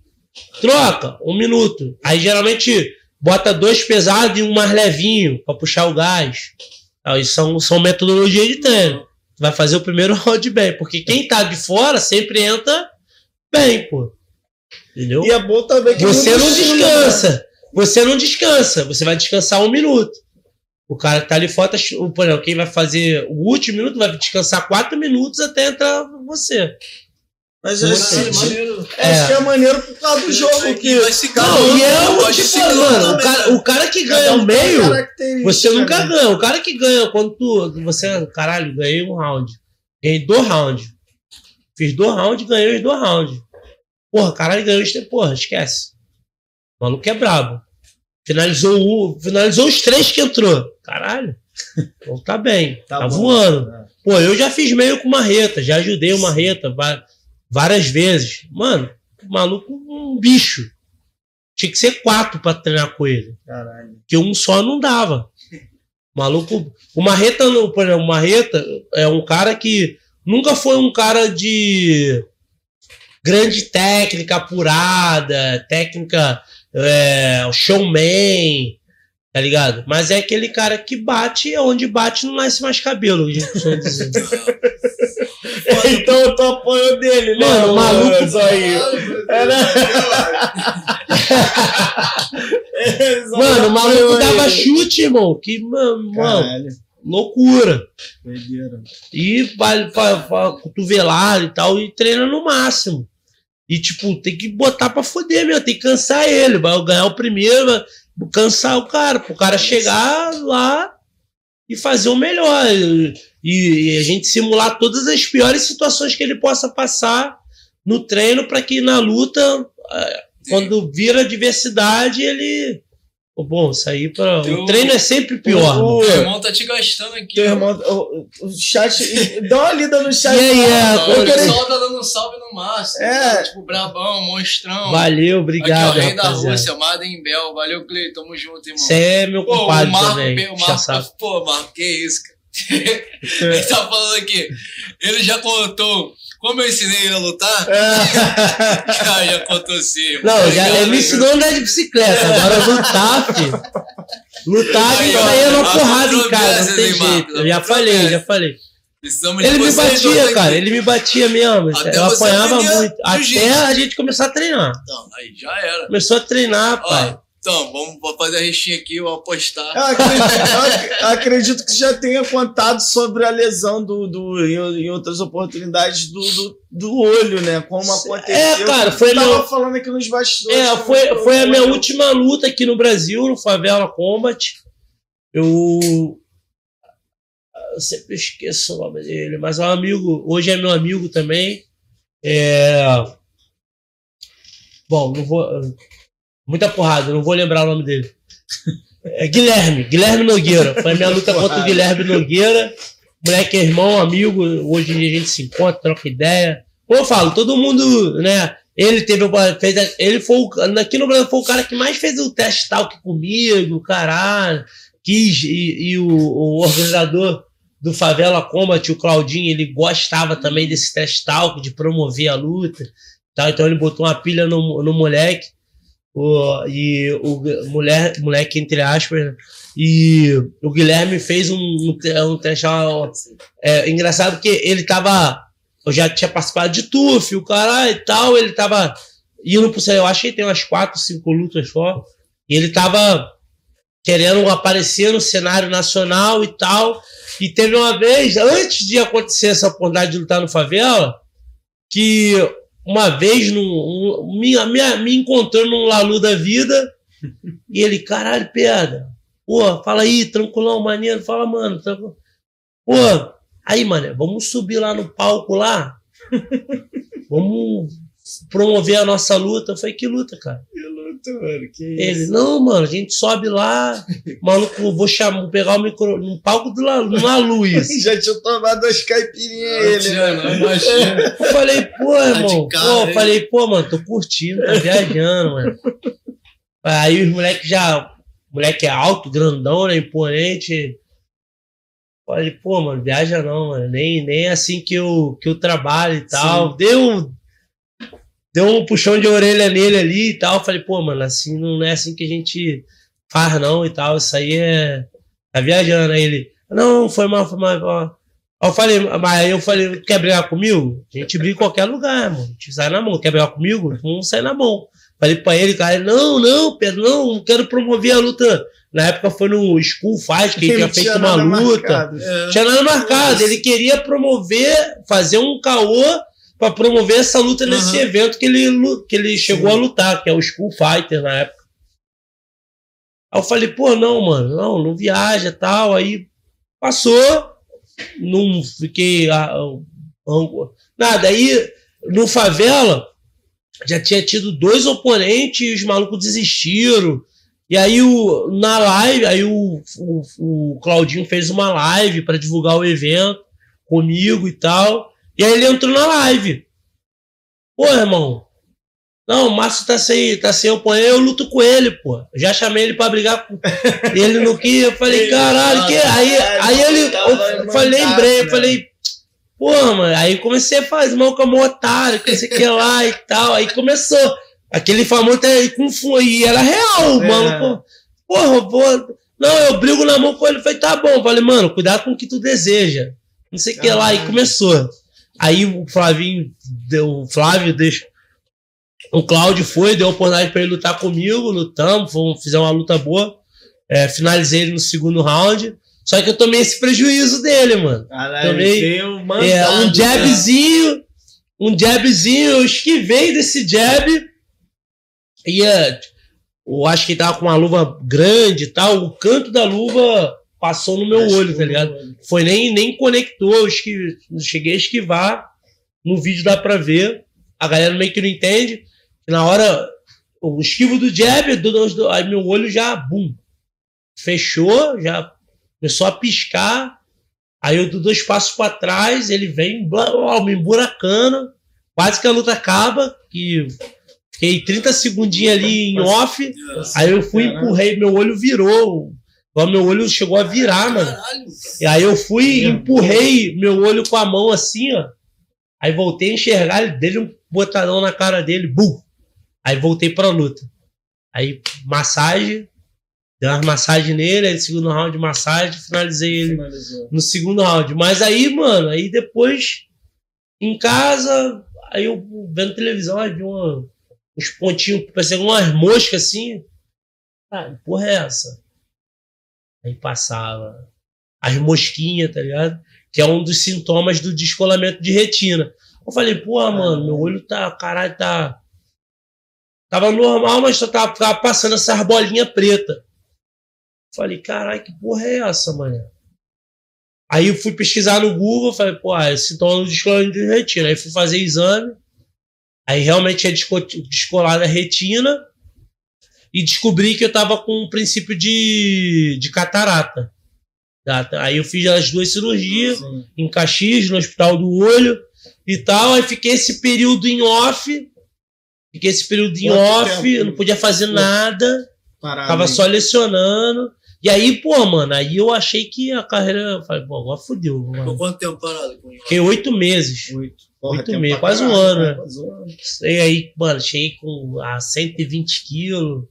Troca, um minuto. Aí geralmente bota dois pesados e um mais levinho pra puxar o gás. Tal. Isso são, são metodologias de treino. Tu vai fazer o primeiro round bem. Porque quem tá de fora sempre entra bem, pô. Entendeu? E é bom também que Você não descansa. Você não descansa. Você vai descansar um minuto. O cara que tá ali fora, por exemplo, quem vai fazer o último minuto vai descansar quatro minutos até entrar você. Mas é, Maneiro, assim, maneiro. é, acho que é maneiro por causa do jogo. E Que se Não, e é eu o tipo, mano, o cara, o cara que ganha um meio, você nunca né? ganha. O cara que ganha quando tu, você, caralho, ganhei um round. Ganhei dois rounds. Fiz dois rounds, ganhei os dois rounds. Porra, caralho, ganhou os. Porra, esquece. O maluco é brabo. Finalizou, o, finalizou os três que entrou. Caralho. Então tá bem. Tá, bom. voando. É. Pô, eu já fiz meio com marreta, já ajudei o marreta várias vezes. Mano, o maluco um bicho. Tinha que ser quatro pra treinar com ele. Caralho. Porque um só não dava. O maluco. O Marreta, por exemplo, o Marreta é um cara que nunca foi um cara de grande técnica apurada, técnica é, showman, tá ligado? Mas é aquele cara que bate e onde bate não nasce mais cabelo, a gente costuma dizer. então eu tô apoio dele, né? Mano, maluco- Zóio? Era... Mano, o maluco dava chute, irmão. Que, mano, Caralho. loucura. Doideira. E pra cotovelado e tal, e treina no máximo. E, tipo, tem que botar pra foder mesmo, tem que cansar ele. Vai ganhar o primeiro, vai cansar o cara, pro cara chegar lá e fazer o melhor. E, e a gente simular todas as piores situações que ele possa passar no treino para que na luta, eh, quando vira adversidade, ele. Pô, Bom, isso aí para. Eu- O treino é sempre pior. O- mano. Meu irmão tá te gastando aqui. Teu irmão, o, o chat. Dá uma lida no chat. E aí, é, o pessoal tá dando um salve no máximo. É. tá, Tipo, brabão, monstrão. Valeu, obrigado. Aqui, ó, rei da. Rússia, Madem Bel. Valeu, Cleiton. Tamo junto, irmão. Você é meu Pô, o compadre Marco, também. o. Marco, pô, Marco, que isso, cara. Ele tá falando aqui. Ele já contou como eu ensinei ele a lutar. já, já contou sim. Não, já, ele me ensinou a andar de bicicleta. Agora lutar, filho. Lutar, aí é uma porrada em casa, não tem jeito. Eu já falei, já falei. Precisamos de Ele me batia, cara. Ele me batia mesmo. Até eu apanhava muito. Até a gente começar a treinar. Então, aí já era. Começou a treinar, pai. Então, vamos fazer a restinha aqui, eu vou apostar. Eu acredito, eu ac- acredito que já tenha contado sobre a lesão do, do em, outras oportunidades do, do, do olho, né? Como aconteceu. É, cara, foi Eu tava meu- falando aqui nos bastidores. É, como foi, foi a minha última luta aqui no Brasil, no Favela Combat. Eu. eu sempre esqueço o nome dele, mas é um amigo, hoje é meu amigo também. É. Bom, não vou. Muita porrada, não vou lembrar o nome dele. É Guilherme, Guilherme Nogueira. Foi a minha luta contra o Guilherme Nogueira. Moleque é irmão, amigo. Hoje em dia a gente se encontra, troca ideia. Como eu falo, todo mundo, né? Ele teve. Fez, ele foi o, aqui no Brasil foi o cara que mais fez o teste talk comigo, caralho. Quis, e, e o, o organizador do Favela Combat, o Claudinho, ele gostava também desse test talk, de promover a luta. Tá? Então ele botou uma pilha no, no moleque. O, e o mulher, moleque, entre aspas, e o Guilherme fez um, um, teste é, engraçado que ele tava. Eu já tinha participado de TUF, o cara e tal, ele tava indo pro Eu acho que tem umas quatro, cinco lutas só. E ele tava querendo aparecer no cenário nacional e tal. E teve uma vez, antes de acontecer essa oportunidade de lutar no favela, que uma vez no, um, me, me, me encontrou num Lalu da vida e ele, caralho, pedra. Pô, fala aí, tranquilão, maneiro. Fala, mano, tranquilo. Pô, aí, mano, vamos subir lá no palco lá. vamos promover a nossa luta. Eu falei, que luta, cara? Que luta, mano? Que Ele, não, mano, a gente sobe lá, maluco, vou chamar, vou pegar o micro no palco do La, na luz. Já tinha tomado as caipirinhas ele, não, imagina. Eu falei, pô, irmão, cara, pô, falei, pô, mano, tô curtindo, tá viajando, mano. Aí os moleques já, o moleque é alto, grandão, né, imponente. Falei, pô, mano, viaja não, mano, nem, nem assim que eu, que eu trabalho e tal. Deu, um- deu um puxão de orelha nele ali e tal. Falei, pô, mano, assim, não é assim que a gente faz não e tal, isso aí é, tá viajando. Aí ele, não, foi mal, foi mal. Aí eu falei, mas aí eu falei, quer brigar comigo? A gente briga em qualquer lugar, mano. A gente sai na mão. Quer brigar comigo? Vamos sair na mão. Falei pra ele, cara, não, não, Pedro, não, não quero promover a luta. Na época foi no School Fight, que ele tinha feito uma luta. marcado. É. Tinha nada marcado. Ele queria promover, fazer um caô pra promover essa luta nesse evento que ele, que ele chegou a lutar, que é o School Fighter na época. Aí eu falei, pô, não, mano, não, não viaja tal. Aí passou, não fiquei. ah, ah, nada. Aí no favela já tinha tido dois oponentes e os malucos desistiram. E aí o, na live, aí o, o, o Claudinho fez uma live para divulgar o evento comigo e tal. E aí ele entrou na live. Pô, irmão. Não, o Márcio tá sem, tá sem oponente, eu luto com ele, pô. Já chamei ele pra brigar com ele não quis. Eu falei, caralho, que. Aí, aí ele. Eu falei, lembrei, eu falei, Pô, mano, aí comecei a fazer mal com a otário, que não sei o que lá e tal. Aí começou. Aquele famoso até com. E era real, É. mano. Pô, porra, pô. Não, eu brigo na mão com ele. Falei, tá bom. Falei, mano, cuidado com o que tu deseja. Não sei o que lá. E começou. Aí o Flavinho, deu, o Flávio deixou. O Cláudio foi, deu a oportunidade pra ele lutar comigo, lutamos, fomos, fizemos uma luta boa. É, finalizei ele no segundo round. Só que eu tomei esse prejuízo dele, mano. Caralho, Também- veio mandado, É, um né? jabzinho, um jabzinho, eu esquivei desse jab. Ia, eu acho que tava com uma luva grande e tal. O canto da luva passou no meu olho, tá ligado? Foi nem, nem conectou, eu esqui- cheguei a esquivar. No vídeo dá pra ver. A galera meio que não entende. Na hora, o esquivo do jab, do, do- aí meu olho já, bum, fechou, já começou a piscar. Aí eu dou dois passos para trás, ele vem, blá, blá, me emburacando. Quase que a luta acaba, que fiquei 30 segundinhos ali em off. Aí eu fui, empurrei, meu olho virou. Então, meu olho chegou a virar, mano. Caralho. E aí eu fui, empurrei meu olho com a mão assim, ó. Aí voltei a enxergar, ele dei um botadão na cara dele, bum! Aí voltei pra luta. Aí, massagem, dei umas massagens nele, aí segundo round de massagem, finalizei ele Finalizou. no segundo round. Mas aí, mano, aí depois, em casa, aí eu vendo televisão, aí vi uma, uns pontinhos, parecia umas moscas assim. Ah, porra é essa? Aí passava as mosquinhas, tá ligado? Que é um dos sintomas do descolamento de retina. Eu falei, porra, mano, meu olho tá, caralho, tá. Tava normal, mas só tava, tava passando essas bolinhas preta. Falei, caralho, que porra é essa, mano? Aí eu fui pesquisar no Google, falei, pô, esse sintoma do descolamento de retina. Aí fui fazer exame. Aí realmente tinha desco- descolado a retina e descobri que eu tava com um princípio de, de catarata. Tá? Aí eu fiz as duas cirurgias Sim. em Caxias, no Hospital do Olho e tal. Aí fiquei esse período em off. Fiquei esse período em Quanto off, tempo? eu não podia fazer Quanto- nada. Parado. Tava hein? só lecionando. E aí, pô, mano, aí eu achei que a carreira. Falei, pô, agora fodeu. Por Mano. quanto tempo parado com isso? Fiquei oito meses. Oito. Oito tempo meses, quase um ano, né? Quase um ano. E aí, mano, cheguei com a 120 quilos.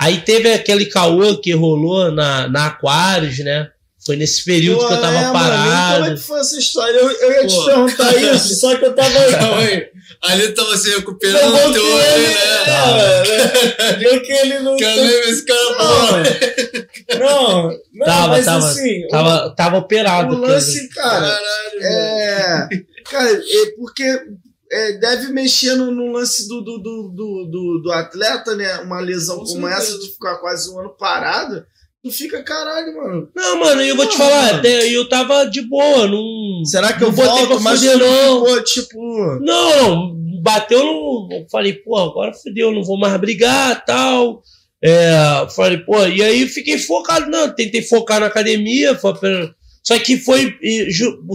Aí teve aquele caô que rolou na, na Aquarius, né? Foi nesse período Pô, que eu tava é, mano, parado. como é que foi essa história? Eu, eu ia te Pô. perguntar isso, só que eu tava. Calma aí. Ali tava se Eu recuperando o voltei, teu olho, né? é, né? Viu que ele não. Esse cara fora. Não, não, Tava, mas tava, assim, Tava, tava operado. o, o lance, cara, Caralho, mano. é. Cara, é porque é, deve mexer no, no lance do, do, do, do, atleta, né? Uma lesão Com como certeza. essa, de ficar quase um ano parado, tu fica caralho, mano. Não, mano, eu vou te Não, falar, mano. até eu tava de boa, não. Será que não eu botei volto? pra Mas fuder, não. ficou, tipo. Não, não, bateu no. eu Falei, pô, agora fodeu, não vou mais brigar tal. É, falei, pô, e aí fiquei focado, não, tentei focar na academia, foi pra- só que foi.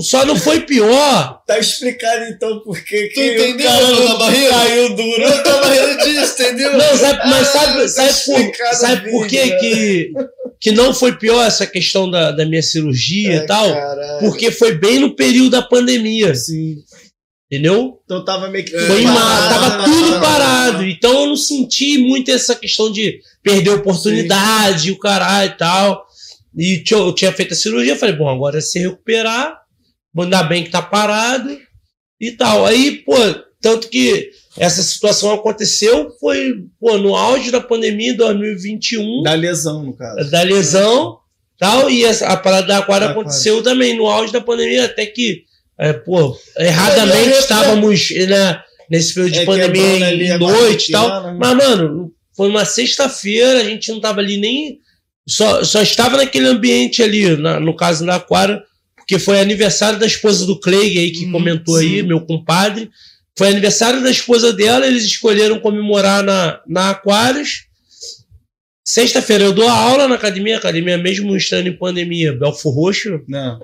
Só não foi pior. Tá explicado então por que Tu o entendeu cara barreira? caiu duro. Eu tava rindo disso, entendeu? Não, sabe, mas sabe, tá sabe, por, sabe o por que, que, que não foi pior essa questão da, da minha cirurgia e tal? Caralho. Porque foi bem no período da pandemia, Sim. entendeu? Então tava meio que. É, Foi parado, tava tudo parado. Então eu não senti muito essa questão de perder oportunidade, o caralho e tal. E eu tinha feito a cirurgia, falei, bom, agora é se recuperar, ainda bem que tá parado e tal. Aí, pô, tanto que essa situação aconteceu foi pô, no auge da pandemia em 2021, Da lesão, no caso. da lesão tal, e essa- a parada da aquária Da aconteceu também no auge da pandemia, até que, é, pô, erradamente É, é, estávamos né, nesse período de É, pandemia em a noite e tal. né? Mas, mano, foi uma sexta-feira, a gente não tava ali nem. Só, só estava naquele ambiente ali, na- no caso da Aquário, porque foi aniversário da esposa do Clay aí, que Hum, comentou aí, sim. meu compadre. Foi aniversário da esposa dela, eles escolheram comemorar na, na Aquários. Sexta-feira eu dou aula na academia, academia mesmo estando em pandemia, Belfor Roxo, Não.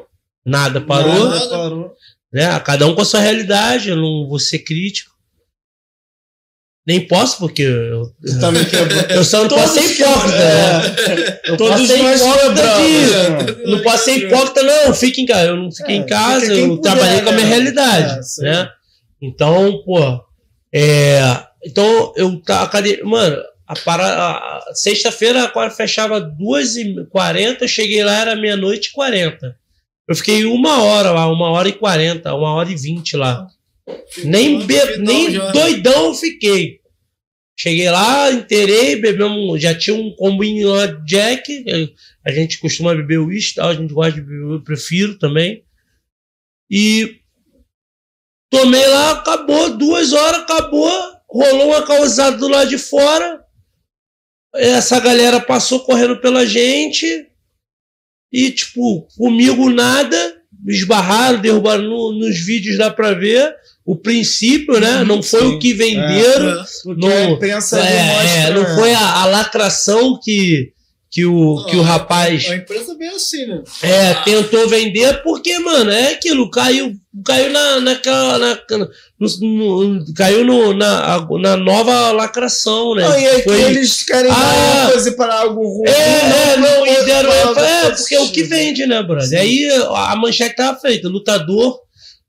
nada parou, Nada parou. né? Cada um com a sua realidade, eu não vou ser crítico. Nem posso, porque eu, Tu também quebrou. eu só não posso ser hipócrita. né? Eu Todos posso ser nós hipócrita quebramos. de- Não posso ser hipócrita, não. Fique em casa. Eu não fiquei É, em casa, eu puder, trabalhei com a minha né? realidade. É, né? Então, pô. É, então, eu tá, academia, mano, a, para, a, a- sexta-feira a quadra fechava 2h40, eu cheguei lá, era meia-noite e 40. Eu fiquei uma hora lá, uma hora e 40, uma hora e 20 lá. Nem, be, nem já. doidão eu fiquei. Cheguei lá, inteirei, bebemos, já tinha um combinho lá de Jack. A gente costuma beber uísque, e tal, a gente gosta de beber, eu prefiro também. E tomei lá, acabou, duas horas, acabou. Rolou uma causada do lado de fora. Essa galera passou correndo pela gente. E, tipo, comigo nada. Me esbarraram, derrubaram no- nos vídeos, dá pra ver. O princípio, né? Não foi sim. o que venderam. É. Não, a imprensa ali É, mostra. é, não foi a, a lacração que, que, o, que o Ah, rapaz A empresa é bem assim, né? é, tentou vender, porque, mano, é aquilo, caiu, caiu na, naquela. Na, no- no- caiu no, na, na nova lacração, né? Não, e aí que Foi- eles querem Ah, ênfase para algo ruim. é, é, não, e deram para algo é, porque é o que vende, né, brother? Sim. Aí a manchete tava feita, lutador,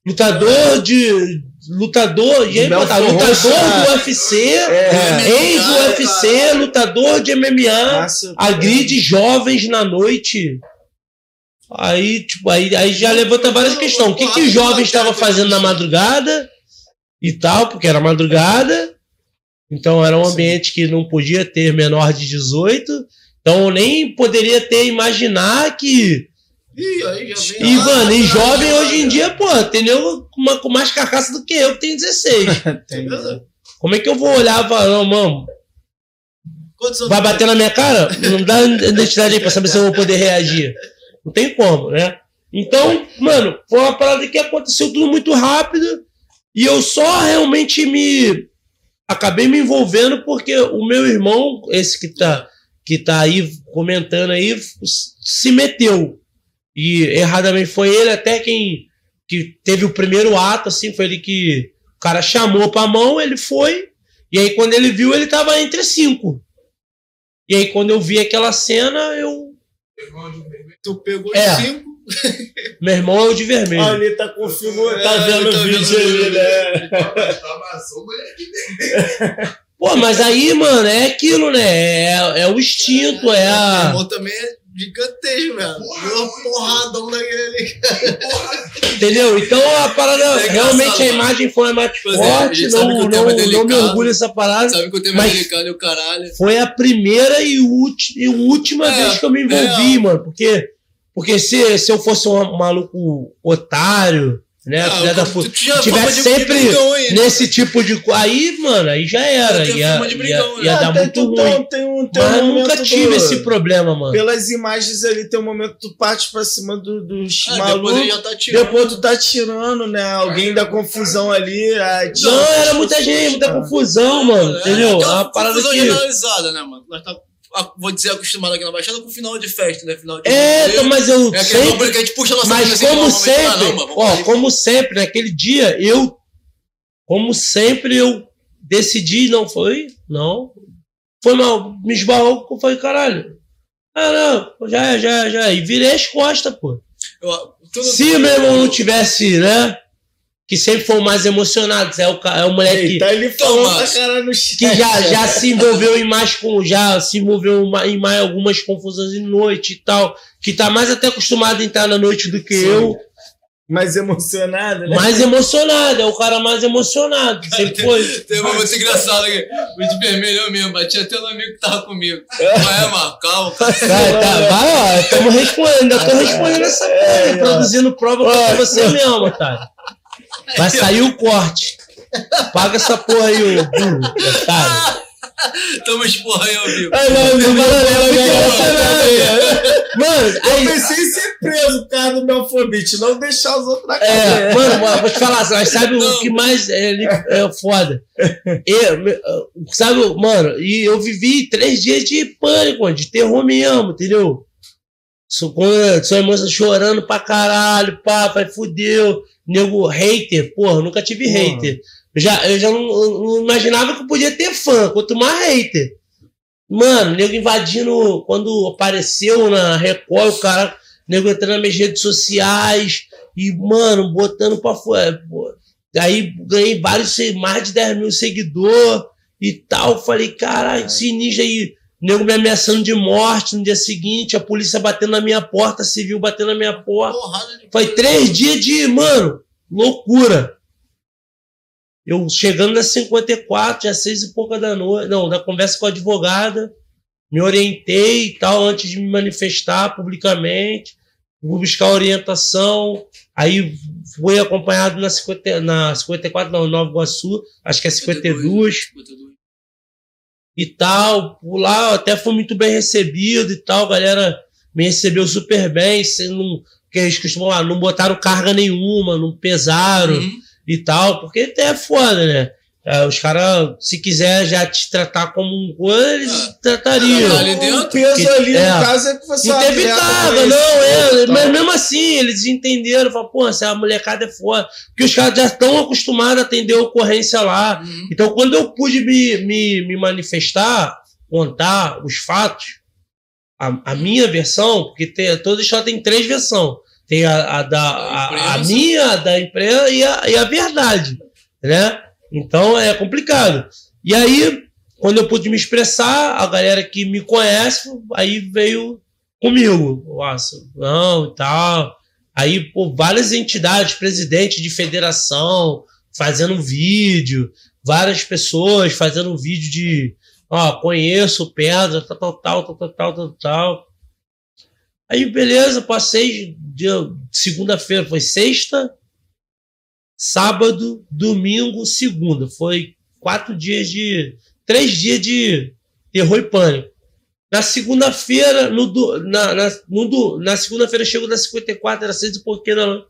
lutador de. Lutador, e aí lutador Roxo, do UFC, É. ex-UFC, lutador de MMA, Massa. agride jovens na noite. Aí, tipo, aí, aí já levanta várias questões. O que, que os jovens estavam fazendo na madrugada e tal, porque era madrugada. Então era um Sim. ambiente que não podia ter menor de 18. Então eu nem poderia ter imaginar que. Ih, aí já vem. E, mano, e jovem hoje em dia, pô, entendeu? Com, uma- com mais carcaça do que eu, que tenho 16. Tem. Como é que eu vou olhar e falar, não, mano, Vai bater na minha cara? Não dá identidade aí pra saber se eu vou poder reagir. Não tem como, né? Então, mano, foi uma parada que aconteceu tudo muito rápido e eu só realmente me acabei me envolvendo porque o meu irmão, esse que tá, que tá aí comentando aí, se meteu. E erradamente foi ele até quem que teve o primeiro ato, assim, foi ele que o cara chamou pra mão, ele foi, e aí quando ele viu, ele tava entre cinco. E aí, quando eu vi aquela cena, eu Tu pegou É. cinco. Meu irmão é o de vermelho. Olha, ele tá configurando, É, tá vendo tá o vídeo ali, né? Pô, mas aí, mano, é aquilo, né? É, é o instinto, é Meu a. irmão também é gigantesco, velho. Deu uma porradão daquele. Entendeu? Então a parada, É realmente a imagem foi mais é, forte, não, não, é não me orgulho dessa parada. Sabe que o tema Mas- é delicado e o caralho. Foi a primeira e, ulti- e última É, vez que eu me envolvi, é. mano. Porque, porque se, se eu fosse um maluco otário, né? Ah, da tu- puta, tu já tiver sempre brigão aí, né? nesse tipo de. Aí, mano, aí já era. Ia, de ia, brigão, né? ia dar Ah, muito tu- ruim. Tem um, tem Mas um eu nunca tive do- esse problema, mano. Pelas imagens ali, tem um momento que tu parte pra cima do, dos Ah, depois malucos. já tá. Depois tu tá tirando, né? Alguém da confusão ali. aí tira Não, era muita gente, muita cara. confusão, mano. É, Entendeu? É uma parada confusão que. generalizada, né, mano? Nós tá, ah, vou dizer, acostumado aqui na Baixada com final de festa, né? Final de É, então, mas eu É sempre. que a gente puxa a nossa Mas assim, como vamos, sempre, ó, ali. como sempre, naquele dia, eu, como sempre, eu decidi, não foi, não, foi mal, me esbarrou, eu falei, caralho, ah, não, já, já, já, e virei as costas, pô. Eu- Se meu irmão não tivesse, né, que sempre o mais emocionado, é o, é o moleque Eita, ele Toma. cara que já, já se envolveu em mais com já se envolveu em mais algumas confusões de noite e tal, que tá mais até acostumado a entrar na noite do que Sim. eu. Mais emocionado, né? mais emocionado, é o cara mais emocionado. Sempre foi. Tem uma muito engraçado aqui. O de vermelho eu mesmo, bati até no amigo que tava comigo. Vai é cara. Vai, tá, vai, ó, estamos respondendo, eu tô respondendo essa porra, É, ó. produzindo prova pra você mesmo, otário. Vai sair o corte. Paga essa porra aí, ô burro, otário. Tamo esporra aí, amigo. Ai, não, não, não, não, Mano, Eu aí, pensei em ser preso por causa do meu fobite, não deixar os outros na É, cadeia. mano, mano, vou te falar, mas sabe Não. o que mais é, é foda? Eu, sabe, mano, e eu vivi três dias de pânico, mano, de terror mesmo, entendeu? Sua irmã chorando pra caralho, pá, pai, fudeu. Nego, hater, porra, nunca tive Porra. hater. Eu já, eu já não, não imaginava que eu podia ter fã, quanto mais hater. Mano, nego invadindo, quando apareceu na Record, o cara, nego entrando nas minhas redes sociais e, mano, botando pra fora. pô. Aí ganhei vários, mais de 10 mil seguidores e tal. Falei, caralho, esse ninja aí, nego me ameaçando de morte no dia seguinte, a polícia batendo na minha porta, civil batendo na minha porta. Foi três dias de, mano, loucura. Eu chegando nas 54, já seis e pouca da noite, não, da conversa com a advogada, me orientei e tal, antes de me manifestar publicamente, vou buscar orientação, aí fui acompanhado na, 50, na 54, não, Nova Iguaçu, acho que é 52, 52. E tal. Por lá até fui muito bem recebido e tal, a galera me recebeu super bem, não, que eles costumam lá, não botaram carga nenhuma, não pesaram Uhum. e tal, porque até é foda, né? É, os caras, se quiser já te tratar como um coisa, eles Ah. tratariam. Ah, ali dentro? O peso Que- ali, é. no caso, é que você Não é conhecido não, é. e tal. Mas mesmo assim, eles entenderam. Falaram, pô, essa molecada é foda. Porque os caras já estão acostumados a atender a ocorrência lá. Uhum. Então, quando eu pude me, me, me manifestar, contar os fatos, a, a minha versão, porque tem, toda história tem três versões. Tem a, a da a, a minha, a da empresa e a, e a verdade. Né? Então é complicado. E aí, quando eu pude me expressar, a galera que me conhece, aí veio comigo. Ah, Nossa, não, e tal. Aí, por várias entidades, presidente de federação, fazendo vídeo, várias pessoas fazendo vídeo de ó, conheço pedra, tal, tal, tal, tal, tal, tal, tal. Aí, beleza, passei de segunda-feira, foi sexta, sábado, domingo, segunda. Foi quatro dias de. três dias de terror e pânico. Na segunda-feira, no, na, na, no na segunda-feira eu chego da 54, era seis e pouquinho da.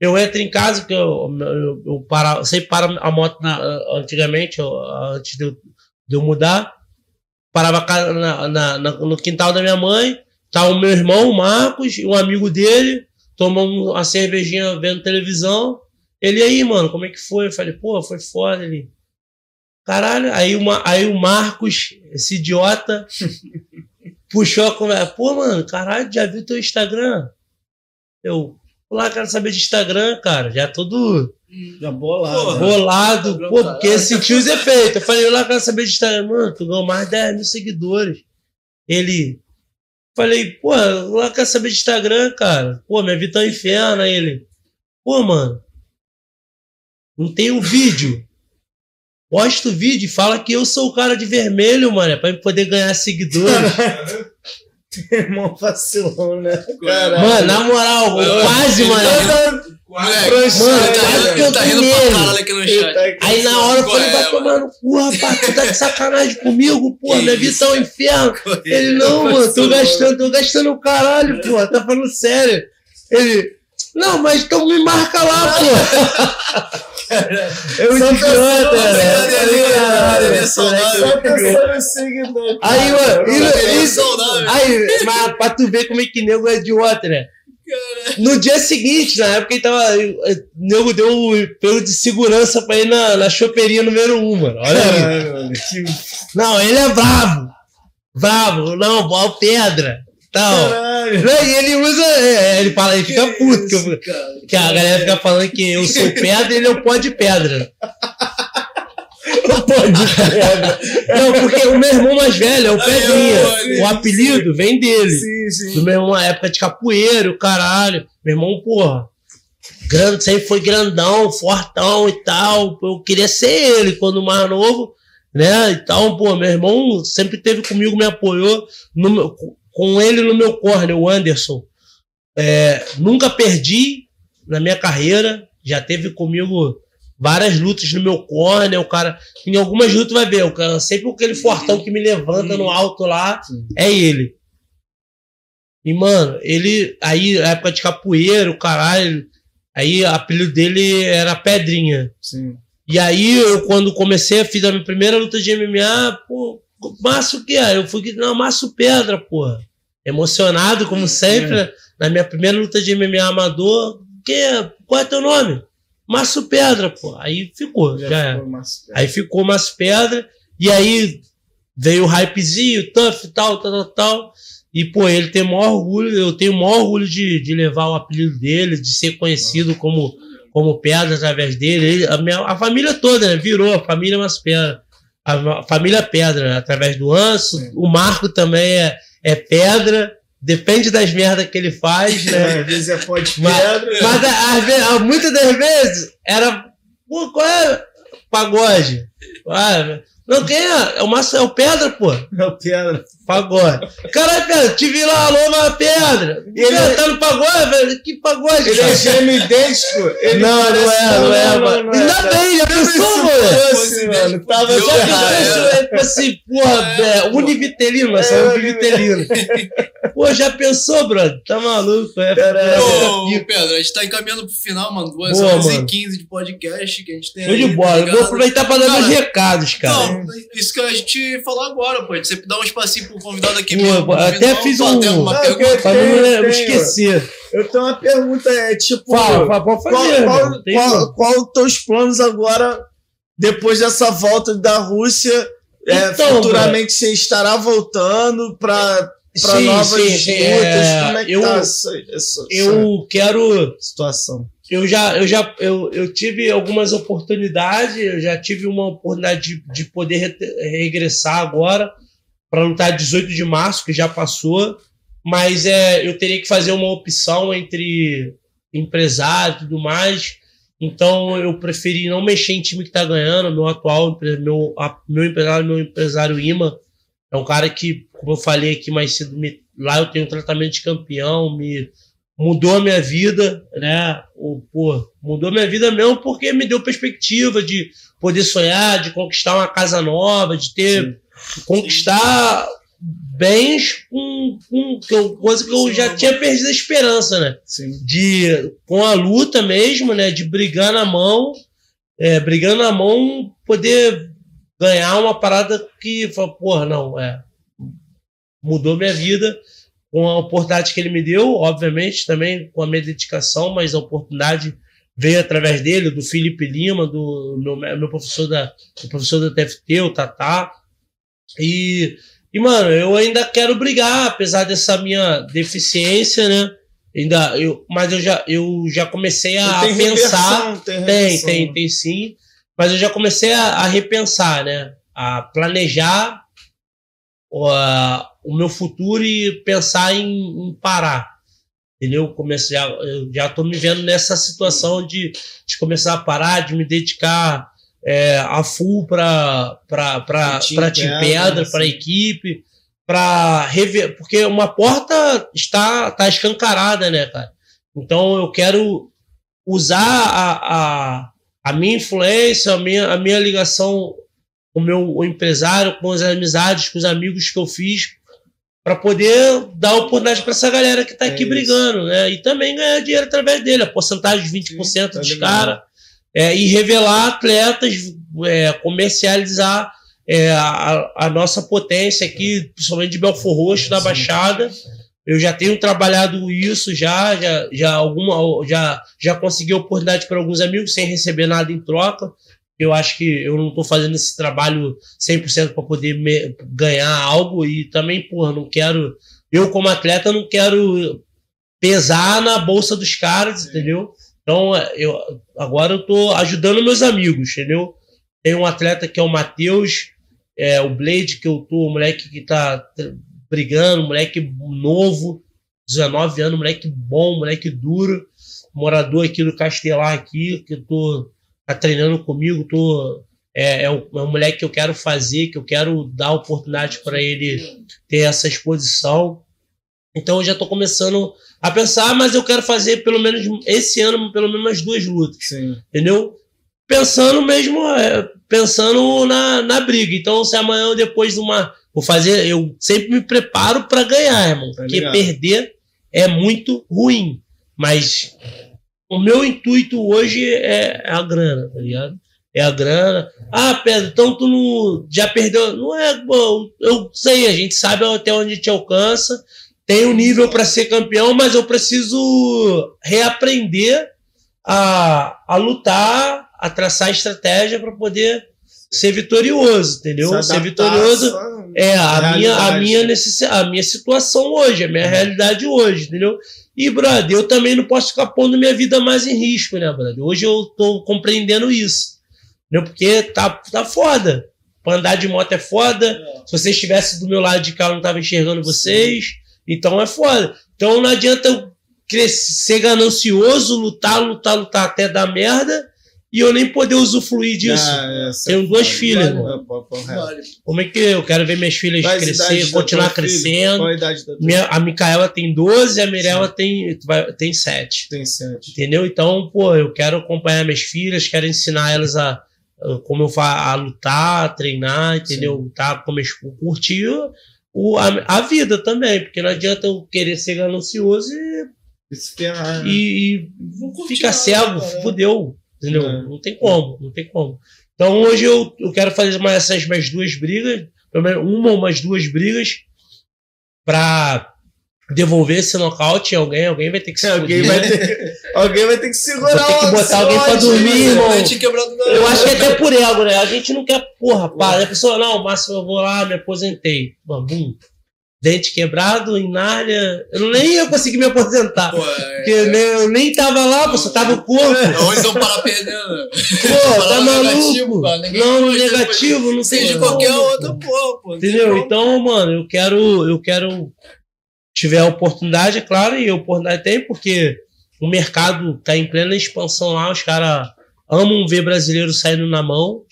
Eu entro em casa, porque eu, eu, eu, para, sempre para a moto na- antigamente, eu- antes de eu, de eu mudar. Parava na, na- na- no quintal da minha mãe, tá o meu irmão, o Marcos, e um amigo dele, tomamos uma cervejinha vendo televisão. Ele aí, mano, como é que foi? Eu falei, pô, foi foda ele. Caralho, aí, uma, aí o Marcos, esse idiota, puxou a conversa. Pô, mano, caralho, já viu teu Instagram? Eu, lá, quero saber de Instagram, cara. Já todo Já bolado. Porra. né? bolado. Pô, caralho. porque sentiu os efeitos. Eu falei, lá, quero saber de Instagram. Mano, tu ganhou mais de 10 mil seguidores. Ele. Falei, pô, lá quero saber de Instagram, cara. Pô, minha vida tá um inferno. Aí ele. Pô, mano. Não tem um vídeo. Posta o vídeo e fala que eu sou o cara de vermelho, mano. Pra eu poder ganhar seguidores. Irmão vacilão, né? mano, na moral, Mano, quase, mano. Moleque, Mano, tá quase rindo, que eu ele tá rindo pra caralho aqui no chat. Aí na hora eu falei, é, vai mano? tomar no cu, rapaz, tu tá de sacanagem comigo, porra, minha vida tá um inferno. Ele, não, mano, tô gastando, tô gastando o caralho, porra, tá falando sério. Ele, não, mas então me marca lá, porra. Eu Só idiota, pensando, velho. Caralho, ele é Só pensando em seguidor. Aí, mano, Ele. Aí, mas pra tu ver como é que nego é idiota, né? No dia seguinte, na época, ele tava. O nego deu um pelo de segurança pra ir na, na chopeirinha número 1, um, mano. Olha aí. Não, ele é bravo. Bravo. Não, bola pedra. Tal. caralho. Não, e ele usa. é, ele fala, ele fica puto. Que, eu- que a galera fica falando que eu sou pedra e ele é o pó de pedra. Pô, de pedra. Não, porque o meu irmão mais velho é o Pedrinha. O apelido vem dele. Sim, sim. Do meu irmão, na época de capoeira, o caralho. Meu irmão, porra. Grande, sempre foi grandão, fortão e tal. Eu queria ser ele quando mais novo, né? Então, pô, meu irmão sempre teve comigo, me apoiou. no meu- com ele no meu corner, o Anderson. É, nunca perdi na minha carreira. Já teve comigo várias lutas no meu corner. O cara, em algumas lutas vai ver, o cara, sempre aquele fortão que me levanta no alto lá é ele. E, mano, ele. Aí, na época de capoeira, o caralho. Aí, o apelido dele era Pedrinha. Sim. E aí, eu, quando comecei, fiz a minha primeira luta de MMA, pô, Márcio o quê? Aí Eu fui, não, Márcio Pedra, porra. Emocionado, como sempre, É. na minha primeira luta de MMA amador. Que, qual é teu nome? Márcio Pedra, pô. Aí ficou, já, é. ficou massa. Aí ficou umas pedras, e aí veio o hypezinho, tough tal, tal, tal, tal. E, pô, ele tem o maior orgulho, eu tenho o maior orgulho de, de levar o apelido dele, de ser conhecido como, como pedra através dele. Ele- a, minha, a família toda, né? Virou a família umas pedras. A, a família Pedra, né? através do Anso. Sim. O Marco também é, é pedra. Depende das merdas que ele faz, né? Às vezes é pó de Mas- pedra. Mas às vezes, muitas das vezes era. Pô, qual é? Pagode. Ah, não, quem é? É o Márcio, é o Pedra, pô. É o pedra. Pagode. Caralho, Pedra, te vi lá, alô, mas Pedra. E ele- Pedra, tá no pagode, velho? Que pagode, Ele cara? é gêmeo idêntico. Ele Não, não parece- é, não é, mano. não Ainda bem, já pensou, mano? fosse, mano, tava Eu Já já ferrado. pensou, é tipo assim, porra, é, univitelino, essa é É, univitelino. Pô, já pensou, brother? Tá maluco, é. Caralho. Ô, é, Pedro, a gente tá encaminhando pro final, mano. 2 Boa, horas e 15 de podcast que a gente tem. Show de aí, bola. tá Eu vou aproveitar pra dar meus recados, cara. Não, isso que a gente falou agora, pô. Você dá um espacinho pro convidado aqui. Pô, mesmo, até final, fiz pô, um- uma Não, pergunta. Pra não Tenho, tenho. esquecer. Eu tenho uma pergunta, é tipo. Fala, fala, pode qual, fazer. qual, mano. Qual, como. qual os teus planos agora, depois dessa volta da Rússia? É, Então, futuramente você estará voltando para para novas sim, lutas? é, Como é que eu- tá essa, essa, Eu quero. essa situação? Eu já, eu já eu, eu tive algumas oportunidades, eu já tive uma oportunidade de, de poder re- regressar agora para lutar 18 de março, que já passou, mas é, eu teria que fazer uma opção entre empresário e tudo mais. Então eu preferi não mexer em time que está ganhando. Meu atual meu, meu empresário, meu empresário Ima, é um cara que, como eu falei aqui mais cedo, me- lá eu tenho um tratamento de campeão, me mudou a minha vida, né? O, pô, mudou a minha vida mesmo porque me deu perspectiva de poder sonhar, de conquistar uma casa nova, de ter conquistar bens com, com que eu- coisa que eu já tinha perdido a esperança, né? Sim. de com a luta mesmo, né, de brigar na mão, é, brigando na mão, poder ganhar uma parada que, porra, não, é, mudou minha vida com a oportunidade que ele me deu, obviamente também com a minha dedicação, mas a oportunidade veio através dele, do Felipe Lima, do meu, meu professor da, do professor da TFT, o Tatá, e E, mano, eu ainda quero brigar, apesar dessa minha deficiência, né? Ainda, eu, mas eu já, eu já comecei a tem pensar. reversão, tem, Tem, reversão. tem, tem sim. Mas eu já comecei a, a repensar, né? A planejar a- o meu futuro e pensar em, em parar. Entendeu? Comecei a, eu já tô me vendo nessa situação de, de começar a parar, de me dedicar é, a full para para Team Pedra, para equipe, para rever, porque uma porta está tá escancarada, né, cara? Então eu quero usar a, a, a minha influência, a minha, a minha ligação com o meu o empresário, com as amizades, com os amigos que eu fiz, para poder dar oportunidade para essa galera que está É aqui brigando, né? E também ganhar dinheiro através dele, a porcentagem de 20% tá dos caras. É, e revelar atletas, é, comercializar é, a, a nossa potência aqui, principalmente de Belfor Roxo, da Baixada. Eu já tenho trabalhado isso já, já, já alguma, já, já consegui oportunidade para alguns amigos sem receber nada em troca. Eu acho que eu não estou fazendo esse trabalho 100% para poder me- ganhar algo e também, porra, não quero. Eu, como atleta, não quero pesar na bolsa dos caras, entendeu? Então, eu, agora eu tô ajudando meus amigos, entendeu? Tem um atleta que é o Matheus, é, o Blade, que eu tô, o moleque que tá brigando, moleque novo, 19 anos, moleque bom, moleque duro, morador aqui do Castelar aqui, que eu tô tá treinando comigo, tô é, é, um, é um moleque que eu quero fazer, que eu quero dar oportunidade para ele ter essa exposição. Então eu já tô começando a pensar, mas eu quero fazer pelo menos esse ano, pelo menos umas duas lutas Sim. entendeu? Pensando mesmo, é, pensando na, na briga. Então, se amanhã ou depois de uma. Vou fazer, eu sempre me preparo para ganhar, irmão. Tá porque perder é muito ruim. Mas o meu intuito hoje é a grana, tá ligado? É a grana. Ah, Pedro, então tu não, já perdeu. Não é, bom, eu sei, a gente sabe até onde a gente alcança. Tem um nível para ser campeão, mas eu preciso reaprender a, a lutar, a traçar estratégia para poder ser vitorioso, entendeu? Se ser vitorioso é a minha, a minha, necessi- a minha situação hoje, a minha realidade hoje, entendeu? E, brother, eu também não posso ficar pondo minha vida mais em risco, né, brother? Hoje eu tô compreendendo isso, entendeu? Porque tá, tá foda. Pra andar de moto é foda. Se você estivesse do meu lado de cá, eu não tava enxergando vocês. Então é foda. Então não adianta eu crescer, ser ganancioso, lutar, lutar, lutar até dar merda e eu nem poder usufruir disso. Ah, essa Tenho é duas filhas, É, pô, real. Vale. Como é que eu quero ver minhas filhas Quais crescer, continuar crescendo? Qual a idade da tua Minha, a Micaela tem 12 e a Mirella tem, vai- tem 7. Tem sete. Entendeu? Então, pô, eu quero acompanhar minhas filhas, quero ensinar elas a, como eu fa a lutar, a treinar, entendeu? Tá, como eu curtir o, a, a vida também, porque não adianta eu querer ser ganancioso e, ferrar. né? e, e ficar cego, cara. fudeu. Entendeu? É. Não tem como, não tem como. Então hoje eu, eu quero fazer mais essas mais duas brigas, pelo menos uma ou umas duas brigas, pra devolver esse nocaute em alguém, alguém vai ter que se É, alguém, vai ter, alguém vai ter que segurar Vou ter que botar alguém pra dormir, né? irmão. Eu acho que é até por ego, né? A gente não quer, porra, para. A pessoa, não, Márcio, eu vou lá, me aposentei. Bum. Dente quebrado, em Nárnia. Eu nem ia conseguir me aposentar. Pô, é- Porque nem- eu nem tava lá, pô, só tava o corpo. Ou eles vão parar perdendo. Pô, tá negativo, maluco? ninguém Não, negativo, não Seja como. qualquer outra, pô, pô. não tem Entendeu? Então, mano, eu quero, eu quero tiver a oportunidade, é claro, e a oportunidade tem, porque o mercado tá em plena expansão lá, os caras amam ver brasileiro saindo na mão,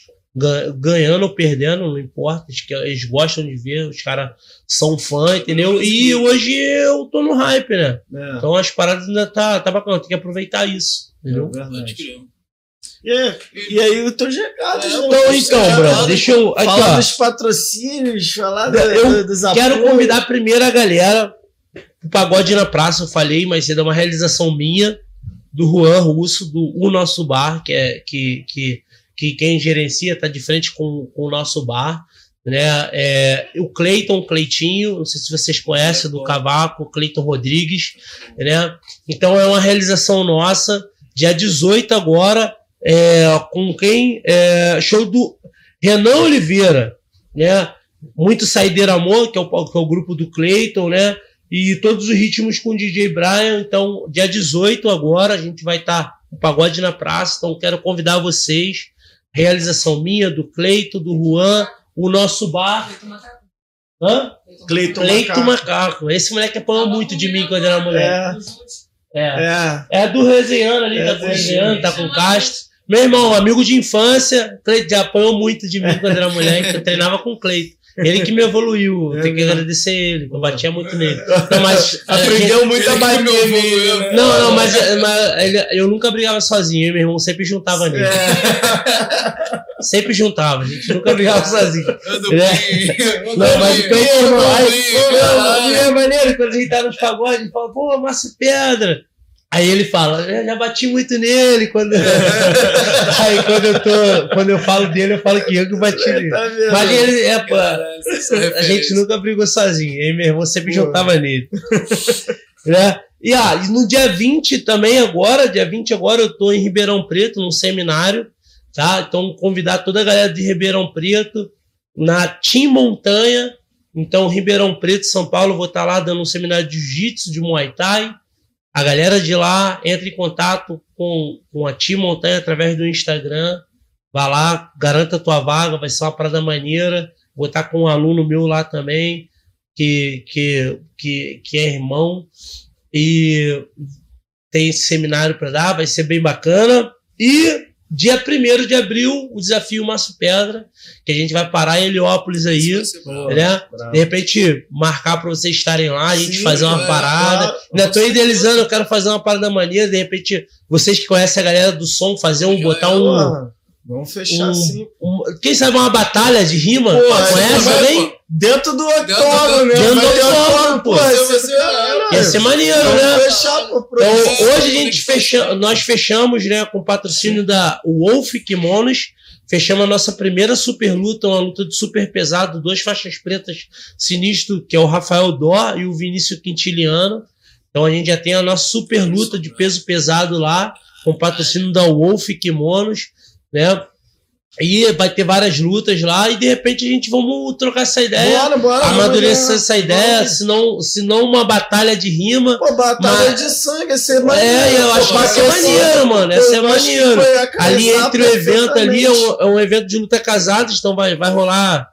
ganhando ou perdendo, não importa, eles, que- eles gostam de ver, os caras são fã, entendeu? E hoje eu tô no hype, né? É, Então as paradas ainda tá, tá bacana, tem que aproveitar isso, entendeu? é crer. E, aí- e aí, os teus recados, É, né? Então, então, brother, deixa eu. Aqui, falar ó. dos patrocínios, falar Eu da- dos Quero apoios. convidar primeiro a galera o Pagode na Praça, eu falei, mas é uma realização minha, do Juan Russo, do O Nosso Bar, que é que, que, que quem gerencia tá de frente com, com o nosso bar. Né? É, o Cleiton, Cleitinho, não sei se vocês conhecem, do Cavaco, Cleiton Rodrigues. Né? Então é uma realização nossa, dia 18 agora, é, com quem? É, show do Renan Oliveira, né? muito Saideira Amor, que é, o, que é o grupo do Clayton, né? E todos os ritmos com o DJ Brian. Então, dia 18 agora, a gente vai estar tá o Pagode na Praça. Então, quero convidar vocês. Realização minha, do Cleiton, do Juan, o nosso bar. Hã? Cleiton Cleito Macaco. Esse moleque apanhou muito de mim quando era moleque. É. É. É do Resenhando ali, É, tá com Resenhando, tá com o Castro. Meu irmão, amigo de infância, Cleito já apanhou muito de mim quando era moleque, eu treinava com o Cleito. Ele que me evoluiu, eu tenho que agradecer ele, eu batia muito nele. Não, mas gente- Aprendeu muito a bater nele? Não, não, mas, mas ele- eu nunca brigava sozinho, eu meu irmão sempre juntava nele. Sempre juntava, a gente nunca brigava sozinho. Ando É. bem, Não, mas o bem, irmão, aí, é maneiro, quando a gente tá nos pagodes, ele fala, pô, Márcio Pedra. Aí ele fala, "Eu já bati muito nele quando. aí quando eu tô. Quando eu falo dele, eu falo que eu que bati nele. Tá? Mas ele é, pô, são a gente nunca brigou sozinho. Aí meu irmão sempre Pô. juntava nele. né? E, ah, no dia 20 também, agora, dia 20 agora, eu tô em Ribeirão Preto, num seminário, tá? Então, convidar toda a galera de Ribeirão Preto na Team Montanha. Então, Ribeirão Preto, São Paulo, vou estar lá dando um seminário de Jiu-Jitsu, de Muay Thai. A galera de lá entra em contato com, com a Team Montanha através do Instagram. Vai lá, garanta a tua vaga, vai ser uma parada maneira. Vou estar com um aluno meu lá também, que, que, que, que é irmão. E tem seminário para dar, vai ser bem bacana. E dia 1 de abril, o desafio Maço Pedra, que a gente vai parar em Heliópolis aí, né? Bravo. De repente, marcar para vocês estarem lá, a gente Sim, fazer uma é, parada. claro. Ainda tô idealizando, eu quero fazer uma parada maneira, de repente, vocês que conhecem a galera do som, fazer um, botar um, Vamos fechar um- assim. um- Quem sabe uma batalha de rima? Porra, Conhece alguém? Dentro do octógono, né? Dentro do octógono, pô. Caralho. Ia ser maneiro, né? fechar, pô. Então, hoje a gente fecha, nós fechamos, né, com o patrocínio da Wolf Kimonos, fechamos a nossa primeira super luta, uma luta de super pesado, duas faixas pretas sinistro, que é o Rafael Dó e o Vinícius Quintiliano. Então a gente já tem a nossa super luta de peso pesado lá, com o patrocínio da Wolf Kimonos, né? E vai ter várias lutas lá e de repente a gente vamos trocar essa ideia, Bora, bora. amadurecer essa ideia, vamos. se não, se não uma batalha de rima. Pô, batalha Mas- de sangue, ia ser maneiro. É, eu acho que vai ser maneiro, mano. Ia Eu ser acho que maneiro. Ali entre o evento ali é um, é um evento de luta casada, então vai, vai rolar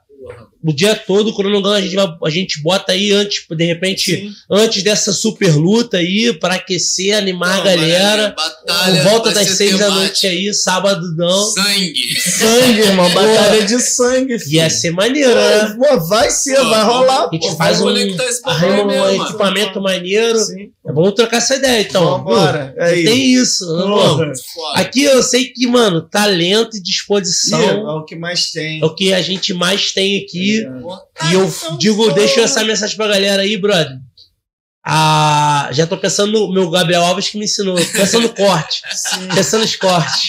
o dia todo, o cronograma a gente, vai, a gente bota aí antes, de repente, Sim. antes dessa super luta aí, pra aquecer, animar Não, a galera. Batalha, Por volta das seis da noite aí, sábado não. Sangue. Sangue, irmão. Batalha de sangue, Ia ser maneiro, né? Pô, vai ser, Pô, vai rolar. A gente pô, faz um, bagulho arruma um mesmo, mano. equipamento maneiro. Sim. Vamos trocar essa ideia, então. Vambora. Viu? É isso. Tem isso. vamos. Foda. Aqui eu sei que, mano, talento e disposição É o que mais tem. é o que a gente mais tem aqui. É. E eu digo, deixo essa mensagem pra galera aí, brother. Ah, já tô pensando no meu Gabriel Alves que me ensinou. Pensando no corte. Pensando nos cortes.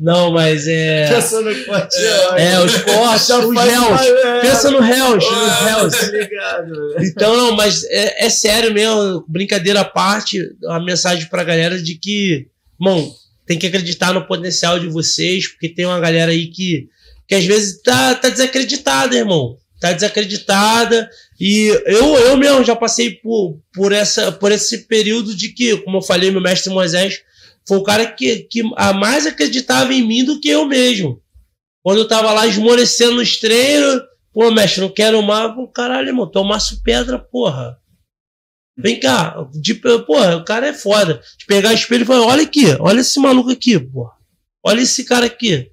Não, mas é. Pensando em corte. É, os cortes, Já os réus. é. Pensa no réus, nos réus. Tá ligado, velho. Então, não, mas é, é sério mesmo, brincadeira à parte, a mensagem pra galera de que, bom, tem que acreditar no potencial de vocês, porque tem uma galera aí que, que às vezes tá, tá desacreditada, irmão. Tá desacreditada. E eu, eu mesmo já passei por, por, essa, por esse período de que, como eu falei, meu mestre Moisés foi o cara que, que a mais acreditava em mim do que eu mesmo. Quando eu tava lá esmorecendo nos treinos, Pô, mestre, não quero mais. Pô, caralho, irmão, tu Pedra, porra. Vem cá. De, porra, o cara é foda. De pegar espelho e falar: olha aqui, olha esse maluco aqui, porra. Olha esse cara aqui.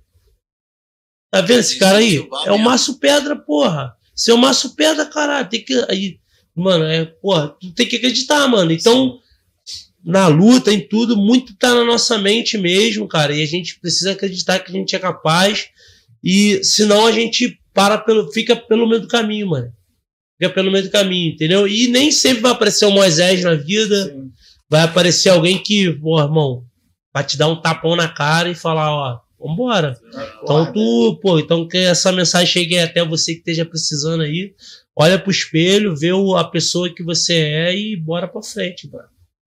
Tá vendo esse cara aí? É o Márcio Pedra, porra. Você é o Márcio Pedra, caralho. Tem que. Aí, mano, é, porra, tu tem que acreditar, mano. Então, na luta, em tudo, muito tá na nossa mente mesmo, cara. E a gente precisa acreditar que a gente é capaz. E senão a gente para pelo, fica pelo meio do caminho, mano. Fica pelo meio do caminho, entendeu? E nem sempre vai aparecer o Moisés na vida. Sim. Vai aparecer alguém que, pô, irmão, vai te dar um tapão na cara e falar, ó, vambora. Então tu, pô, então que essa mensagem chegue até você que esteja precisando aí. Olha pro espelho, vê o- a pessoa que você é e bora pra frente, mano.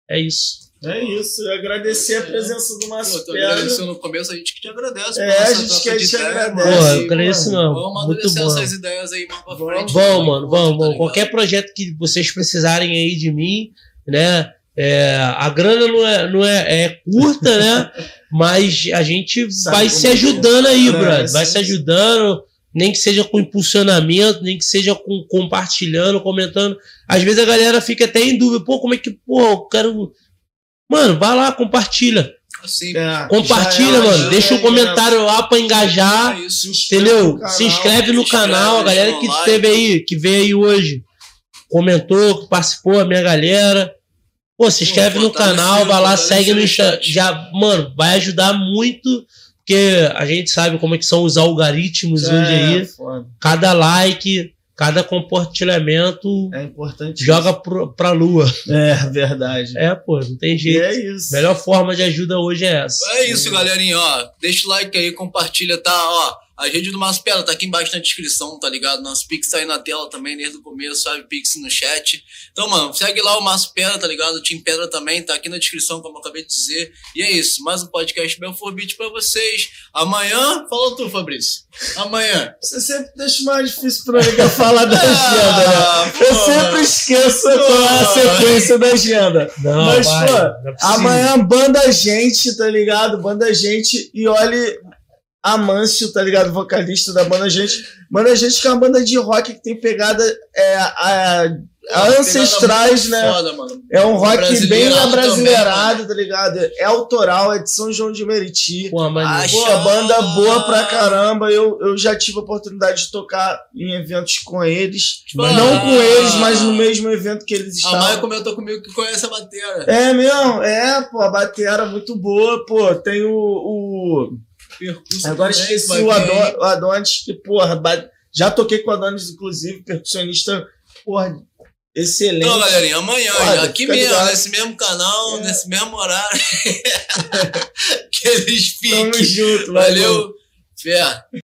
É isso. É isso, eu agradecer a presença do Pô, Márcio agradeceu no começo, a gente que te agradece. É, a gente que te agradece. Sim, eu agradeço mano. não. Vamos Muito amadurecer bom. essas ideias aí mais pra frente. Vamos, mano, vamos, tá? Qualquer projeto que vocês precisarem aí de mim, né? É, a grana não é, não é, é curta, né? Mas a gente Sabe vai se é. ajudando aí, É, brother. Vai se ajudando, nem que seja com impulsionamento, nem que seja com compartilhando, comentando. Às vezes a galera fica até em dúvida, pô, como é que, pô, eu quero. Mano, vai lá, compartilha. Assim, É, Compartilha, é, mano. Deixa é, um comentário lá pra engajar. é isso. Entendeu? no Se canal, inscreve no se canal, a galera que esteve aí, que veio aí hoje, comentou, que participou, a minha galera. Pô, se inscreve no canal, vai lá, segue no o Insta. chat. Já, mano, vai ajudar muito, porque a gente sabe como é que são os algoritmos É, hoje aí. foda. Cada like, cada compartilhamento É importante. joga pro, pra lua. É, verdade. É, pô, não tem E jeito. é isso. Melhor forma de ajuda hoje é essa. É isso, galerinha, ó. Deixa o like aí, compartilha, tá? Ó, a rede do Márcio Pedra tá aqui embaixo na descrição, tá ligado? Nosso Pix tá aí na tela também, desde o começo, sabe? Pix no chat. Então, mano, segue lá o Márcio Pedra, tá ligado? O Team Pedra também tá aqui na descrição, como eu acabei de dizer. E é isso, mais um podcast Belfort Beat pra vocês. Amanhã, fala tu, Fabrício. Amanhã. Você sempre deixa mais difícil pra mim falar da agenda, né? Ah, Eu sempre esqueço qual é a sequência da agenda. Não, Mas, vai, pô, não é. Amanhã, banda gente, tá ligado? Banda gente e olhe Amâncio, tá ligado? Vocalista da banda gente. Banda gente que é uma banda de rock que tem pegada é, a, a ancestrais, né? Foda, mano. É um rock bem Brasileirado abrasileirado, tá ligado? É autoral, é de São João de Meriti. Pô, mas Pô, a banda boa pra caramba. Eu, eu já tive a oportunidade de tocar em eventos com eles. Ah. Não com eles, mas no mesmo evento que eles A Maia estavam. comentou comigo que conhece a bateria. É mesmo? É, pô, a batera muito boa, pô. Tem o. o- Percurso Agora esqueci o. Adon, o Adonis, que, porra, já toquei com o Adonis, inclusive, percussionista, porra, excelente. Então, galerinha, amanhã, Olha, aqui mesmo, ligado. nesse mesmo canal, É. nesse mesmo horário. que eles Tamo fiquem. junto, valeu. Valeu. Fé.